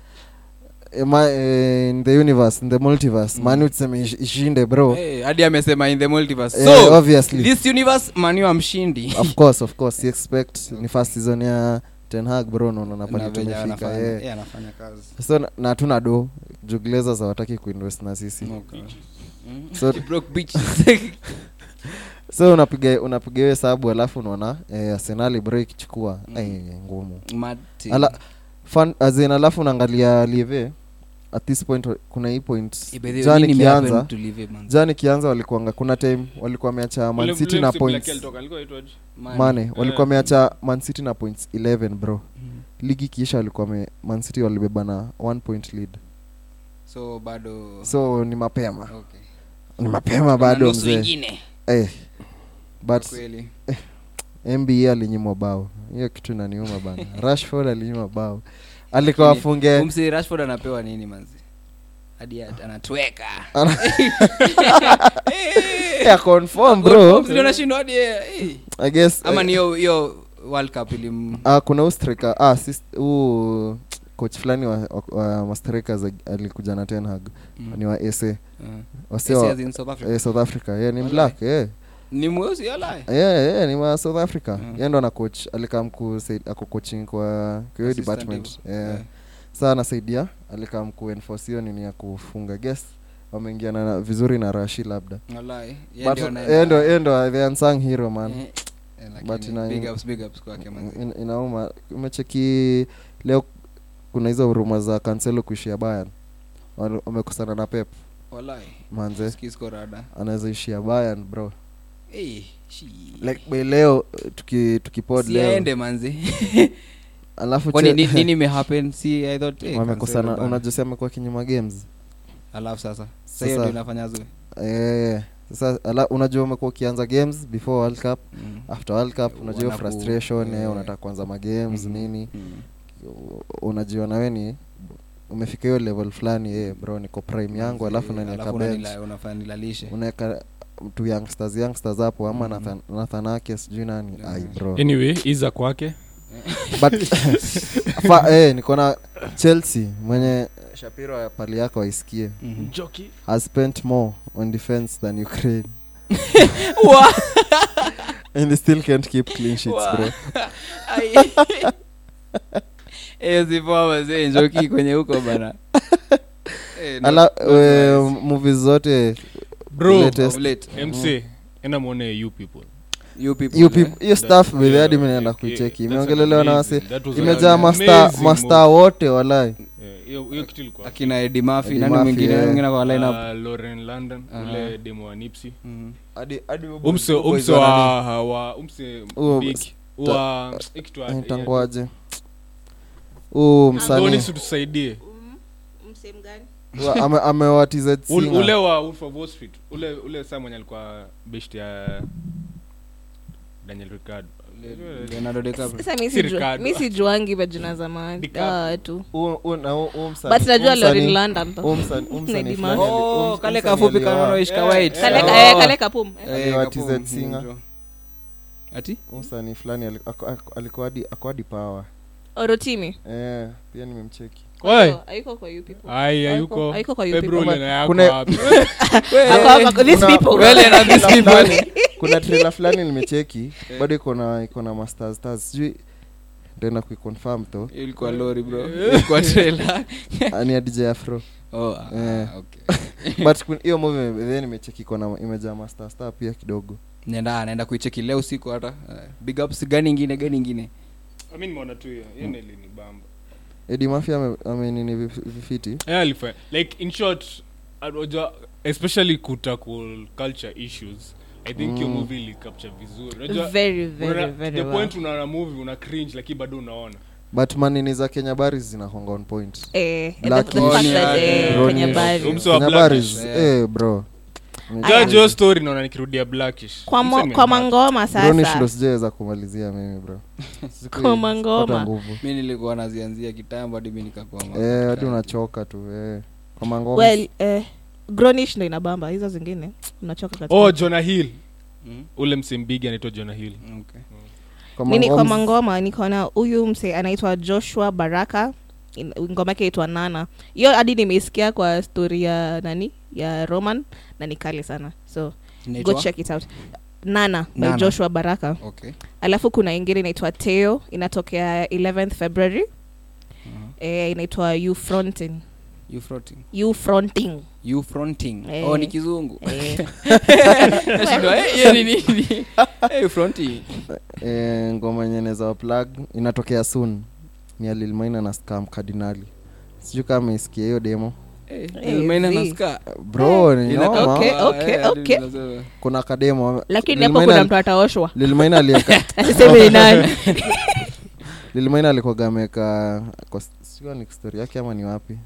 Speaker 5: eh, ma, eh, in the universe in the multiverse
Speaker 4: Mm.
Speaker 5: mani tuseme ish- ishinde bro?
Speaker 4: Eh, hadi amesema in the multiverse.
Speaker 5: Eh,
Speaker 4: so
Speaker 5: obviously.
Speaker 4: this universe maniwa mshindi.
Speaker 5: Of course of course you expect ni first season ya ten hag bro naona
Speaker 4: Na
Speaker 5: tumefika yeah.
Speaker 4: eh,
Speaker 5: so na- na hatuna do juglezas hawataki kuinvest na sisi.
Speaker 4: Okay. Mm. *laughs*
Speaker 5: So- unapiga unapiga hiyo hesabu alafu unaona eh, arsenali bro chukua.
Speaker 4: Mm.
Speaker 5: ai ngumu.
Speaker 4: Mad.
Speaker 5: Ala, fun, alafu unaangalia live at this point kuna hii point.
Speaker 4: Eh,
Speaker 5: jani kianza. jani kianza walikuanga kuna time walikuwa wameacha
Speaker 6: mancity
Speaker 5: man na points. Mane. Walikuwa
Speaker 6: ameacha
Speaker 5: wameacha man na points 11 bro.
Speaker 4: Mm.
Speaker 5: ligi kiisha walikuwa wame- man walibeba na one point lead
Speaker 4: so bado
Speaker 5: so ni mapema.
Speaker 4: Okay.
Speaker 5: ni mapema bado mzee. eh, but
Speaker 4: Kweli.
Speaker 5: mba alinyimwa bao. Hiyo kitu inaniuma bana. *laughs* Rashford alinyimwa bao. Alikuwa afunge
Speaker 4: Umsi Rashford anapewa nini manzi hadi at- anatweka. *laughs* *laughs*
Speaker 5: Yeah, confirm bro.
Speaker 4: Anashindwa hadi eh.
Speaker 5: i guess
Speaker 4: ama
Speaker 5: eh,
Speaker 4: ni hiyo hiyo world cup ilim
Speaker 5: ah, kuna ustrika ah, sis- huu coach fulani wa, wa, wa mastrikers alikuja na ten hag
Speaker 4: Mm.
Speaker 5: ni wa sa
Speaker 4: Uh.
Speaker 5: wase
Speaker 4: South Africa.
Speaker 5: eh, south africa yeah, ni
Speaker 4: Walai.
Speaker 5: black yeah.
Speaker 4: ni mweusi
Speaker 5: yeah, yeah, ni wa south africa
Speaker 4: Mm.
Speaker 5: yeah, ndo ana coach alikam ako coaching kwa hiyo department yeah.
Speaker 4: Yeah.
Speaker 5: saa anasaidia alikam kuenforce hiyo nini ya kufunga guess wameingiana na- vizuri na rashi labda.
Speaker 4: Yeye
Speaker 5: yeye ndo the unsung hero man
Speaker 4: yeah. yeah, like
Speaker 5: But ina-
Speaker 4: big ups, big ups kwake.
Speaker 5: In, inauma umecheki leo kuna hizo huruma za kanselo kuishia bayan wamekosana na pep. Manze. Anaweza ishia bayan bro.
Speaker 4: Eh,
Speaker 5: like by leo tuki tukipod leo.
Speaker 4: Siaende *laughs*
Speaker 5: alafu
Speaker 4: kwani ni- nini *laughs* imehappen? Si i thought eh,
Speaker 5: wamekosana.
Speaker 4: Cancelo
Speaker 5: unajua si amekuwa kinyuma games?
Speaker 4: Alafu sasa. Sasa hiyo
Speaker 5: Sasa-
Speaker 4: ndio inafanya
Speaker 5: eh sasa ala, unajua umekuwa ukianza games before world cup?
Speaker 4: Mm.
Speaker 5: after world cup unajua hiyo
Speaker 4: Wanaku-
Speaker 5: frustration eh,
Speaker 4: eh.
Speaker 5: unataka kuanza magames
Speaker 4: Mhm.
Speaker 5: nini?
Speaker 4: Mm.
Speaker 5: Unajiona weni umefika hiyo level fulani eh, bro niko prime yangu alafu nanieka unaweka tu youngsters youngsters hapo ama
Speaker 4: Mhm.
Speaker 5: Nathan- Nathan Ake sijui nani.
Speaker 4: Yeah.
Speaker 5: ai bro.
Speaker 6: Anyway iza kwake. *laughs*
Speaker 5: But *laughs* fa, eh, niko na chelsea mwenye shapiro ya pali yako aisikie.
Speaker 6: Jockey.
Speaker 5: has spent more on defense than ukraine. *laughs* And they still can't keep clean sheets bro.
Speaker 4: Ai. Zipoa njoki kwenye huko bana. *laughs* Eh, no-
Speaker 5: ala movies zote
Speaker 6: enda mwone you people.
Speaker 5: Hiyo staff
Speaker 6: yeah,
Speaker 5: with hadi mnaenda
Speaker 6: okay.
Speaker 5: kuicheki. imeongelelewa na wase imejaa masta wote walai.
Speaker 4: Akina Eddie Murphy nani mwingine mwingine kwa lineup?
Speaker 6: Lauren London ule demo wa
Speaker 4: Mhm.
Speaker 6: umse umse wa wa umse big wa ikitu
Speaker 5: tanguaje huu msanii.
Speaker 3: msehemu gani
Speaker 5: wa- ame- amewatiza
Speaker 6: Ul-
Speaker 5: singer.
Speaker 6: ule wa Wolf of Wall Street. Ule ule saa mwenye alikuwa best ya Daniel Ricardo
Speaker 4: Leonardo
Speaker 3: mi sijuangi majina za watu
Speaker 5: msanii-
Speaker 3: but najua
Speaker 4: kafupi
Speaker 5: msanii fulani alikuwa hadi- power
Speaker 3: orotimi?
Speaker 5: Eh, pia nimemcheki.
Speaker 6: Why?
Speaker 3: aiko kwa you people?
Speaker 6: Ai hayuko.
Speaker 3: Haiko kwa you
Speaker 6: February
Speaker 3: people.
Speaker 6: na yako
Speaker 5: Kuna-
Speaker 6: wapi? *laughs*
Speaker 3: Ako hapa, these
Speaker 5: Kuna-
Speaker 3: people.
Speaker 4: Wele na these people.
Speaker 5: fulani- kuna trailer fulani nimecheki bado iko na iko na masters stars. Sijui ntaenda kuiconfirm to
Speaker 4: ilikuwa lori bro. Ilikuwa trailer.
Speaker 5: Ni ya dj afro.
Speaker 4: Oh ah,
Speaker 5: Eh.
Speaker 4: okay. *laughs*
Speaker 5: But kun- hiyo movie then nimecheki iko na imejaa master star pia kidogo.
Speaker 4: Nenda naenda kuicheki leo usiku hata. Eh, big ups gani ingine gani ingine
Speaker 6: I nimeona tu hiyo. Hiyo ndio ilinibamba
Speaker 5: edi mafia amenini vif- vifiti.
Speaker 6: Yeah alifanya like in short unajua especially kutackle culture issues i think hiyo movie ilicapture vizuri. Unajua
Speaker 3: very very
Speaker 6: unaona-
Speaker 3: very
Speaker 6: the
Speaker 3: well.
Speaker 6: point unaona movie una cringe lakini bado unaona.
Speaker 5: But manini za kenya baris zinahonga on point.
Speaker 3: Eh and the, the
Speaker 5: Blackish.
Speaker 3: fact that eh, Kenya Bari
Speaker 6: Umse wa
Speaker 5: Kenya
Speaker 6: Blackish.
Speaker 5: baris
Speaker 4: eh,
Speaker 5: bro
Speaker 3: Aya.
Speaker 6: story naona nikirudia blackish.
Speaker 3: Kwa, mo,
Speaker 6: ni
Speaker 3: kwa mangoma
Speaker 5: bronish ndo
Speaker 3: sasa.
Speaker 5: sijaweza kumalizia mimi bro. *laughs* Siku
Speaker 3: Kwa mangoma.
Speaker 5: pata nguvu.
Speaker 4: Mi nilikuwa nazianzia kitambo hadi mi
Speaker 5: eh, hadi unachoka tu eh. kwa mangoma.
Speaker 3: Well eh, gronish ndo inabamba. Hizo zingine *tsk* unachoka katika
Speaker 6: oh jonah hill.
Speaker 4: Mm,
Speaker 6: ule msembigi anaitwa jonah hill.
Speaker 4: Okay.
Speaker 5: kwa
Speaker 3: nini kwa
Speaker 5: mangoma-
Speaker 3: mangoma nikaona huyu mse anaitwa joshua baraka. In- ngoma yake aitwa nana. Hiyo hadi nimeisikia kwa story ya nani? Ya roman na ni kali sana so go check it out nana by
Speaker 4: Nana.
Speaker 3: joshua baraka
Speaker 4: Okay.
Speaker 3: alafu kuna ingine inaitwa teo inatokea 11th february
Speaker 4: uh-huh.
Speaker 3: e, inaitwa ufrontin
Speaker 4: You fronting.
Speaker 3: you fronting
Speaker 4: You fronting.
Speaker 3: Eh.
Speaker 4: Oh, ni kizungu
Speaker 3: eh, *laughs*
Speaker 4: Nashindwa, eh, hiyo ni nini? *laughs* Eh, you fronting.
Speaker 5: eh, ngoma yenye plug inatokea soon ni alilmaina na scam kardinali sijui kama isikia hiyo demo Kuna kademo.
Speaker 3: Lakini
Speaker 5: Lil
Speaker 3: hapo kuna mtu ataoshwa.
Speaker 5: Lilmaina alieka
Speaker 3: asiseme *laughs* ni nani. *laughs*
Speaker 5: Lilmaina alikuwaga ameka kwa ni story yake ama ni wapi.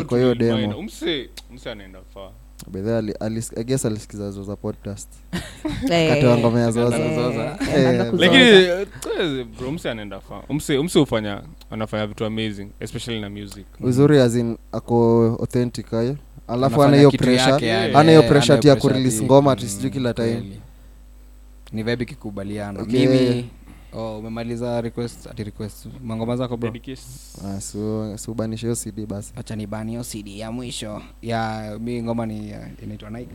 Speaker 5: Iko hiyo demo.
Speaker 6: umse umse anaenda far
Speaker 5: bedhe ali, alis, I guess alisikiza zoza podcast. *laughs*
Speaker 3: Eh,
Speaker 5: kati wa ngoma ya zoza.
Speaker 3: Eh.
Speaker 5: Eh,
Speaker 6: anaenda hufanya anafanya vitu amazing especially na music.
Speaker 5: Uzuri azin ako authentic ayo alafu
Speaker 4: Anafanya
Speaker 5: ana hiyo pressure. ana hiyo pressure
Speaker 4: ana
Speaker 5: ya kurelease ngoma ati
Speaker 4: mm,
Speaker 5: sijui kila time.
Speaker 4: ni vebi ikikubaliana
Speaker 5: Okay.
Speaker 4: mimi oh, umemaliza request ati request. Mangoma zako bro.
Speaker 5: Ah, hiyo cd basi.
Speaker 4: Acha hiyo cd ya mwisho. Ya mi ngoma ni uh, inaitwa nike.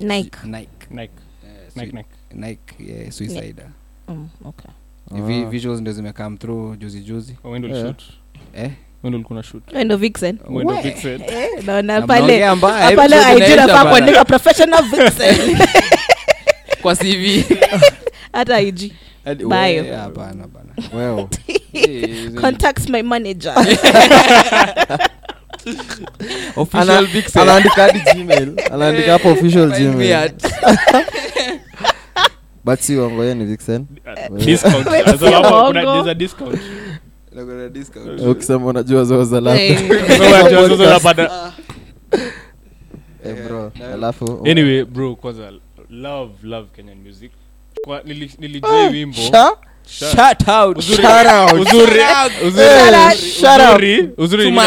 Speaker 3: Nike.
Speaker 4: nike.
Speaker 6: Nike,
Speaker 4: Eh, sui-
Speaker 6: Nike.
Speaker 4: nike yeah, suicide
Speaker 3: Mm, okay.
Speaker 5: Ah.
Speaker 4: visuals ndio zimecome through juzi juzi.
Speaker 6: Oh,
Speaker 5: Yeah.
Speaker 6: shoot?
Speaker 4: eh? *laughs*
Speaker 3: Eh, kuandika professional vixen. *laughs*
Speaker 4: Kwa cv *laughs*
Speaker 3: hata IG Bio.
Speaker 4: we, hapana bana
Speaker 5: well *laughs*
Speaker 4: Eh, hizo ni-
Speaker 3: contacts my manager. *laughs*
Speaker 5: Ana- anaandika hadi gmail. *laughs* Anaandika hapo official gmail. but si wangoye ni vixen.
Speaker 6: Uh, discount. Sasa hapo kuna- there's a discount.
Speaker 5: Ukisema unajua zoza
Speaker 3: Eh,
Speaker 5: labda
Speaker 6: So unajua sasa unapata-
Speaker 5: Eh, bro alafu
Speaker 6: anyway bro kwanza love love kenyan music kwa nili- nilijua wimbo
Speaker 5: Sha-
Speaker 4: Shout out.
Speaker 6: Uzuri-
Speaker 5: Shout out.
Speaker 6: uzuri- *laughs* uzuri-
Speaker 3: Shout out.
Speaker 6: uzuri- uzuri ni
Speaker 4: my-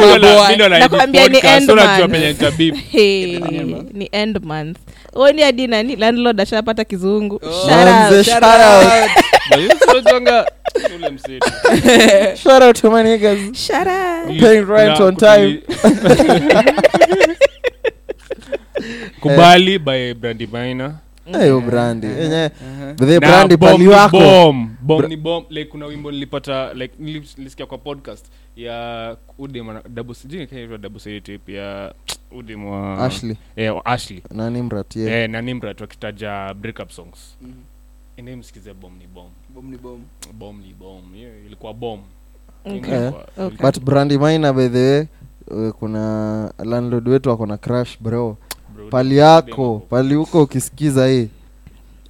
Speaker 4: my boy.
Speaker 3: Nakwambia end
Speaker 6: nitabip. *laughs*
Speaker 3: Hey, ni end month oni hadi nani landlord ashapata kizungu
Speaker 4: Oh,
Speaker 3: Shout out.
Speaker 5: shout out.
Speaker 6: But *laughs* you so jonga- ule msetu
Speaker 5: shout out to my niggas
Speaker 3: Shara.
Speaker 5: Paying rent on time.
Speaker 6: kubali by brandi maina
Speaker 5: hiyo brandi yenye
Speaker 4: Uh-huh.
Speaker 5: the
Speaker 6: Na
Speaker 5: brandi pali
Speaker 6: ni
Speaker 5: wako
Speaker 6: bomb. Bomb ni bomb. like kuna wimbo nilipata like nilis- nilisikia kwa podcast ya udem double sijui kama double C ya udem wa
Speaker 5: ashley
Speaker 6: eh, wa ashley
Speaker 5: nani mratie
Speaker 6: eh, na nimrat wakitaja breakup songs
Speaker 4: Mhm.
Speaker 6: ende msikize bom ni bom
Speaker 4: Bom ni bom.
Speaker 6: bom ni bom hiyo ilikuwa bom
Speaker 3: Okay.
Speaker 6: Ilikuwa-
Speaker 3: Okay.
Speaker 5: but brandi maina by the way uh, kuna landlord wetu ako na crash bro, pali yako pali huko ukisikiza hii.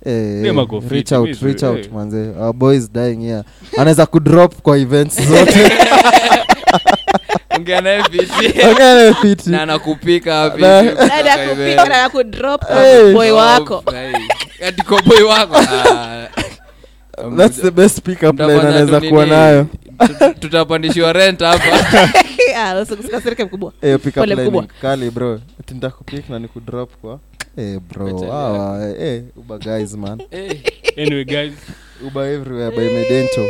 Speaker 5: Eh, eh,
Speaker 6: ako fit,
Speaker 5: reach out, reach out manze. Our boys dying here. Anaweza kudrop kwa events zote. *laughs*
Speaker 4: Ongea naye fiti.
Speaker 5: Ongea fiti.
Speaker 4: na anakupika fiti
Speaker 3: Dada kupika na kudrop
Speaker 5: Hey.
Speaker 3: boy wako.
Speaker 4: Ati kwa boy wako.
Speaker 5: That's the best pickup line anaweza kuwa nayo.
Speaker 4: Tutapandishiwa rent hapa *laughs*
Speaker 3: mkubwa.
Speaker 5: Hiyo
Speaker 3: Pole
Speaker 5: line
Speaker 3: mkubwa.
Speaker 5: kali bro. Ati nitakupik na nikudrop kwa. Eh bro wow, eh, uber guys man. *laughs*
Speaker 4: Eh.
Speaker 6: anyway guys.
Speaker 5: Uber everywhere by medento.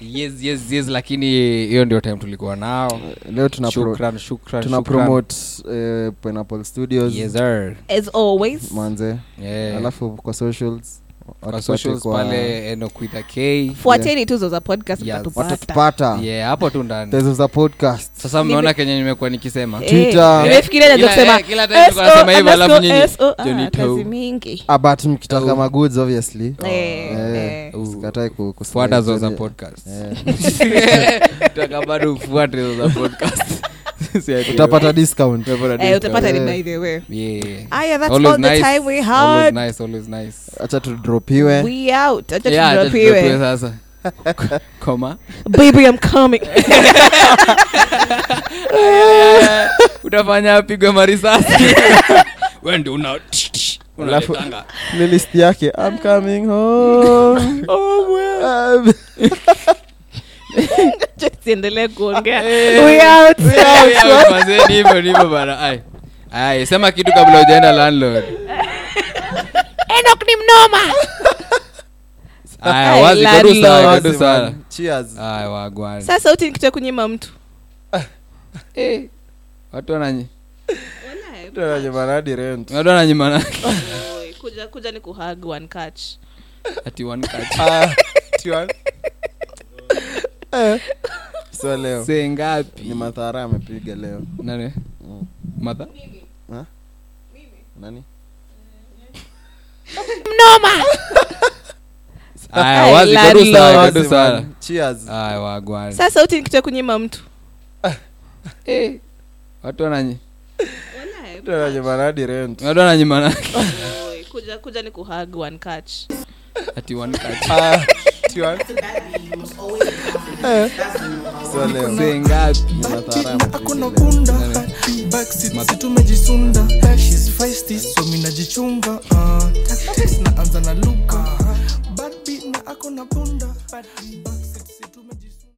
Speaker 4: Yes yes yes lakini hiyo ndio time tulikuwa nao.
Speaker 5: Leo tuna
Speaker 4: shukran shukran
Speaker 5: tuna
Speaker 4: shukran.
Speaker 5: promote eh, pineapple studios.
Speaker 4: Yes sir.
Speaker 3: As always.
Speaker 5: Manze.
Speaker 4: Yeah.
Speaker 5: alafu kwa socials
Speaker 4: pale enokuitha k.
Speaker 3: Tuzo za podcast
Speaker 5: watatupata
Speaker 4: yeah hapo tu ndani.
Speaker 5: Tezo za podcast.
Speaker 4: Sasa mmeona kenye nimekuwa nikisema.
Speaker 3: Eh,
Speaker 5: Twitter.
Speaker 3: nimefikiria
Speaker 4: Kila-
Speaker 3: najua kusema
Speaker 4: eh, Toe.
Speaker 3: kazi mingi.
Speaker 5: Abat mkitaka
Speaker 4: Oh.
Speaker 5: magoods obviously.
Speaker 3: Eh,
Speaker 5: Eh,
Speaker 3: eh.
Speaker 4: zo za podcast
Speaker 5: Eh, *laughs*
Speaker 4: taka bado ufuate zo za podcast *laughs*
Speaker 5: utapata discount.
Speaker 3: Eh, utapata ni by the way.
Speaker 4: Yeah.
Speaker 3: aya that's
Speaker 4: Always
Speaker 3: all the time we
Speaker 4: Always nice, always nice.
Speaker 5: acha tudropiwe
Speaker 3: we out. Acha
Speaker 4: Yeah, acha tudropiwe
Speaker 3: tudropiwe
Speaker 4: sasa. *laughs* Koma.
Speaker 3: Baby i'm coming. *laughs*
Speaker 4: Utafanya apigwe marisasi. Wende una
Speaker 5: Alafu- yake i'm coming home. Um, *laughs*
Speaker 3: siendelee kuongea
Speaker 4: Eh.
Speaker 3: we out
Speaker 4: Yeah, mazee, ni hivyo, ni hivyo bana. Ai. Ai, sema kitu kabla ujaenda landlord *laughs*
Speaker 3: enok ni mnoma *laughs*
Speaker 4: Aya, wazi, kadu sana, kadu sana.
Speaker 5: Cheers.
Speaker 4: Aya, wagwan.
Speaker 3: sasa sauti nikita kunyima mtu
Speaker 4: Eh, watu wananyi
Speaker 5: Tunanyimana hadi rent.
Speaker 4: watu wananyimana
Speaker 3: kuja kuja ni kuhag one catch
Speaker 4: ati one catch.
Speaker 5: Ah. Eh. *laughs* so leo.
Speaker 4: Se ngapi?
Speaker 5: Ni madhara amepiga leo.
Speaker 4: Nani?
Speaker 5: Mm. Nani?
Speaker 4: Aya, wazi, kadu sana,
Speaker 3: landlord.
Speaker 4: kadu sana.
Speaker 5: Cheers.
Speaker 4: Aya, wagwan.
Speaker 3: sauti nikita kunyima mtu.
Speaker 4: Eh, watu wananyi.
Speaker 5: Tunanyimana hadi rent.
Speaker 4: watu wananyimana
Speaker 3: Oi, kuja kuja ni kuhag one catch.
Speaker 4: Ati one catch.
Speaker 5: Ah,
Speaker 4: akona
Speaker 5: bunda situmejisunda so
Speaker 2: minajichunga
Speaker 5: uh,
Speaker 2: na anza na luka badbi na akona bunda.